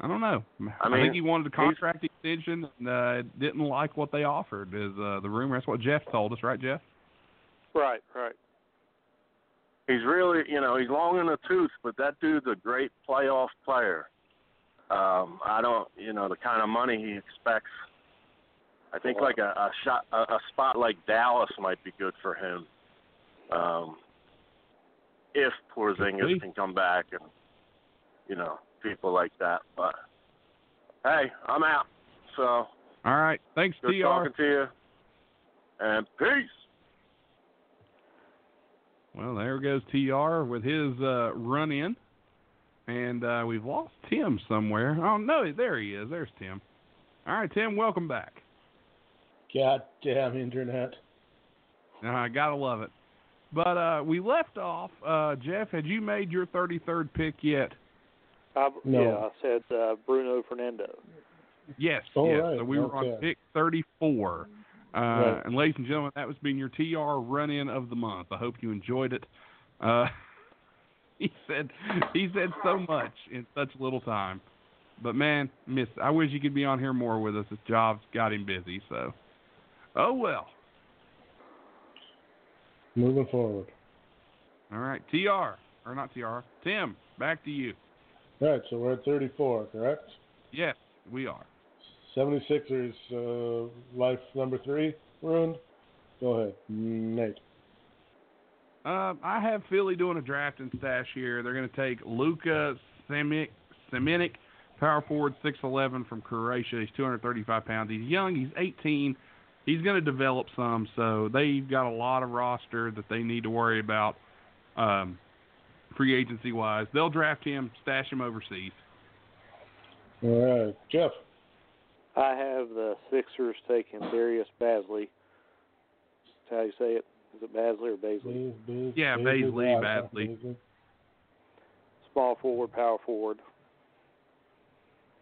I don't know. I think he wanted a contract extension and uh, didn't like what they offered. Is uh, the rumor? That's what Jeff told us, right, Jeff? Right, right. He's really, you know, he's long in the tooth, but that dude's a great playoff player. Um, I don't, you know, the kind of money he expects. I think like a, a shot, a, a spot like Dallas might be good for him. Um, if Porzingis can come back and, you know, people like that. But hey, I'm out. So All right. Thanks, good Tr. talking to you, and peace. Well, there goes Tr with his uh, run in, and uh, we've lost Tim somewhere. Oh no, there he is. There's Tim. All right, Tim, welcome back. Goddamn internet. Uh, I gotta love it. But uh, we left off. Uh, Jeff, had you made your 33rd pick yet? I, No. Yeah, I said uh, Bruno Fernando. Yes. Oh, yes. right, So we were on pick 34. Uh, Right. And ladies and gentlemen, that was being your TR run in of the month. I hope you enjoyed it. Uh, he said he said so much in such little time. But man, miss I wish you could be on here more with us. His job's got him busy, so oh well. moving forward. All right, TR or not TR, Tim, back to you. All right, so we're at 34, correct? Yes, we are. 76ers, uh, life number three, ruined. Go ahead, Nate. Um, I have Philly doing a draft and stash here. They're going to take Luka Samanic, Samanic, power forward, 6'11 from Croatia. He's 235 pounds. He's young. He's 18. He's going to develop some, so they've got a lot of roster that they need to worry about um, free agency wise. They'll draft him, stash him overseas. All right, Jeff. I have the Sixers taking Darius Bazley. That's how you say it. Is it Bazley or Bazley? Bas- Bas- Yeah, Bazley, Baisley, Bazley. Small forward, power forward.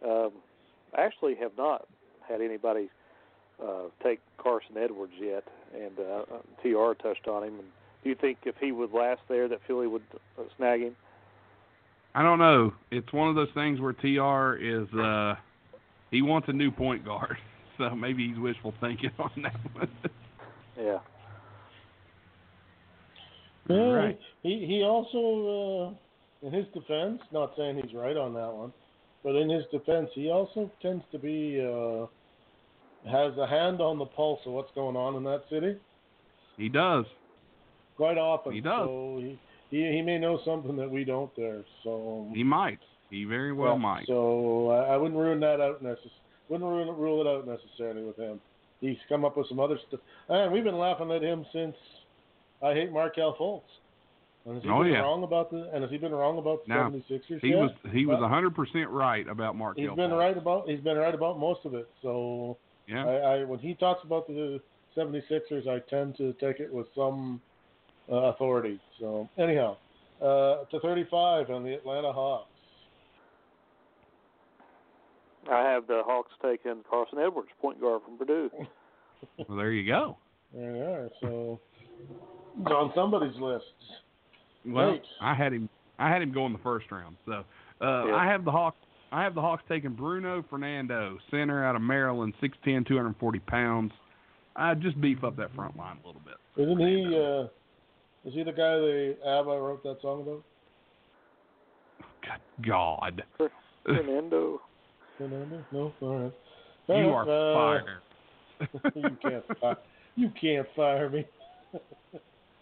Um, actually, have not had anybody uh, take Carson Edwards yet, and uh, Tr touched on him. And do you think if he would last there, that Philly would uh, snag him? I don't know. It's one of those things where TR is uh he wants a new point guard. So maybe he's wishful thinking on that one. Yeah. Yeah, Right. he he also, uh, in his defense, not saying he's right on that one, but in his defense, he also tends to be uh, has a hand on the pulse of what's going on in that city he does. quite often. He does. So he, he he may know something that we don't there. So He might. He very well yeah, might. So I, I wouldn't rule that out necess- Wouldn't rule, rule it out necessarily with him. He's come up with some other stuff, and we've been laughing at him since I hate Markelle Fultz. And has he Oh, been yeah. wrong about the? And has he been wrong about the No, 76ers He yet? was he was Well, a hundred percent right about Mark He's been right about he's been right about most of it. So Yeah. I, I when he talks about the 76ers, I tend to take it with some uh, authority. So anyhow, uh, to 35 on the Atlanta Hawks. I have the Hawks taking Carson Edwards, point guard from Purdue. Well, there you go. There you are. So it's on somebody's list. Well, Right. I had him. I had him go in the first round. So uh, Yeah. I have the Hawks. I have the Hawks taking Bruno Fernando, center out of Maryland, 6'10", 240 pounds. I just beef up that front line a little bit. Isn't he? Uh, is he the guy the ABBA wrote that song about? Good God, Fernando. No, all right. you are enough. fired. Uh, you can't. Fire, you can't fire me.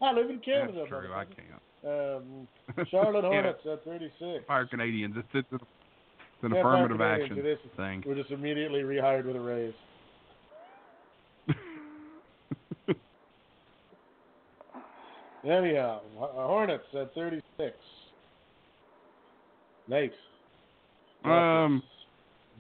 I live in Canada. That's true. I can't. Um, Charlotte Hornets at 36. Fire Canadians. It's, it's, it's an Can't affirmative action thing. We're just immediately rehired with a raise. Anyhow, H- Hornets at 36. Nate. Um,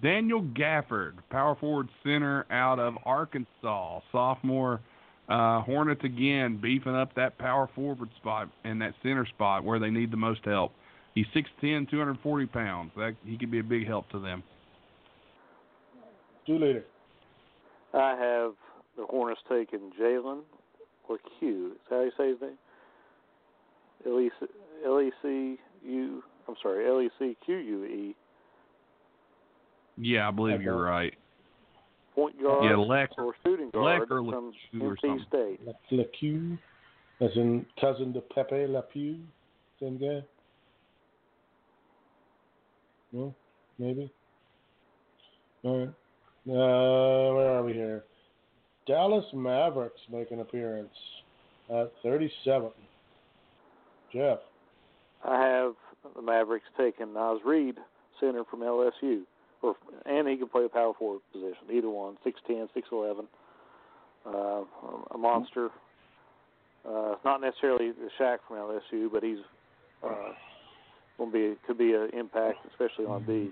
Daniel Gafford, power forward center out of Arkansas, sophomore. Uh, Hornets again beefing up that power forward spot and that center spot where they need the most help. He's 6'10", 240 pounds. That he could be a big help to them. Two leader. I have the Hornets taking Jalen or Q. Is that how you say his name? L E C L E C U. I'm sorry, L E C Q U E. Yeah, I believe Okay. you're right. Point guard Yeah, Leck or shooting Leck guard or from Lecque NC something. State. Le, Le as in cousin to Pepe Le Pew. Same guy. No, maybe. All right. Uh, where are we here? Dallas Mavericks make an appearance at 37. Jeff. I have the Mavericks taking Naz Reid, center from LSU, or and he can play a power forward position, either one, six ten, six eleven, uh, a monster. Uh, not necessarily the Shaq from LSU, but he's uh, going to be could be an impact, especially on B.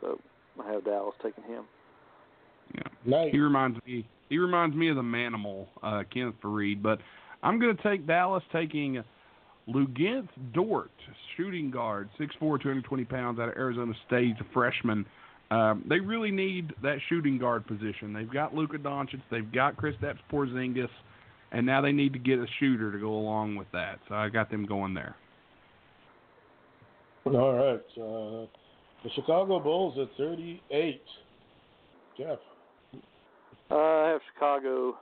So I have Dallas taking him. Yeah. Nice. He reminds me. He reminds me of the Manimal, uh, Kenneth Faried. But I'm going to take Dallas taking Luguentz Dort, shooting guard, 6'4", 220 pounds, out of Arizona State, a freshman. Um, they really need that shooting guard position. They've got Luka Doncic, they've got Kristaps Porzingis, and now they need to get a shooter to go along with that. So I got them going there. All right. Uh, the Chicago Bulls at 38. Jeff. Uh, I have Chicago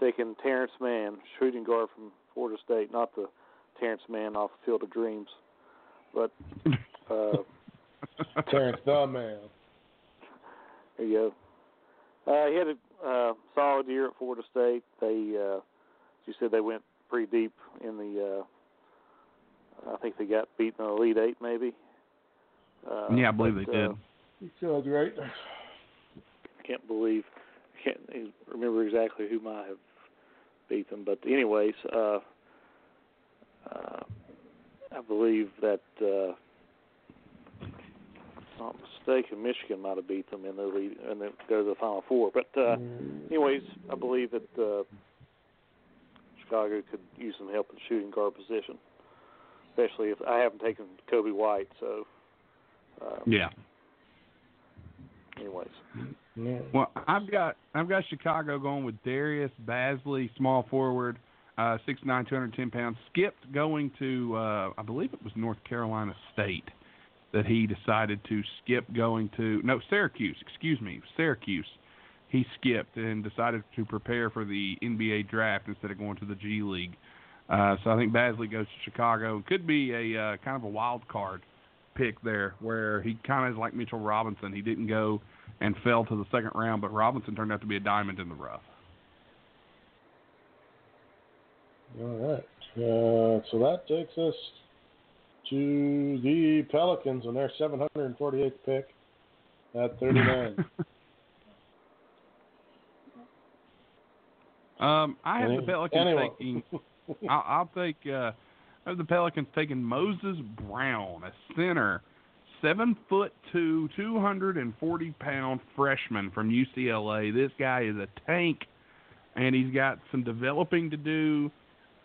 taking Terrence Mann, shooting guard from Florida State, not the Terrence Mann off the Field of Dreams, but uh, Terrence the man. There you go. Uh, he had a uh, solid year at Florida State. They, uh, as you said, they went pretty deep in the. Uh, I think they got beaten in the Elite Eight, maybe. Uh, yeah, I believe but, they did. Uh, He sounds right. can't believe can't remember exactly who might have beat them, but anyways, uh, uh, I believe that uh, if I'm not mistaken, Michigan might have beat them in the lead and then go to the Final Four. But uh, anyways, I believe that uh, Chicago could use some help in shooting guard position, especially if I haven't taken Coby White. So, uh, Yeah. anyways, Yeah. Well, I've got I've got Chicago going with Darius Bazley, small forward, uh, six nine, two hundred ten pounds. Skipped going to uh, I believe it was North Carolina State that he decided to skip going to no Syracuse. Excuse me, Syracuse. He skipped and decided to prepare for the NBA draft instead of going to the G League. Uh, so I think Bazley goes to Chicago. Could be a uh, kind of a wild card pick there, where he kind of is like Mitchell Robinson. He didn't go and fell to the second round, but Robinson turned out to be a diamond in the rough. All right. Uh, so that takes us to the Pelicans on their 748th pick at 39. um, I have the Pelicans anyone. taking. I'll, I'll take. Uh, I have the Pelicans taking Moses Brown, a center, seven foot two, two hundred and forty pound freshman from UCLA. This guy is a tank, and he's got some developing to do.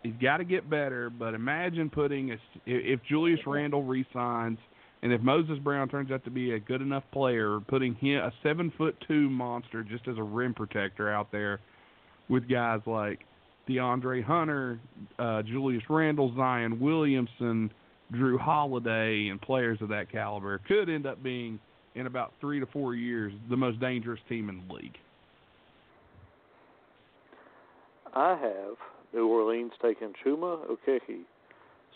He's got to get better, but imagine putting a, if Julius Randle resigns and if Moses Brown turns out to be a good enough player, putting him a seven foot two monster just as a rim protector out there with guys like DeAndre Hunter, uh, Julius Randle, Zion Williamson, Jrue Holiday, and players of that caliber could end up being in about three to four years the most dangerous team in the league. I have New Orleans taking Chuma Okeke,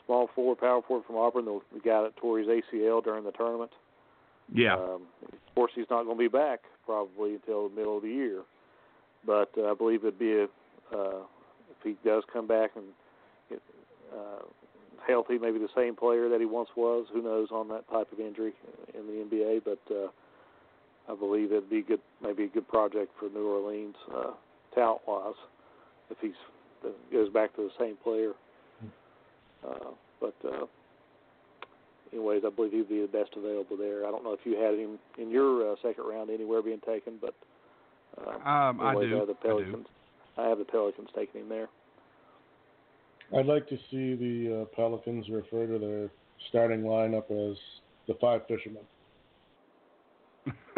small forward, power forward from Auburn, the, the guy that tore his ACL during the tournament. Yeah, Um, of course, he's not going to be back probably until the middle of the year, but uh, I believe it'd be a uh, if he does come back and get uh, healthy, maybe the same player that he once was. Who knows on that type of injury in the NBA? But uh, I believe it'd be good, maybe a good project for New Orleans, uh, talent-wise, if he's uh, goes back to the same player. Uh, but uh, anyways, I believe he'd be the best available there. I don't know if you had him in your uh, second round anywhere being taken, but uh, um, I anyways, do. have the I do. Pelicans. I, have the Pelicans taking him there. I'd like to see the uh, Pelicans refer to their starting lineup as the Five Fishermen.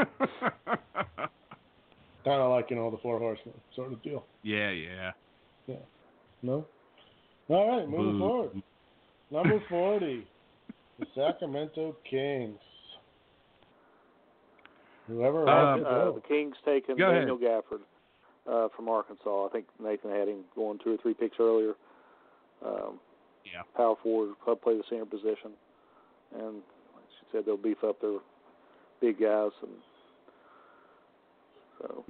Kind of like, you know, the Four Horsemen sort of deal. yeah, yeah. No? All right, moving Boo. forward. Number 40, the Sacramento Kings. Whoever Um, Uh, the Kings taking Go ahead. Daniel Gafford uh, from Arkansas. I think Nathan had him going two or three picks earlier. Um, Yeah. Power forward, probably play the center position, and like she said they'll beef up their big guys, and so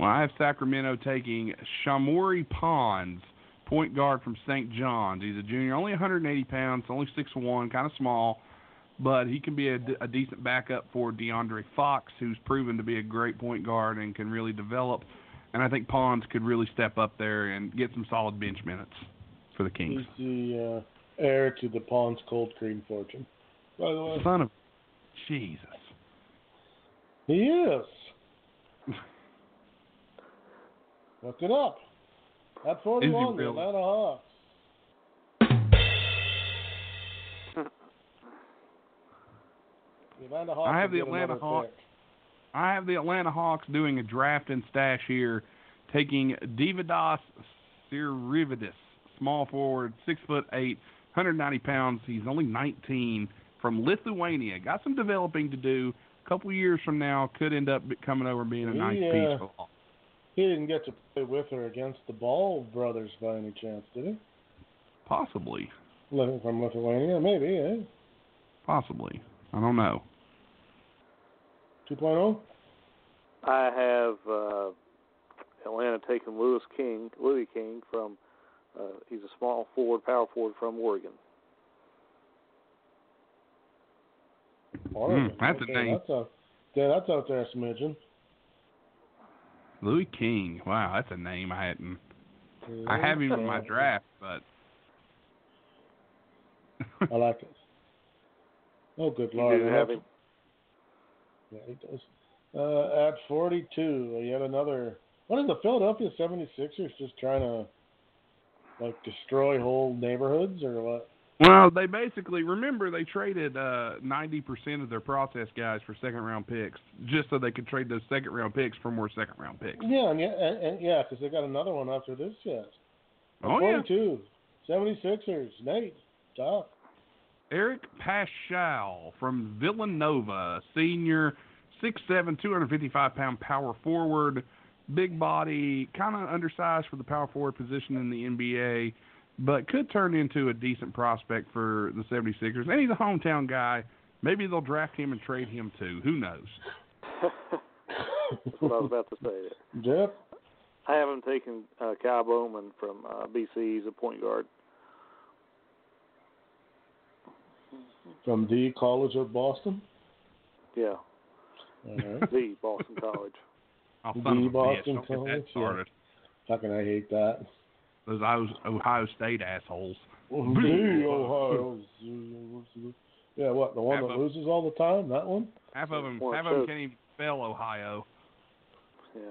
Well, I have Sacramento taking Shamorie Ponds, point guard from St. John's. He's a junior, only 180 pounds, only 6'1", kind of small, but he can be a, a decent backup for De'Aaron Fox, who's proven to be a great point guard and can really develop. And I think Pons could really step up there and get some solid bench minutes for the Kings. He's the uh, heir to the Pond's cold cream fortune. By the way, Son of Jesus. he is. Look it up. At 41, the really? Atlanta Hawks. The Atlanta Hawks. I have the Atlanta Hawks. pick. I have the Atlanta Hawks doing a draft and stash here, taking Deividas Sirvydis, small forward, six foot eight, 190 pounds. He's only 19 from Lithuania. Got some developing to do. A couple years from now, could end up coming over and being a He, nice uh, piece. For He didn't get to play with or against the Ball brothers by any chance, did he? Possibly. Living from Lithuania, maybe, eh? Possibly. I don't know. 2.0? I have uh, Atlanta taking Louis King, Louis King from. Uh, he's a small forward, power forward from Oregon. Oregon. that's a okay, name. That's a, yeah, that's out there, a smidgen. Louis King. Wow, that's a name I hadn't. I have him in my draft, but I like it. Oh, good You lord. do I have have him. Yeah, he does. Uh, at 42, yet another. What is the Philadelphia 76ers just trying to like destroy whole neighborhoods or what? Well, they basically remember they traded uh ninety percent of their process guys for second round picks, just so they could trade those second round picks for more second round picks. Yeah, and yeah, and, and yeah, because they got another one after this yet. Oh yeah. 42, 76ers. Nate, talk. Eric Paschall from Villanova, senior, 6'7", 255 pound power forward, big body, kind of undersized for the power forward position in the NBA, but could turn into a decent prospect for the 76ers. And he's a hometown guy. Maybe they'll draft him and trade him too. Who knows? That's what I was about to say. There. Jeff, I have him taking uh, Kyle Bowman from uh, BC. He's a point guard. from the College of Boston. Yeah, All right. the Boston College. Oh, The son bitch. Boston Don't get that College, yeah. started. Fucking, I hate that. Those Ohio, Ohio State assholes. The Ohio. Yeah, what the one Half that of- loses all the time? That one? Half of them, half of them can't even spell Ohio. Yeah.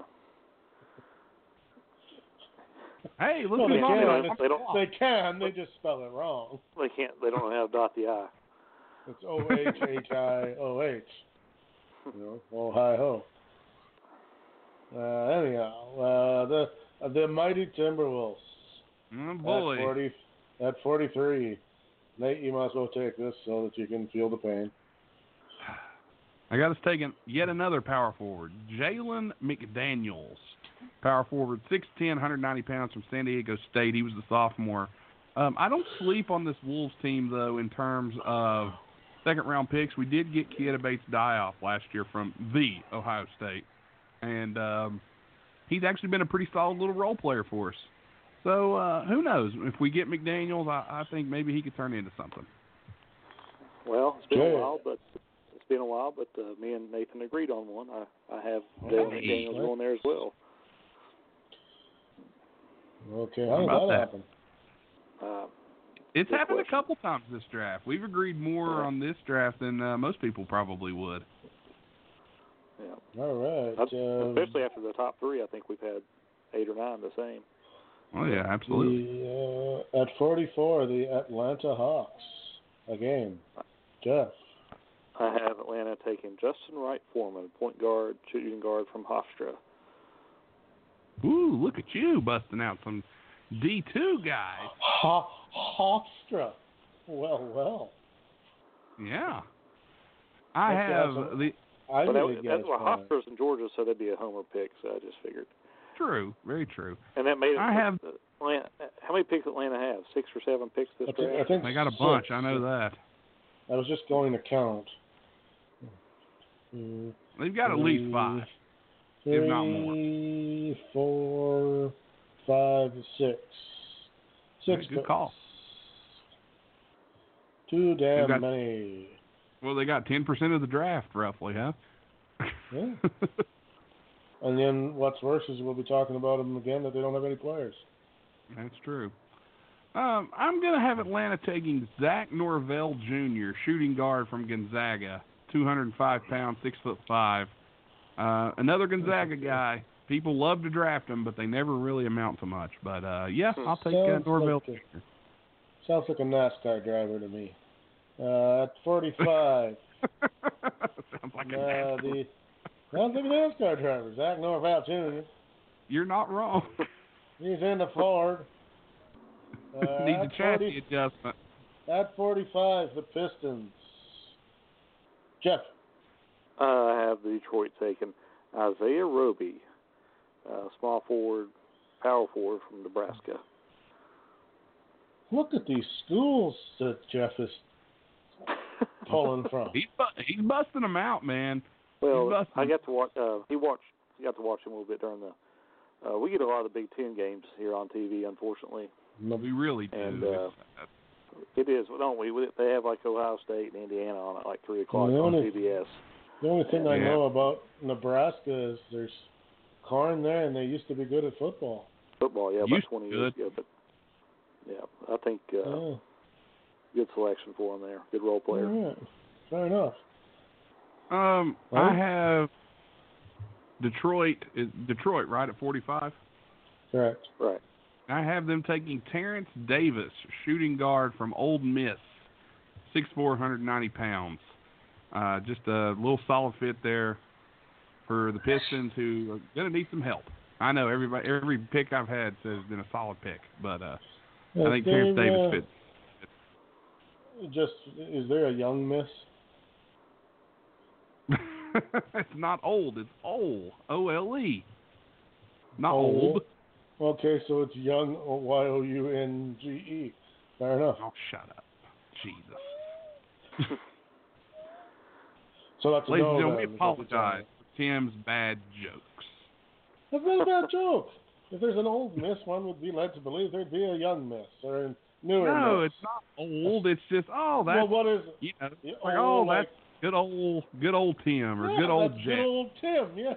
Hey, look Well, who's they can. They don't- They can. They just spell it wrong. They can't. They don't know how to dot the I. It's O H H I O H. You know, oh hi ho. Uh, anyhow, uh, the the mighty Timberwolves Oh, at forty at forty three. Nate, you might as well take this so that you can feel the pain. I got us taking yet another power forward, Jalen McDaniels. Power forward, 6'10", 190 pounds from San Diego State. He was the sophomore. Um, I don't sleep on this Wolves team, though, in terms of second round picks. We did get Keita Bates Diop last year from the Ohio State. And um, he's actually been a pretty solid little role player for us. So uh, who knows? If we get McDaniels, I, I think maybe he could turn into something. Well, it's been Yeah. a while, but it's been a while. But uh, me and Nathan agreed on one. I I have Jalen Hey. McDaniels going there as well. Okay, How how did about that that? happen? Uh, It's happened question. a couple times this draft. We've agreed more Yeah. on this draft than uh, most people probably would. yeah. All right. That's- Uh, Especially after the top three, I think we've had eight or nine the same. Oh yeah, absolutely. The, uh, at 44, the Atlanta Hawks. Again, Jeff. I have Atlanta taking Justin Wright Foreman, point guard, shooting guard from Hofstra. Ooh, look at you busting out some D two guys. Ha- Hofstra. Well, well. Yeah. I That's have awesome. the I But really that, guess that's what fine. Hofstra's in Georgia, so that'd be a homer pick. So I just figured, true, very true. and that made it. I have- Atlanta, how many picks Atlanta have? Six or seven picks this I think, I think They got a six. bunch. I know that. I was just going to count. Mm, They've got at least five. If not more. Three, four, five, six. Six Good picks. call. Too damn got- many. Well, they got ten percent of the draft, roughly, huh? Yeah. And then what's worse is we'll be talking about them again that they don't have any players. That's true. Um, I'm going to have Atlanta taking Zach Norvell Jr., shooting guard from Gonzaga, 205 pounds, six foot five. Uh, another Gonzaga guy. People love to draft him, but they never really amount to much. But uh, yeah, I'll take uh, Sounds Norvell like Jr. Sounds like a NASCAR driver to me. Uh, at 45, Sounds like a uh, NASCAR. the sounds like a NASCAR driver. Zach Norvell Jr. You're not wrong. He's in the Ford. Uh, Needs a at chassis 40 adjustment. At 45, the Pistons. Jeff. Uh, I have the Detroit taking Isaiah Roby, uh, small forward, power forward from Nebraska. Look at these schools that Jeff is pulling from. He's bu- he's busting them out, man. Well, I got to watch. Uh, he watched. He got to watch him a little bit during the. Uh, we get a lot of the Big Ten games here on TV, unfortunately. We really do. And, uh, It is, don't we? They have like Ohio State and Indiana on at like three o'clock on only- CBS. The only thing I know about Nebraska is there's corn there, and they used to be good at football. Football, yeah, about Used twenty years ago. But yeah, I think uh, Yeah. good selection for him there. Good role player. All right. Fair enough. Um, Huh? I have Detroit. Detroit right at 45? Correct. Right. I have them taking Terrence Davis, shooting guard from Old Miss, six four hundred ninety pounds. Uh, just a little solid fit there for the Pistons, who are going to need some help. I know everybody, every pick I've had says it's been a solid pick, but uh, I Is think Terrence there, Davis uh, fits. Just is there a young miss? it's not old. It's old. O L E. Not Old. old. Okay, so it's young Y O U N G E. Fair enough. Oh, shut up. Jesus. So that's Ladies and gentlemen, we is what you're apologize for Tim's bad jokes. That's not a bad joke. If there's an old miss, one would be led to believe there'd be a young miss or a newer No, miss. it's not old. It's just oh that's well, what is it? you know like oh, oh like- that's good old good old Tim or Yeah, good old that's Jack. Good old Tim, yeah.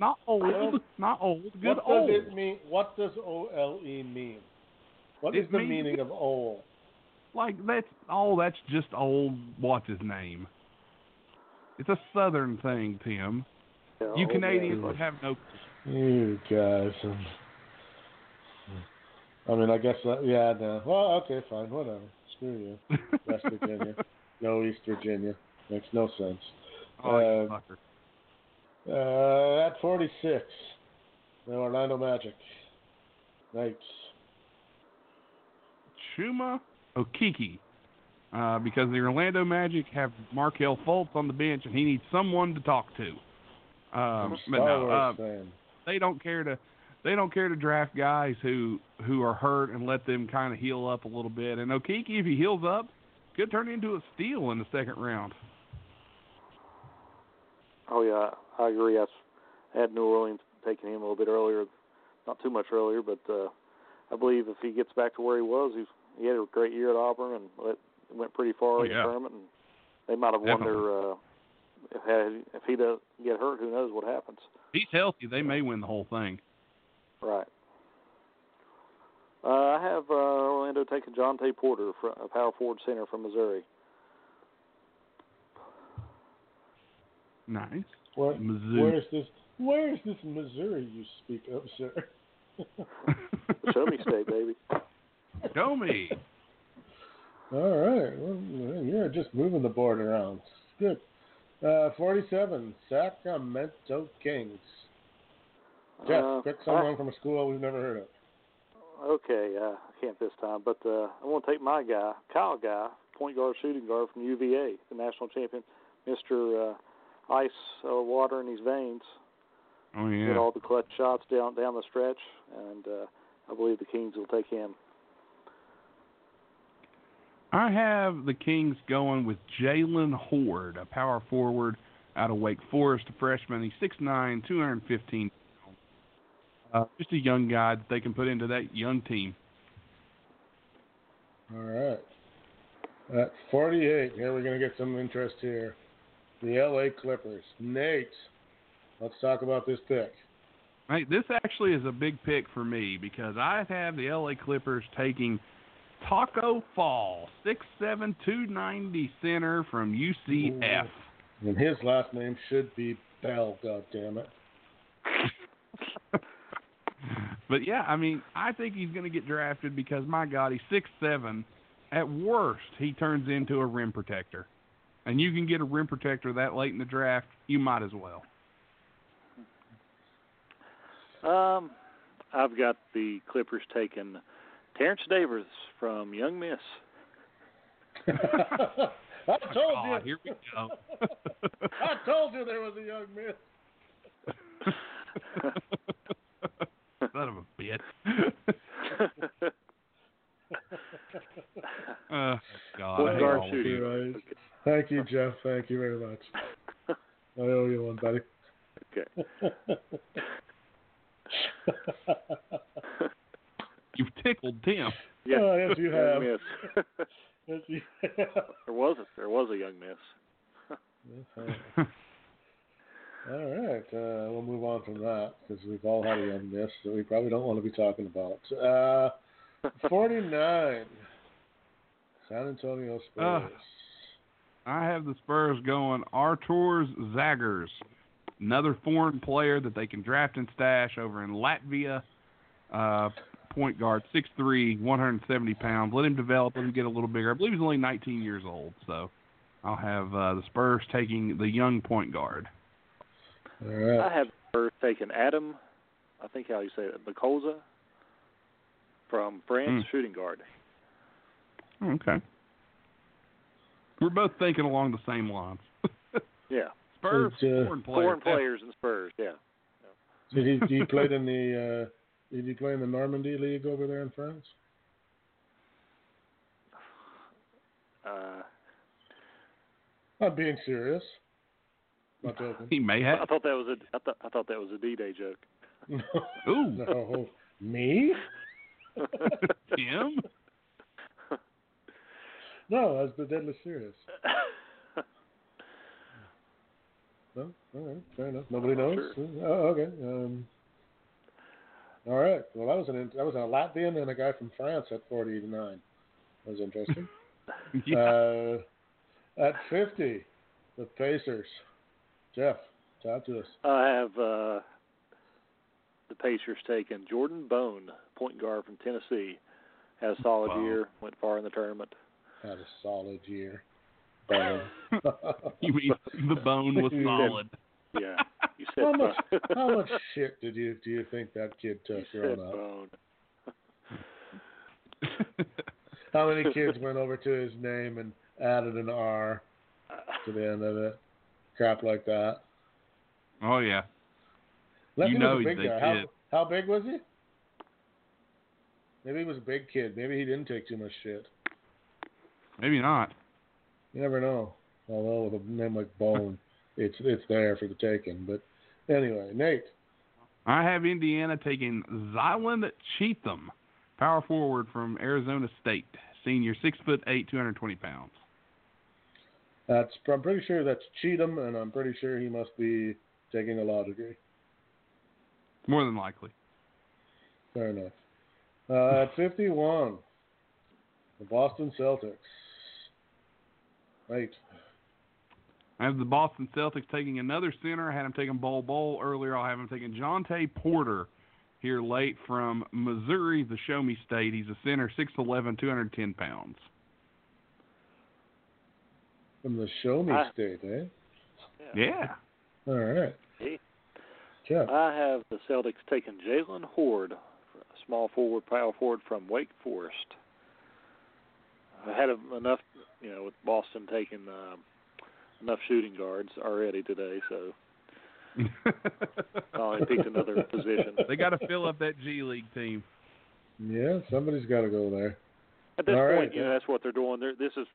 Not old, Well, not old, good what old. does it mean? What does O L E mean? What is It the means- meaning of old? Like that's oh that's just old. What's his name? It's a Southern thing, Tim. Yeah, You Canadians would have no. You guys. I mean, I guess that, yeah, no. Well, okay, fine, whatever. Screw you. West Virginia. No East Virginia. Makes no sense. oh, you Uh. Uh, at 46, the Orlando Magic. Knights. Chuma Okeke. Uh, because the Orlando Magic have Markelle Fultz on the bench, and he needs someone to talk to. Um, but Star no, uh, they don't care to they don't care to draft guys who who are hurt and let them kind of heal up a little bit. And Okeke, if he heals up, could turn into a steal in the second round. Oh yeah, I agree. I had New Orleans taking him a little bit earlier, not too much earlier, but uh, I believe if he gets back to where he was, he's he had a great year at Auburn and let, went pretty far Oh, in the tournament, and they might have won their. Uh, if had, if he does get hurt, who knows what happens? If he's healthy, they may win the whole thing. Right. Uh, I have uh, Orlando taking Jontay Porter, a power forward center from Missouri. Nice. Where, Mizzou. where's this? Where's this Missouri you speak of, sir? Show me state, baby. Show me. All right. Well, you're just moving the board around. Good. Uh, 47, Sacramento Kings. Jeff, Uh, pick I- someone from a school we've never heard of. Okay, uh, I can't this time, but uh, I want to take my guy, Kyle Guy, point guard, shooting guard from UVA, the national champion, Mister uh, Ice uh, Water in his veins. Oh yeah. Get all the clutch shots down down the stretch, and uh, I believe the Kings will take him. I have the Kings going with Jaylen Hoard, a power forward out of Wake Forest, a freshman. He's 6'9", 215 uh, just a young guy that they can put into that young team. All right. At 48, here we're going to get some interest here. The LA Clippers. Nate, let's talk about this pick. This actually is a big pick for me because I have the LA Clippers taking Taco Fall, 6'7", 290 center from UCF. And his last name should be Bell, God damn it. but yeah, I mean, I think he's going to get drafted because my God, he's six seven. At worst, he turns into a rim protector, and you can get a rim protector that late in the draft, you might as well. Um, I've got the Clippers taking Terrence Davis from Young Miss. I told you. Here we go. I told you there was a young miss. Son of a bitch. uh, God, guard shooting. Thank you, Jeff. Thank you very much. I owe you one, buddy. Okay. You've tickled Tim. Yeah. Oh, yes, you young have. miss. Yes, you there was a, there was a young miss. All right, uh, we'll move on from that because we've all had a young miss that we probably don't want to be talking about. Uh, 49, San Antonio Spurs. I have the Spurs going Arturs Zagars, another foreign player that they can draft and stash over in Latvia. Uh, point guard, 6'3", 170 pounds. Let him develop. Let him get a little bigger. I believe he's only 19 years old. So I'll have uh, the Spurs taking the young point guard. All right. I have Spurs taking Adam, I think how you say it, Bacoza from France, Hmm. shooting guard. Okay. We're both thinking along the same lines. Yeah, Spurs, It's, uh, foreign player. foreign players and Spurs. Yeah, Did he, did he played in the? Uh, did he play in the Normandy League over there in France? uh, I'm being serious. Not joking. He may have. I thought that was a I thought I thought that was a D-Day joke. Ooh, no, me? Tim. No, I was the deadly serious. No, all right, fair enough. Nobody knows. Oh, okay. Um, all right. Well, that was an that was a Latvian and a guy from France at forty to nine. That was interesting. Yeah. uh, at fifty, the Pacers. Jeff, talk to us. I have uh, the Pacers taking Jordan Bone, point guard from Tennessee. Had a solid Wow. year, went far in the tournament. Had a solid year. Um, you mean the bone was solid? Yeah, you said how much how much shit did you do you think that kid you took said growing up? Bone. How many kids went over to his name and added an R to the end of it? Crap like that. oh yeah. Unless You know was a big they guy. How, how big was he? Maybe he was a big kid. Maybe he didn't take too much shit. Maybe not. You never know. Although with a name like Bone, it's it's there for the taking. But anyway, Nate. I have Indiana taking Zylan Cheatham, power forward from Arizona State, senior, six foot eight, two hundred twenty pounds. That's I'm pretty sure that's Cheatham, and I'm pretty sure he must be taking a law degree. More than likely. Fair enough. Uh, at 51, the Boston Celtics. Right. I have the Boston Celtics taking another center. I had him taking Bol Bol earlier. I'll have him taking Jontay Porter here late from Missouri, the Show Me State. He's a center, 6'11", 210 pounds. From the Show Me Ah. State, eh? Yeah. All right. Hey. Jeff. I have the Celtics taking Jaylen Hoard, a small forward, power forward from Wake Forest. I had enough, you know, with Boston taking um, enough shooting guards already today, so I only picked another position. they got to fill up that G League team. Yeah, somebody's got to go there. At this All point, right, you know, that's what they're doing. They're, this is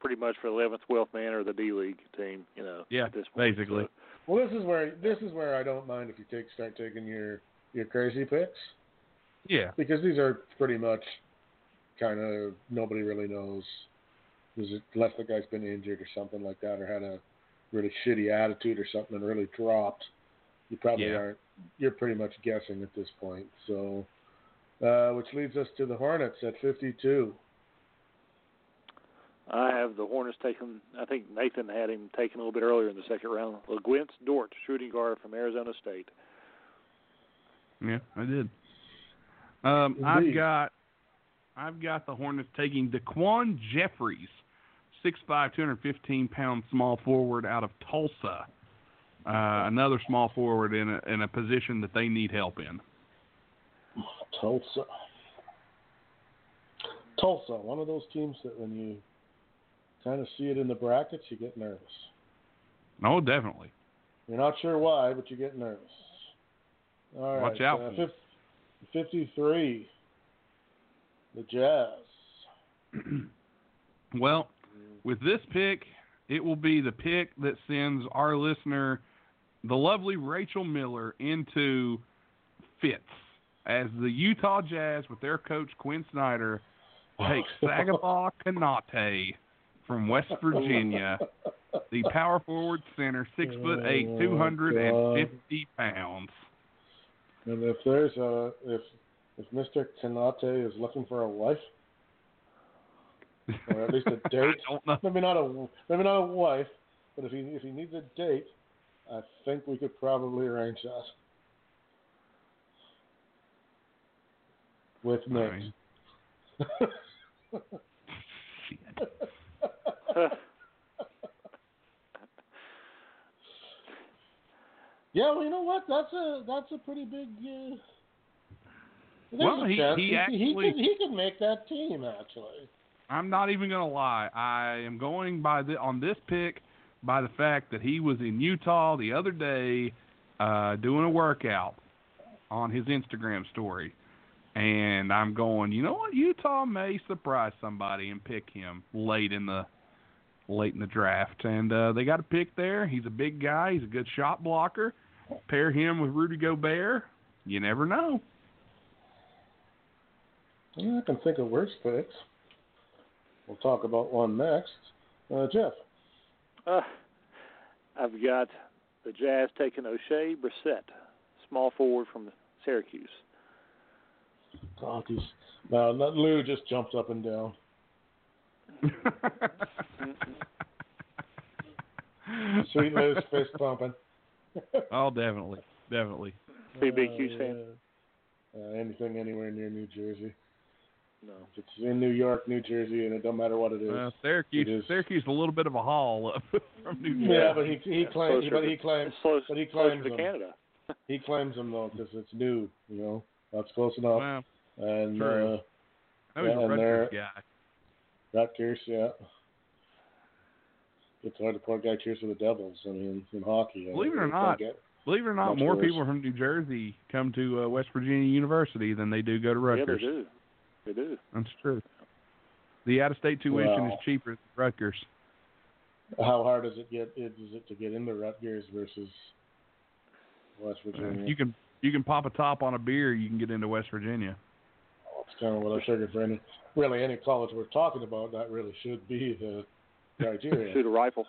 pretty much for the 11th, 12th man or the D League team, you know. Yeah, at this point, basically. so- Well, this is where this is where I don't mind if you take start taking your your crazy picks Yeah. because these are pretty much kind of nobody really knows. Is it unless the guy's been injured or something like that, or had a really shitty attitude or something and really dropped? You probably Yeah. aren't. You're pretty much guessing at this point. So, uh, which leads us to the Hornets at 52. I have the Hornets taken. I think Nathan had him taken a little bit earlier in the second round. Luguentz Dort, shooting guard from Arizona State. Yeah, I did. Um, I've got I've got the Hornets taking Daquan Jeffries, 6'5", 215 pound small forward out of Tulsa. Uh, another small forward in a in a position that they need help in. Tulsa. Tulsa, one of those teams that when you kind of see it in the brackets, you get nervous. Oh, definitely. You're not sure why, but you get nervous. All right. Watch out uh, for 'em. fif- 53. The Jazz. well, with this pick it will be the pick that sends our listener, the lovely Rachel Miller, into fits as the Utah Jazz, with their coach Quinn Snyder, takes Sagaba Konate from West Virginia, the power forward center, six foot eight, oh, two hundred and fifty pounds. And if there's a if if Mr. Konate is looking for a wife, or at least a date, maybe not a maybe not a wife, but if he if he needs a date, I think we could probably arrange that with Nick. Shit. yeah, well, you know what? That's a that's a pretty big. Uh, Well, he- he he, actually- could he could make that team actually. I'm not even gonna lie. I am going by the on this pick by the fact that he was in Utah the other day uh, doing a workout on his Instagram story, and I'm going. You know what? Utah may surprise somebody and pick him late in the late in the draft, and uh, they got a pick there. He's a big guy. He's a good shot blocker. Pair him with Rudy Gobert. You never know. Yeah, I can think of worse picks. We'll talk about one next. Uh, Jeff. Uh, I've got the Jazz taking O'Shea Brissett, small forward from Syracuse. God, he's now that Lou just jumped up and down. Sweet Lou's fist pumping. oh, definitely, definitely. Be a big Hughes fan? Uh, anything anywhere near New Jersey. No. It's in New York, New Jersey, and it don't matter what it is. Uh, Syracuse, It is. Syracuse, a little bit of a haul up from New Jersey. yeah, but he he claims, but he claims, close, but he claims to them. Canada. he claims them though because it's new. You know, that's close enough. Well, and true. uh, I know he's Yeah, a and Rutgers they're- guy. Rutgers, yeah. It's hard to poor guy cheers for the Devils. I mean, in hockey. I Believe it or don't Believe it or not, Much more worse. people from New Jersey come to uh, West Virginia University than they do go to Yeah, they Rutgers. do. They do. That's true. The out-of-state tuition Wow. is cheaper than Rutgers. How hard is it get? Is it to get into Rutgers versus West Uh, Virginia? you can you can pop a top on a beer, you can get into West Virginia. That's kind of what I figured for any, really any college we're talking about. That really should be the criteria. Shoot a rifle.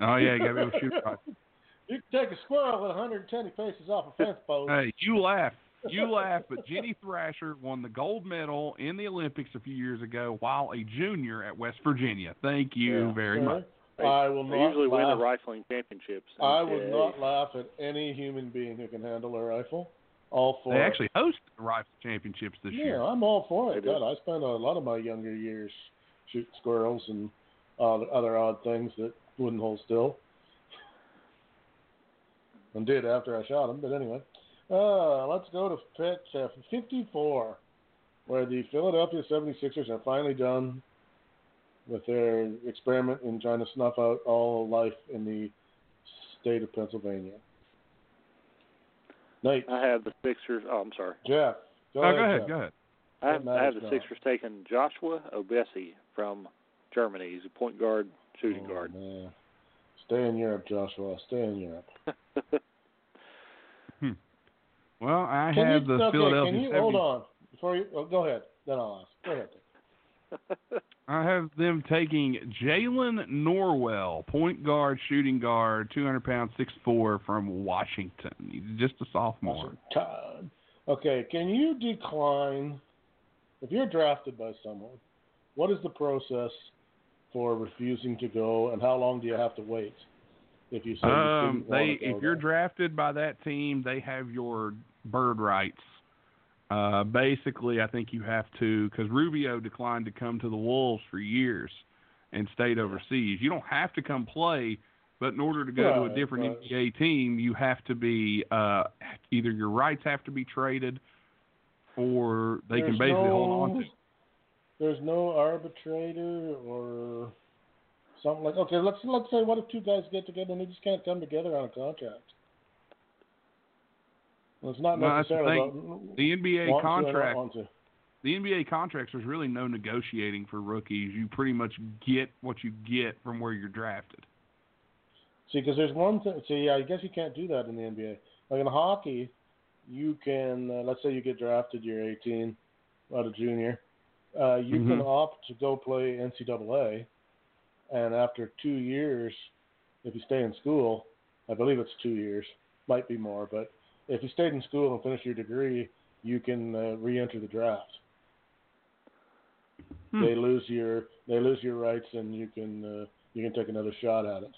Oh yeah, you gotta be able to shoot. a rifle. You can take a squirrel at 120 paces off a fence post. Hey, you laugh, you laugh, but Ginny Thrasher won the gold medal in the Olympics a few years ago while a junior at West Virginia. Thank you Yeah, very okay. much. I will They not usually win the rifling championships. in I would NCAA. not laugh at any human being who can handle a rifle. All for They it. actually hosted the rifle championships this Yeah, year. I'm all for it. They. God, I spent a lot of my younger years shooting squirrels and uh, other odd things that wouldn't hold still. And did after I shot them, but anyway. Uh, let's go to pitch uh, 54, where the Philadelphia 76ers are finally done with their experiment in trying to snuff out all life in the state of Pennsylvania. Nate, I have the Sixers. Oh, I'm sorry. Jeff, go oh, ahead. go ahead, Jeff. go ahead. I have, I have the now? Sixers taking Joshua Obiesie from Germany. He's a point guard, shooting Oh, guard. man. Stay in Europe, Joshua. Stay in Europe. Well, I Can have you, the okay, Philadelphia can you 70 hold on before you? Oh, go ahead. Then I'll ask. Go ahead. I have them taking Jalen Nowell, point guard, shooting guard, 200 pounds, six four from Washington. He's just a sophomore. Okay. Can you decline if you're drafted by someone? What is the process for refusing to go, and how long do you have to wait? If you say you Um, didn't they want to go if you're drafted by that team, they have your bird rights. Uh, basically, I think you have to because Rubio declined to come to the Wolves for years and stayed overseas. You don't have to come play, but in order to go to a different right. NBA team, you have to be uh, either your rights have to be traded, or they can basically no, hold on to. There's no arbitrator or something like. Okay, let's let's say what if two guys get together and they just can't come together on a contract? Well, it's not that's the necessarily thing. about The NBA want to or not contract the NBA contracts, there's really no negotiating for rookies. You pretty much get what you get from where you're drafted. See, because there's one thing. See, yeah, I guess you can't do that in the NBA. Like in hockey, you can. Uh, let's say you get drafted, you're 18, out of junior. Uh, you can Mhm. opt to go play NCAA, and after two years, if you stay in school, I believe it's two years, might be more, but if you stayed in school and finished your degree, you can uh, re-enter the draft. Hmm. They lose your they lose your rights, and you can uh, you can take another shot at it.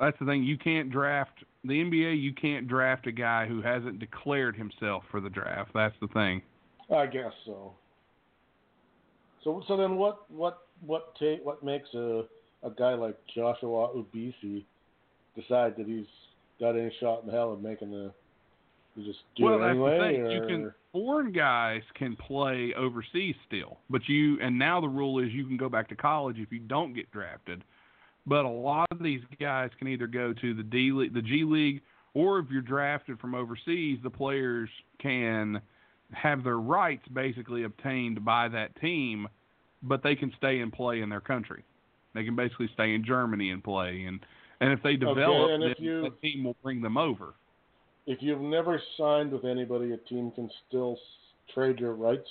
That's the thing. You can't draft the NBA. You can't draft a guy who hasn't declared himself for the draft. That's the thing. I guess so. So so then what what what ta- what makes a a guy like Joshua Obiesie decide that he's got any shot in the hell of making the you just do well, it that's anyway the thing. or You can foreign guys can play overseas still, but you and now the rule is you can go back to college if you don't get drafted. But a lot of these guys can either go to the D League, the G League, or if you're drafted from overseas, the players can have their rights basically obtained by that team, but they can stay and play in their country. They can basically stay in Germany and play, and and if they develop, and if you- the team will bring them over. if you've never signed with anybody, a team can still trade your rights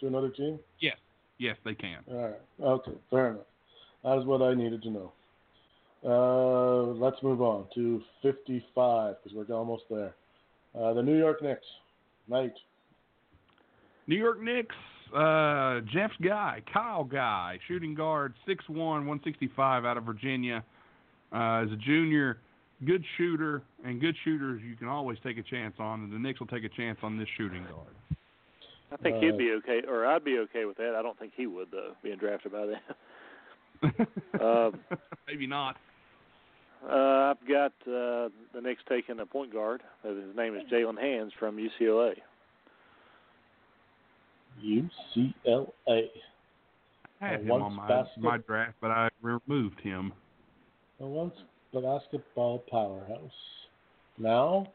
to another team. Yes, yes, they can. All right. Okay. Fair enough. That is what I needed to know. Uh, let's move on to 55 because we're almost there. Uh, the New York Knicks. night. New York Knicks, uh, Jeff's guy, Kyle Guy, shooting guard, 6'1", 165 out of Virginia. Uh, as a junior, good shooter, and good shooters you can always take a chance on, and the Knicks will take a chance on this shooting guard. I think Uh, he'd be okay, or I'd be okay with that. I don't think he would though, being drafted by them. Um, Maybe not. Uh, I've got uh, the Knicks taking a point guard. Uh, His name is Jalen Hands from UCLA. UCLA. I had him once on my, basket- my draft, but I removed him. A once basketball powerhouse. Now,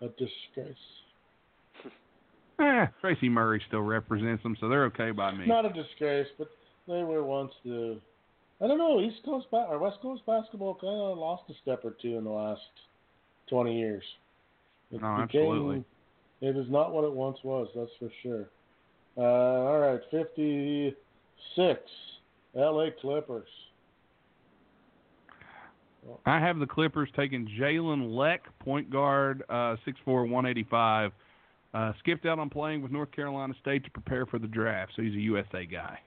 a disgrace. Eh, Tracy Murray still represents them, so they're okay by me. Not a disgrace, but they were once the. I don't know. East Coast ba- or West Coast basketball kind of lost a step or two in the last twenty years. It No, became- absolutely. It is not what it once was. That's for sure. Uh, all right, fifty-six. L.A. Clippers. I have the Clippers taking Jalen Lecque, point guard, uh, 6'4", 185. Uh, skipped out on playing with North Carolina State to prepare for the draft, so he's a USA guy.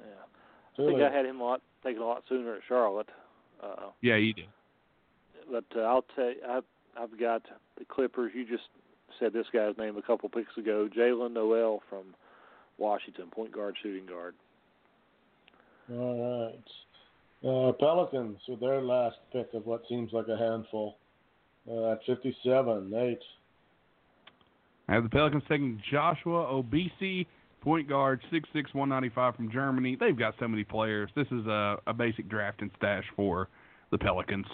Yeah, I think I had him a lot taken a lot sooner at Charlotte. Uh, Yeah, you did. but uh, I'll tell you, I've, I've got the Clippers. You just said this guy's name a couple picks ago, Jalen Nowell from Washington, point guard, shooting guard. All right. Uh, Pelicans with their last pick of what seems like a handful. Uh, at 57, Nate. I have the Pelicans taking Joshua Obiesie, point guard, 6'6", 195 from Germany. They've got so many players. This is a, a basic drafting stash for the Pelicans.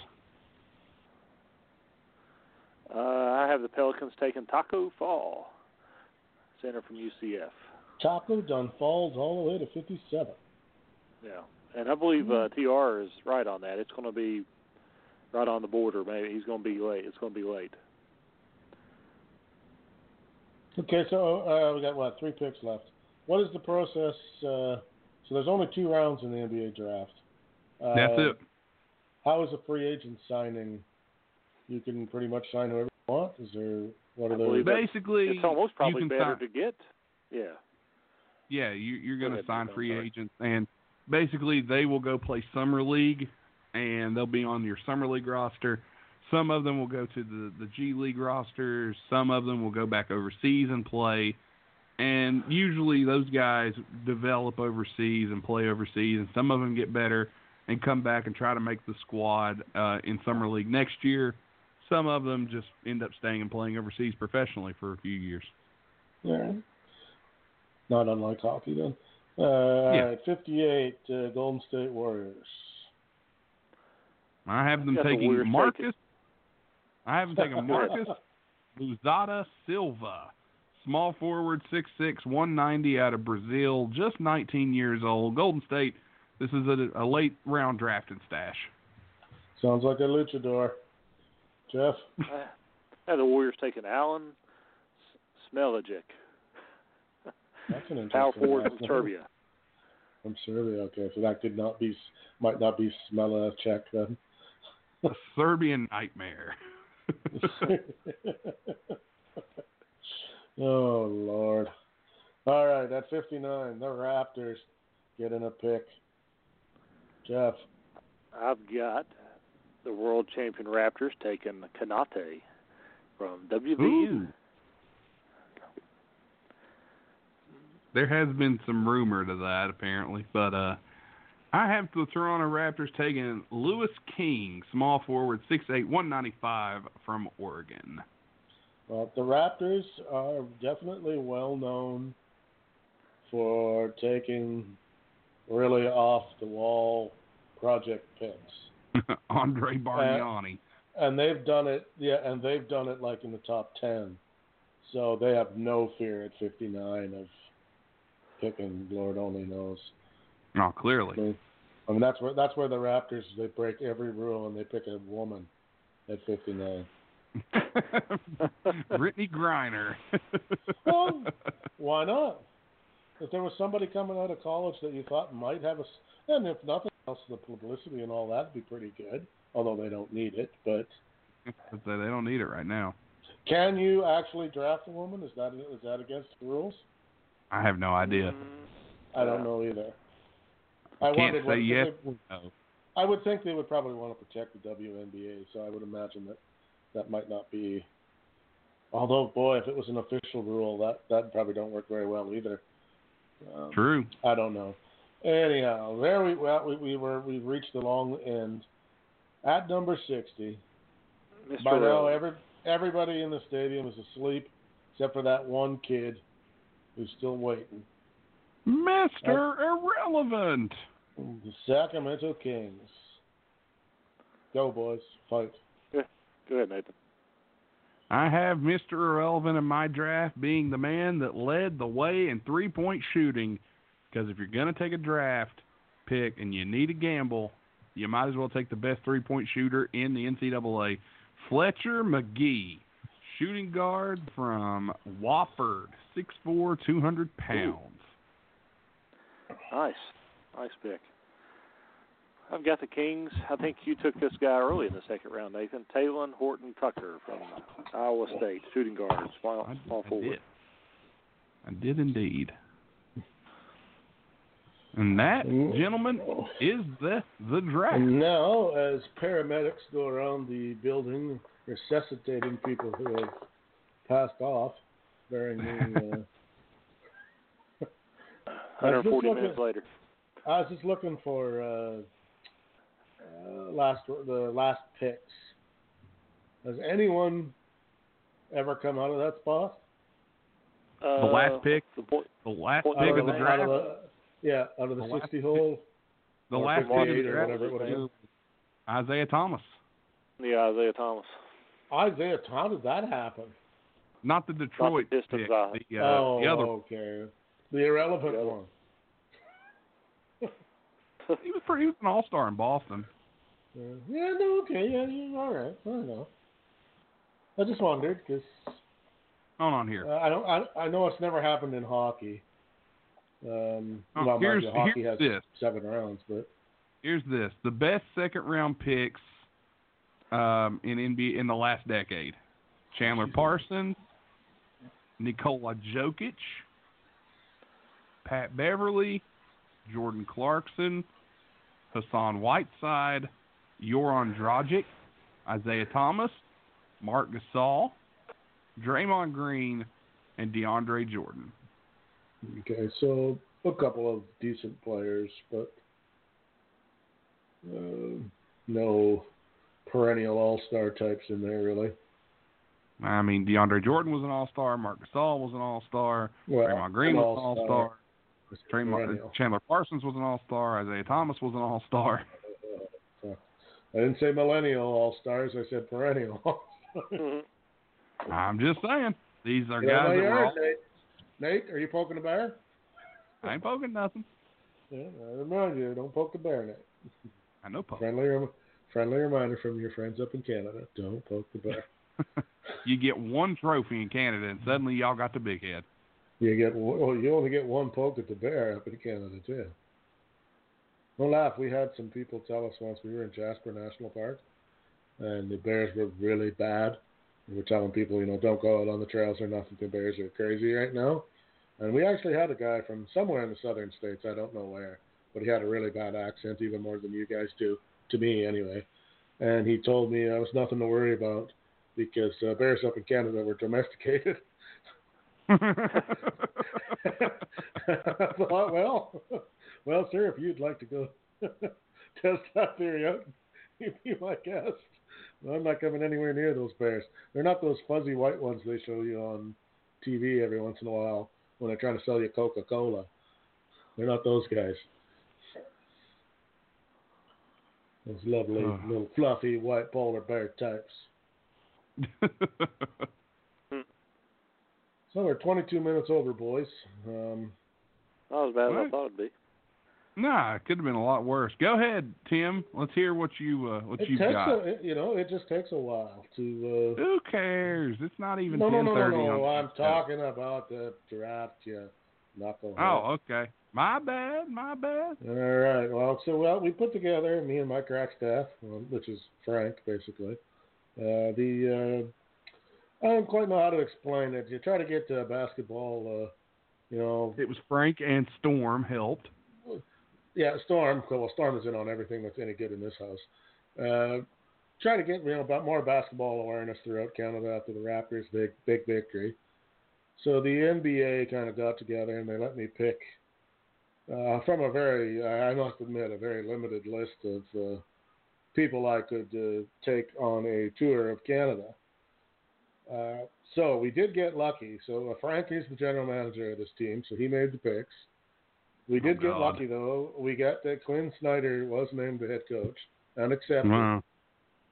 Uh, I have the Pelicans taking Taco Fall, center from UCF. Taco done falls all the way to 57. Yeah, and I believe uh, TR is right on that. It's going to be right on the border. Maybe he's going to be late. It's going to be late. Okay, so uh, we got what three picks left. What is the process? Uh, so there's only two rounds in the NBA draft. Uh, That's it. How is a free agent signing? You can pretty much sign whoever you want. Is there what are those? Basically, It's almost probably you can better sign, to get. Yeah. Yeah, you, you're going to sign free sorry. agents, and basically they will go play summer league, and they'll be on your summer league roster. Some of them will go to the the G League rosters. Some of them will go back overseas and play. And usually those guys develop overseas and play overseas, and some of them get better and come back and try to make the squad uh, in summer league next year. Some of them just end up staying and playing overseas professionally for a few years. Yeah. Not unlike hockey then. Uh, Yeah. 58 uh, Golden State Warriors. I have them Got the taking Marcus. taking- I have them taking Marcus Louzada Silva, small forward, 6'6", 190 out of Brazil, just 19 years old. Golden State, this is a, a late round drafted stash. Sounds like a luchador. Jeff? And the Warriors taking Alen Smailagic, That's an interesting power forward from name. Serbia. From Serbia, okay. So that could not be, might not be Smailagic then. A Serbian nightmare. oh Lord! All right, at 59, the Raptors getting a pick. Jeff, I've got the world champion Raptors taking Konate from WVU. Ooh. There has been some rumor to that apparently, but uh I have the Toronto Raptors taking Lewis King, small forward, six eight, one ninety five, from Oregon. well, the Raptors are definitely well known for taking really off the wall project picks. Andre Bargnani. Uh, and they've done it yeah and they've done it like in the top 10 so they have no fear at 59 of picking lord only knows oh, clearly. mean, I mean that's where that's where the raptors they break every rule and they pick a woman at 59 Brittney Griner. Well, why not if there was somebody coming out of college that you thought might have a, and if nothing else the publicity and all that would be pretty good although they don't need it but they don't need it right now. can you actually draft a woman is that is that against the rules I have no idea. I don't know either. I Can't say yes. they- No. I would think they would probably want to protect the WNBA, so I would imagine that that might not be. Although, boy, if it was an official rule, that that probably don't work very well either. Um, True. I don't know. Anyhow, there we well we, we were we've reached the long end at number sixty. Mr. By now, every everybody in the stadium is asleep except for that one kid who's still waiting. Mr. Irrelevant. The Sacramento Kings. Go, boys. Fight. Go ahead, Nathan. I have Mr. Irrelevant in my draft being the man that led the way in three point shooting. Because if you're going to take a draft pick and you need a gamble, you might as well take the best three point shooter in the NCAA. Fletcher Magee, shooting guard from Wofford, 6'4, 200 pounds. Nice. Nice pick. I've got the Kings. I think you took this guy early in the second round, Nathan. Talen Horton Tucker from Iowa State, shooting guard, small, I, small I forward. did. I did indeed. And that, Mm. gentlemen, is the the draft. And now, as paramedics go around the building resuscitating people who have passed off, bearing the. Uh, I was just 140 looking- minutes later. I was just looking for uh, uh, last the last picks. Has anyone ever come out of that spot? Uh, The last pick? The boy, The last pick of the out draft. The- yeah, out of the, The 60 pick. hole. The or last pick of 58 the or draft. whatever it would have. Isaiah Thomas. yeah, Isaiah Thomas. Isaiah, how did that happen? Not the Detroit Pistons pick. The, uh, oh, the other. okay. The irrelevant The one. He was pretty. He was an All Star in Boston. Yeah, yeah, no, okay, yeah, yeah, all right, I know. I just wondered because Hold on here. uh, I don't, I, I know it's never happened in hockey. Um, Oh, well, here's- hockey here's has this. seven rounds, but Here's this: the best second round picks um, in NBA in the last decade: Chandler Parsons, Nikola Jokic, Pat Beverley, Jordan Clarkson, Hassan Whiteside, Goran Dragic, Isaiah Thomas, Marc Gasol, Draymond Green, and DeAndre Jordan. Okay, so a couple of decent players, but uh, no perennial all-star types in there really. I mean, DeAndre Jordan was an All Star. Marc Gasol was an All Star. Well, Draymond Green was an All Star. Draymond. Chandler Parsons was an All Star. Isaiah Thomas was an All Star. I didn't say millennial all stars. I said perennial. Mhm. I'm just saying. These are Get guys that my were all, Nate. Are you poking the bear? I ain't poking nothing. Yeah, I remind you, don't poke the bear, Nate. I know poke. Friendly, rem- friendly reminder from your friends up in Canada: don't poke the bear. You get one trophy in Canada, and suddenly y'all got the big head. You get well, you only get one poke at the bear up in Canada too. Don't laugh. We had some people tell us once we were in Jasper National Park, and the bears were really bad. We were telling people, you know, don't go out on the trails or nothing. The bears are crazy right now. And we actually had a guy from somewhere in the southern states. I don't know where, but he had a really bad accent, even more than you guys do, to me anyway. And he told me I was nothing to worry about because uh, bears up in Canada were domesticated. I thought, well, well, sir, if you'd like to go test that theory out, you'd be my guest. Well, I'm not coming anywhere near those bears. They're not those fuzzy white ones they show you on TV every once in a while when they're trying to sell you Coca-Cola. They're not those guys. Those lovely Oh. little fluffy white polar bear types. So we're 22 minutes over, boys. Um, Not as bad as I thought it'd be. Nah, it could have been a lot worse. Go ahead, Tim. Let's hear what you uh, what it you've got. a, it- you know, it just takes a while to. Uh, Who cares? It's not even no, no, ten no, no, thirty. no. on I'm talking about the draft, you knucklehead. Oh, okay. My bad. My bad. All right. Well, so well, we put together me and my crack staff, um, which is Frank, basically. Uh, the uh, I don't quite know how to explain it. You try to get uh, basketball, uh, you know, It was Frank and Storm helped. Yeah, Storm. Well, Storm is in on everything that's any good in this house. Uh, try to get you know about more basketball awareness throughout Canada after the Raptors' big big victory. So the NBA kind of got together and they let me pick uh, from a very, I must admit, a very limited list of uh, people I could uh, take on a tour of Canada. Uh, so we did get lucky. So uh, Frank is the general manager of this team, so he made the picks. We did Oh, get God. lucky though. We got that Quinn Snyder was named the head coach and accepted. Wow.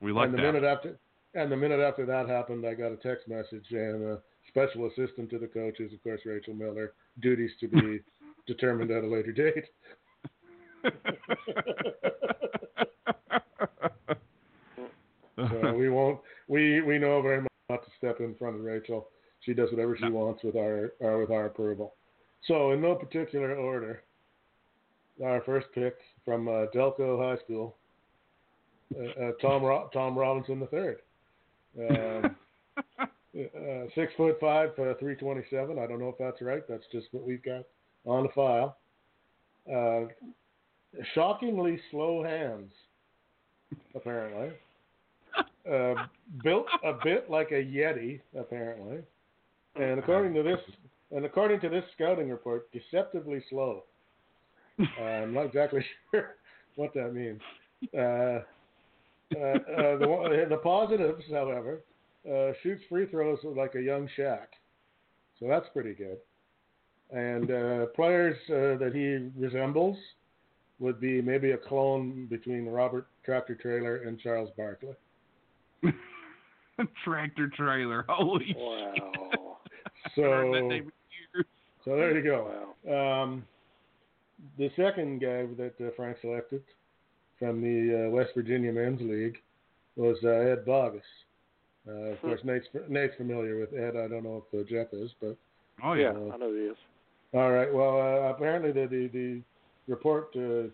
We like and the that. minute after, and the minute after that happened, I got a text message and a special assistant to the coach is of course Rachel Miller. Duties to be determined at a later date. So we won't. We we know very much not to step in front of Rachel. She does whatever she No. wants with our uh, with our approval. So in no particular order, our first pick from uh, Delco High School, uh, uh, Tom Ro- Tom Robinson the third. Um, uh, six foot five, three twenty seven. I don't know if that's right. That's just what we've got on the file. Uh, shockingly slow hands, apparently. Uh, built a bit like a yeti, apparently. And according to this, and according to this scouting report, deceptively slow. Uh, I'm not exactly sure what that means. Uh, uh, uh, the, the positives, however, uh, shoots free throws like a young Shaq, so that's pretty good. And uh, players uh, that he resembles would be maybe a clone between Robert Tractor Traylor and Charles Barkley. Tractor trailer. Holy shit. Wow. I heard that So, name for years. So there you go. Wow. Um, the second guy that uh, Frank selected from the uh, West Virginia Men's League was uh, Ed Bogus. Uh, of Hmm. course, Nate's, Nate's familiar with Ed. I don't know if uh, Jeff is, but Oh Yeah, yeah. Uh, I know he is. all right. Well, uh, apparently the the, the report uh,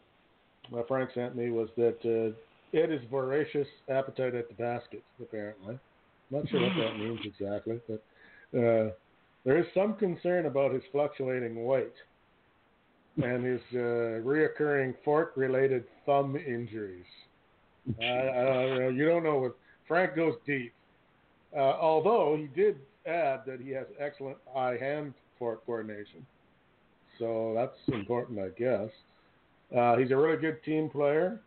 uh, Frank sent me was that uh, Ed is voracious appetite at the basket. Apparently, not sure what that means exactly, but uh, there is some concern about his fluctuating weight and his uh, reoccurring fork-related thumb injuries. I, I, you don't know what Frank goes deep. Uh, although he did add that he has excellent eye-hand fork coordination, so that's important, I guess. Uh, he's a really good team player,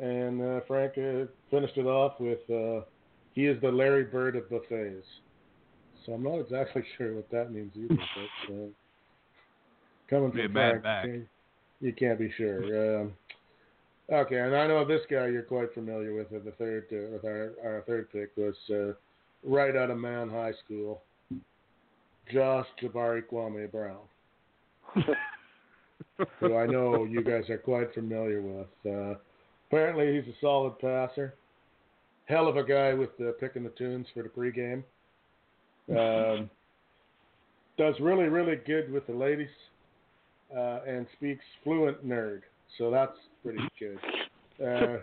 and uh, Frank uh, finished it off with uh, he is the Larry Bird of buffets. So I'm not exactly sure what that means either. But uh, coming from bad Frank, back. you- you can't be sure. Um, okay, and I know this guy you're quite familiar with. uh, The third, uh, with our our third pick was uh, right out of Man High School. just Jabari Kwame Brown, who I know you guys are quite familiar with. Uh, apparently, he's a solid passer. Hell of a guy with uh, picking the tunes for the pregame. Um, does really, really good with the ladies uh, and speaks fluent nerd. So that's pretty good. Uh,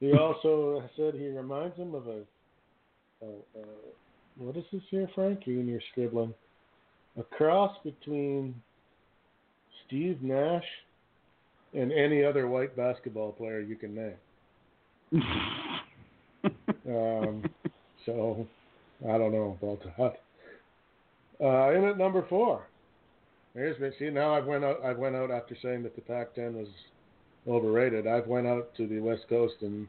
he also said he reminds him of a, a, a what is this here, Frank? You and your scribbling. A cross between Steve Nash and any other white basketball player you can name. Um, so I don't know about that. Uh, in at number four. Here's me. See now I've went out. I went out after saying that the Pac-10 was overrated. I've went out to the West Coast and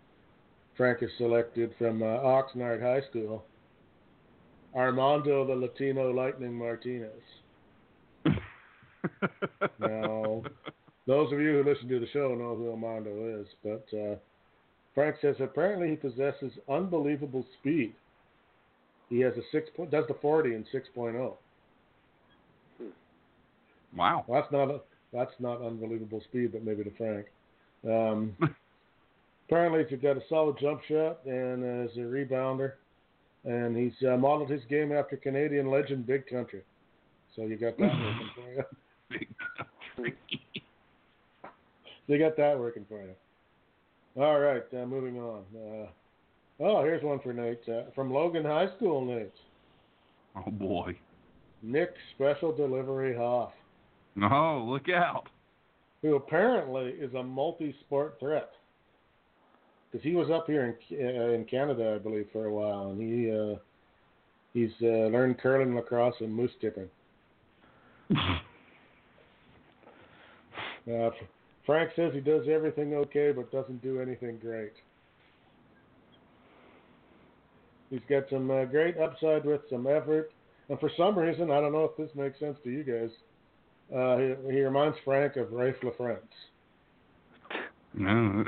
Frank is selected from uh, Oxnard High School. Armando the Latino Lightning Martinez. now, those of you who listen to the show know who Armando is, but uh, Frank says apparently he possesses unbelievable speed. He has a six point, does the forty in six oh. Wow. Well, that's not a, that's not unbelievable speed, but maybe to Frank. Um, apparently, he's got a solid jump shot and is a rebounder, and he's uh, modeled his game after Canadian legend Big Country. So you got that working for you. Big country. You got that working for you. All right, uh, moving on. Oh, here's one for Nate uh, from Logan High School. Nate, Oh boy. Nick Special Delivery Hoff, Oh, look out. who apparently is a multi-sport threat. Because he was up here in uh, in Canada, I believe, for a while, and he uh, he's uh, learned curling, lacrosse, and moose tipping. Uh, Frank says he does everything okay, but doesn't do anything great. He's got some uh, great upside with some effort, and for some reason, I don't know if this makes sense to you guys. Uh, he, he reminds Frank of Rafe LaFrance. no.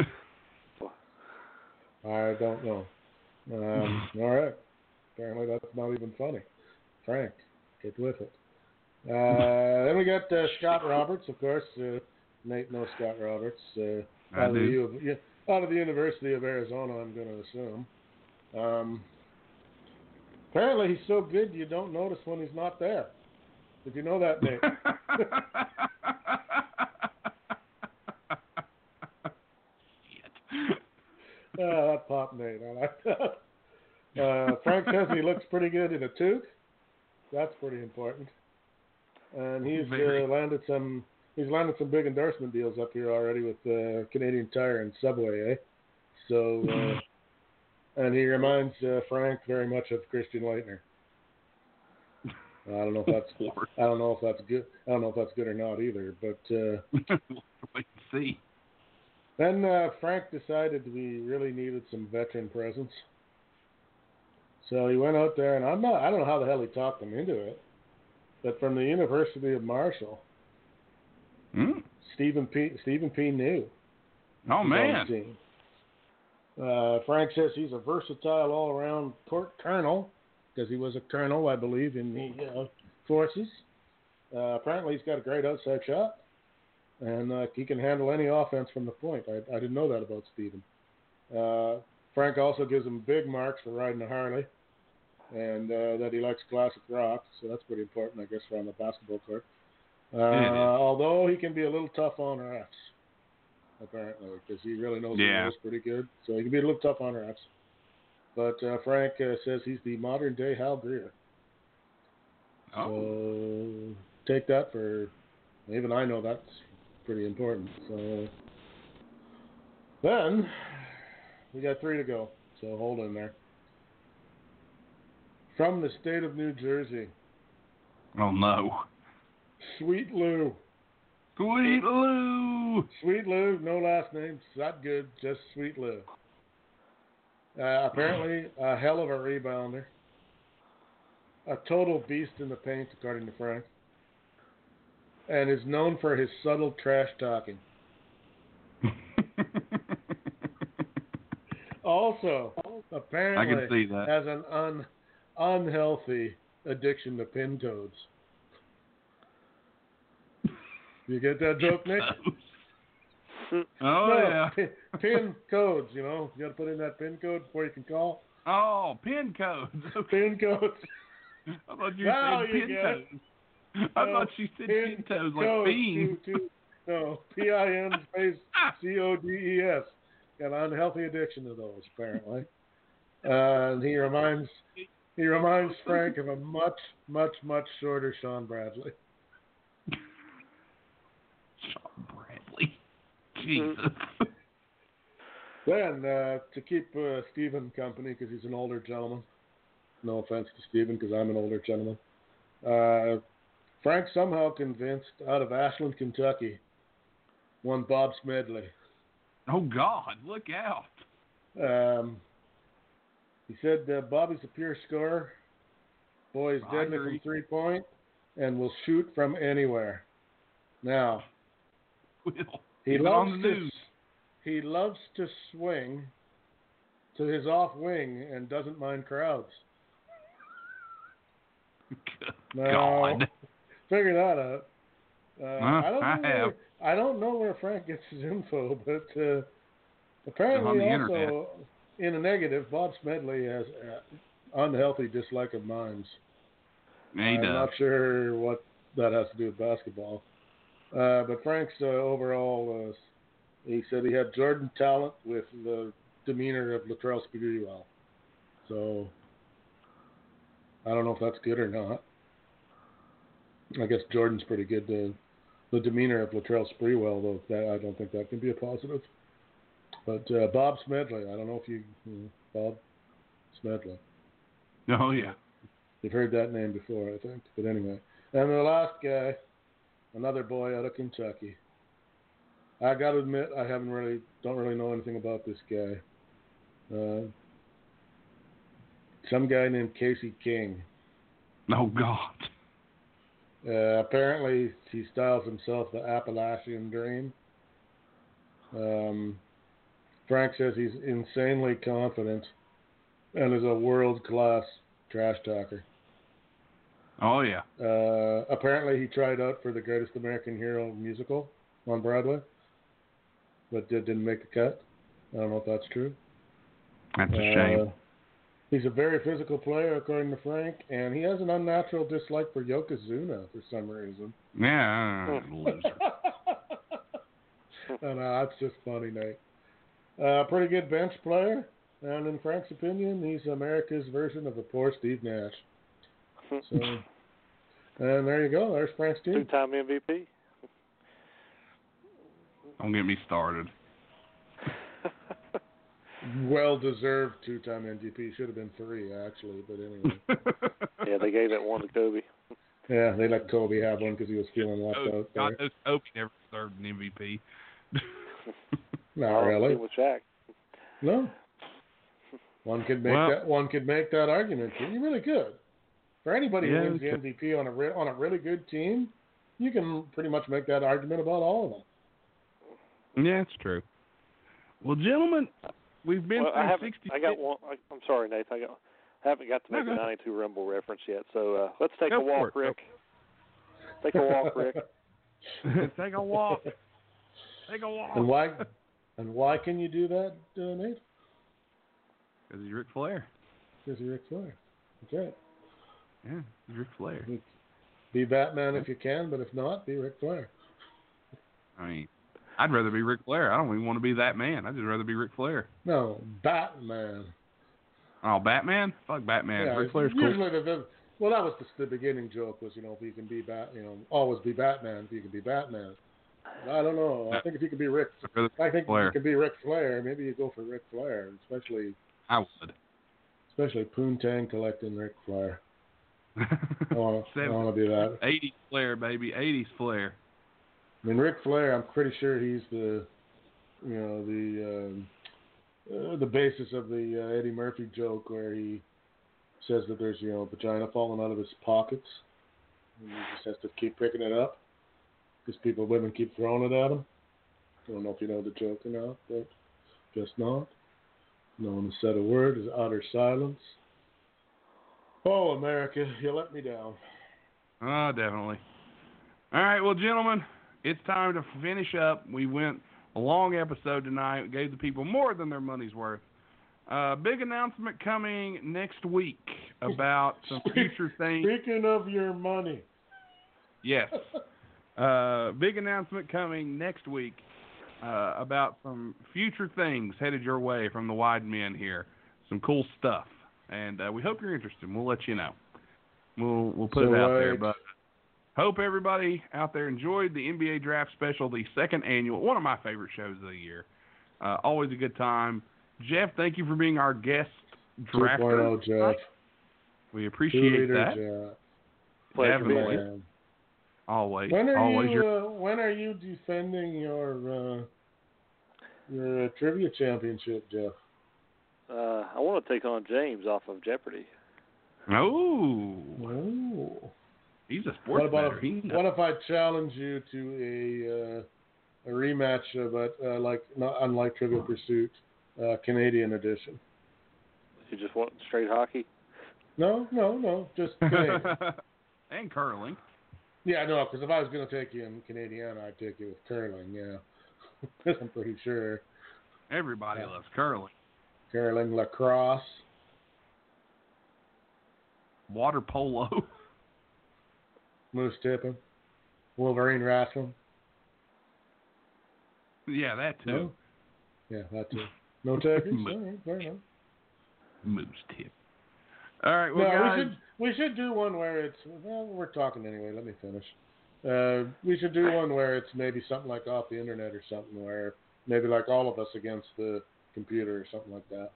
I don't know. Um, all right. Apparently, that's not even funny. Frank, get with it. Uh, then we got uh, Scott Roberts, of course. Uh, Nate knows Scott Roberts. Uh, out, of the. U of, out of the University of Arizona, I'm going to assume. Um, apparently, he's so good you don't notice when he's not there. Did you know that, Nate? Ah, that pop Nate. I like that. Uh, Frank says he looks pretty good in a toque. That's pretty important. And he's uh, landed some. He's landed some big endorsement deals up here already with uh, Canadian Tire and Subway, eh? So, uh, and he reminds uh, Frank very much of Christian Laettner. I don't know if that's I don't know if that's good. I don't know if that's good or not either. But uh, Wait and see. Then uh, Frank decided we really needed some veteran presence. So he went out there, and I'm not, I don't know how the hell he talked them into it, but from the University of Marshall, Hmm? Stephen P. Stephen P. New. Oh man. team. Uh, Frank says he's a versatile all-around court colonel because he was a colonel, I believe, in the uh, forces. Uh, apparently, he's got a great outside shot, and uh, he can handle any offense from the point. I, I didn't know that about Stephen. Uh, Frank also gives him big marks for riding a Harley, and uh, that he likes classic rock, so that's pretty important, I guess, for on the basketball court. Uh, is. although he can be a little tough on refs, apparently, because he really knows Yeah. the rules pretty good. So he can be a little tough on refs. But uh, Frank uh, says he's the modern day Hal Greer. Oh. So take that for even I know that's pretty important. So then we got three to go. So hold in there. From the state of New Jersey, Oh no. Sweet Lou. Sweet Lou. Sweet Lou, no last name, not good, just Sweet Lou. Uh, apparently, a hell of a rebounder. A total beast in the paint, according to Frank. And is known for his subtle trash talking. Also, I apparently, can see that. has an un, unhealthy addiction to pin codes. You get that joke, Nick? Oh No, yeah. Pin, codes, you know. You got to put in that pin code before you can call. Oh, pin codes. Pin codes. I thought you Now said you pin it. toes. I No, thought you said pin pin toes like beans. two- two- no, P I N space C O D E S. Got an unhealthy addiction to those, apparently. Uh, and he reminds he reminds Frank of a much, much, much shorter Shawn Bradley. Shawn Bradley. Jesus. Then, uh, to keep uh, Stephen company, because he's an older gentleman. No offense to Stephen, because I'm an older gentleman. Uh, Frank somehow convinced out of Ashland, Kentucky, one Bob Smedley. oh God, look out. Um, he said uh, Bobby's a pure scorer. Boy is deadly from three point and will shoot from anywhere. Now, Will. he loves on the to news. he loves to swing to his off wing and doesn't mind crowds. Good God. figure that out. Uh, Huh, I don't know I where. I don't know where Frank gets his info, but uh, On apparently the also internet. in a negative, Bob Smedley has uh, unhealthy dislike of mimes. Yeah, I'm does. not sure what that has to do with basketball. Uh, but Frank's uh, overall, uh, he said he had Jordan talent with the demeanor of Latrell Sprewell. So I don't know if that's good or not. I guess Jordan's pretty good. The the demeanor of Latrell Sprewell, though, that I don't think that can be a positive. But uh, Bob Smedley, I don't know if you, you know, Bob Smedley. Oh yeah. You've heard that name before, I think. But anyway. And the last guy, another boy out of Kentucky. I got to admit, I haven't really, don't really know anything about this guy. Uh, some guy named Casey King. Oh God. Uh, apparently, he styles himself the Appalachian Dream. Um, Frank says he's insanely confident and is a world class trash talker. Oh yeah. Uh, apparently, he tried out for the Greatest American Hero musical on Broadway, but did, didn't make the cut. I don't know if that's true. That's a Uh, shame. He's a very physical player, according to Frank, and he has an unnatural dislike for Yokozuna for some reason. Yeah, loser. and uh, that's just funny, Nate. Uh, pretty good bench player, and in Frank's opinion, he's America's version of the poor Steve Nash. So, and there you go. There's Frank's team. Two-time MVP. Don't get me started. Well deserved two time MVP. Should have been three actually, but anyway. yeah, they gave that one to Kobe. yeah, they let Kobe have one because he was feeling left Oh, out God there. knows Kobe never deserved an MVP. Not really. same With Shaq. No. One could make Well- that. One could make that argument. You really could. For anybody Yeah, who wins we the MVP on a re- on a really good team, you can pretty much make that argument about all of them. Yeah, it's true. Well, gentlemen, we've been Well, I through haven't. 60. I got one. I, I'm sorry, Nathan. I got. I haven't got to make go the ahead. 92 Rumble reference yet. So uh, let's take Go a walk, for it. Rick. Take a walk, Rick. Take a walk. Take a walk. And why? And why can you do that, uh, Nate? Because he's Ric Flair. Because you're Ric Flair. That's right. Yeah, Ric Flair. Be Batman if you can, but if not, be Ric Flair. I mean, I'd rather be Ric Flair. I don't even want to be that man. I'd just rather be Ric Flair. No, Batman. Oh, Batman? Fuck Batman. yeah, Ric Flair's cool. the, well, that was the, the beginning joke was you know if you can be Bat, you know always be Batman if you can be Batman. I don't know. I think if you can be Rick, I think if Flair. you can be Ric Flair. Maybe you go for Ric Flair, especially I would. especially Poontang collecting Ric Flair. I want to I Seven- want to do that. 80s Flair, baby. 80s Flair. I mean, Ric Flair. I'm pretty sure he's the, you know, the um, uh, the basis of the uh, Eddie Murphy joke where he says that there's you know vagina falling out of his pockets, and he just has to keep picking it up because people, women keep throwing it at him. I don't know if you know the joke or not, but just not. No one has said a word. Is utter silence. Oh, America, you let me down. Oh, definitely. All right, well, gentlemen, it's time to finish up. We went a long episode tonight. We gave the people more than their money's worth. Uh, big announcement coming next week about some future things. Speaking of your money. Yes. Uh, big announcement coming next week uh, about some future things headed your way from the wide men here. Some cool stuff, and uh, we hope you're interested. We'll let you know. We'll we'll put So, it out there, but hope everybody out there enjoyed the NBA Draft Special, the second annual, one of my favorite shows of the year. Uh, always a good time. Jeff, thank you for being our guest drafter. 2.0 Jeff. We appreciate that. Jeff. Pleasure Definitely. Man. Always, When are always you your uh, when are you defending your uh, your uh, trivia championship, Jeff? Uh, I want to take on James off of Jeopardy. Oh, Oh. he's a sports What about bettor. He if, what if I challenge you to a uh, a rematch, uh, but uh, like not unlike Trivial Pursuit, uh, Canadian edition? You just want straight hockey? No, no, no, just Canadian. and curling. yeah, no, because if I was going to take you in Canadian, I'd take you with curling. Yeah, I'm pretty sure Everybody Yeah. loves curling. Curling, lacrosse. Water polo. Moose tipping, Wolverine wrestling. yeah, that too. No? Yeah, that too. No turkeys? Moose. All right. Moose tip. All right, well, no, guys. we should we should do one where it's well, we're talking anyway. Let me finish. Uh, we should do one where it's maybe something like off the internet or something where maybe like all of us against the computer or something like that.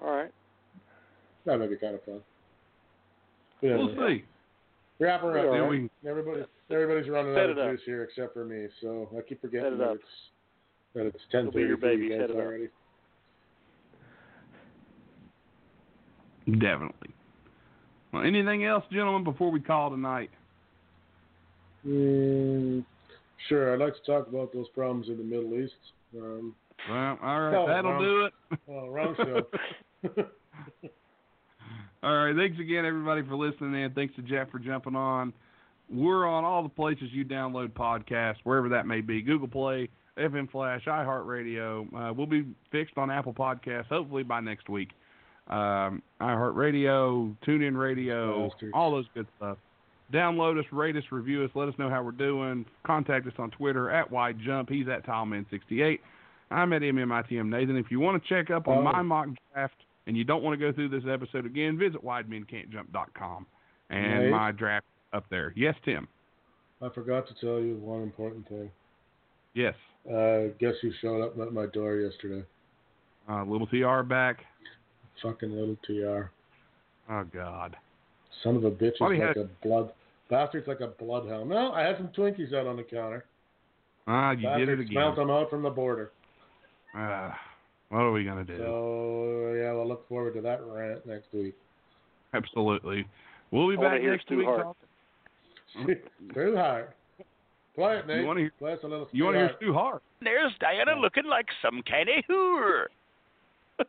All right. That might be kind of fun. But We'll anyway, see. Wrap her up. All we- Everybody, everybody's running Set out of it up. juice here except for me. So I keep forgetting it that up. it's that it's ten It'll your thirty baby. guys Set it up. already. Definitely. Well, anything else, gentlemen, before we call tonight? Mm, sure, I'd like to talk about those problems in the Middle East. Um, Well, all right, that'll um, do it. oh, wrong show. All right, thanks again, everybody, for listening in. Thanks to Jeff for jumping on. We're on all the places you download podcasts, wherever that may be Google Play, FM Flash, iHeartRadio. Uh, we'll be fixed on Apple Podcasts hopefully by next week. Um, iHeartRadio, TuneIn Radio, all those good stuff. Download us, rate us, review us, let us know how we're doing. Contact us on Twitter at Wide Jump. He's at TileMan68. I'm at MMITM Nathan. If you want to check up on Oh. my mock draft and you don't want to go through this episode again, visit widemencan'tjump.com and Nate? my draft up there. Yes, Tim. I forgot to tell you one important thing. Yes. Uh, guess who showed up at my door yesterday? Uh, little TR back. Fucking little TR. Oh God. Son of a bitch is like had- a blood bastard's like a bloodhound. No, I had some Twinkies out on the counter. Ah, you did it Bastard smelt them out from the border. Uh, what are we gonna do? So yeah, we'll look forward to that rant next week. Absolutely. We'll be I back hear next Stu week. Hart. talking- Too hard. Play it, Nate. You want to hear? Play us a little. You want to hear Stu Stu Hart? There's Diana looking like some kind of whore.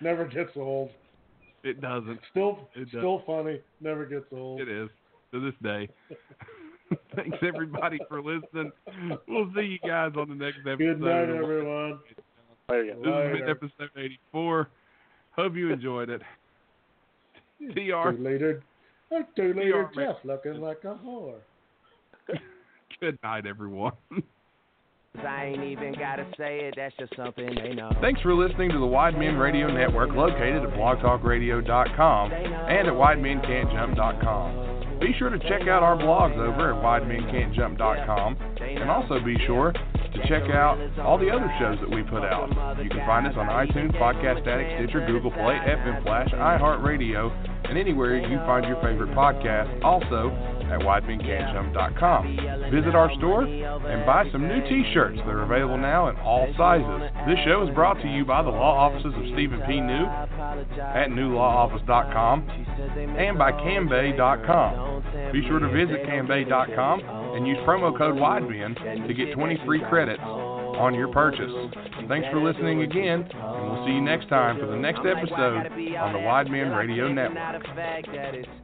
Never gets old. It doesn't. Still, It does. still funny. Never gets old. It is to this day. Thanks everybody for listening. We'll see you guys on the next episode. Good night, everyone. There you go. This has been episode 84. Hope you enjoyed it. TR. Two later, two later, Jeff looking like a whore. Good night, everyone. I ain't even gotta say it, that's just something they know. Thanks for listening to the Wide Men Radio Network located at blogtalkradio.com and at widemencan'tjump.com. Be sure to check out our blogs over at widemencan'tjump.com and also be sure to check out all the other shows that we put out. You can find us on iTunes, Podcast Addict, Stitcher, Google Play, FM Flash, iHeartRadio, and anywhere you find your favorite podcast. Also at widemencan'tjump.com. Visit our store and buy some new t-shirts that are available now in all sizes. This show is brought to you by the law offices of Stephen P. New at newlawoffice.com and by cambae.com. Be sure to visit cambae.com and use promo code WIDEMEN to get 20 free credits on your purchase. Thanks for listening again, and we'll see you next time for the next episode on the Wide Men Radio Network.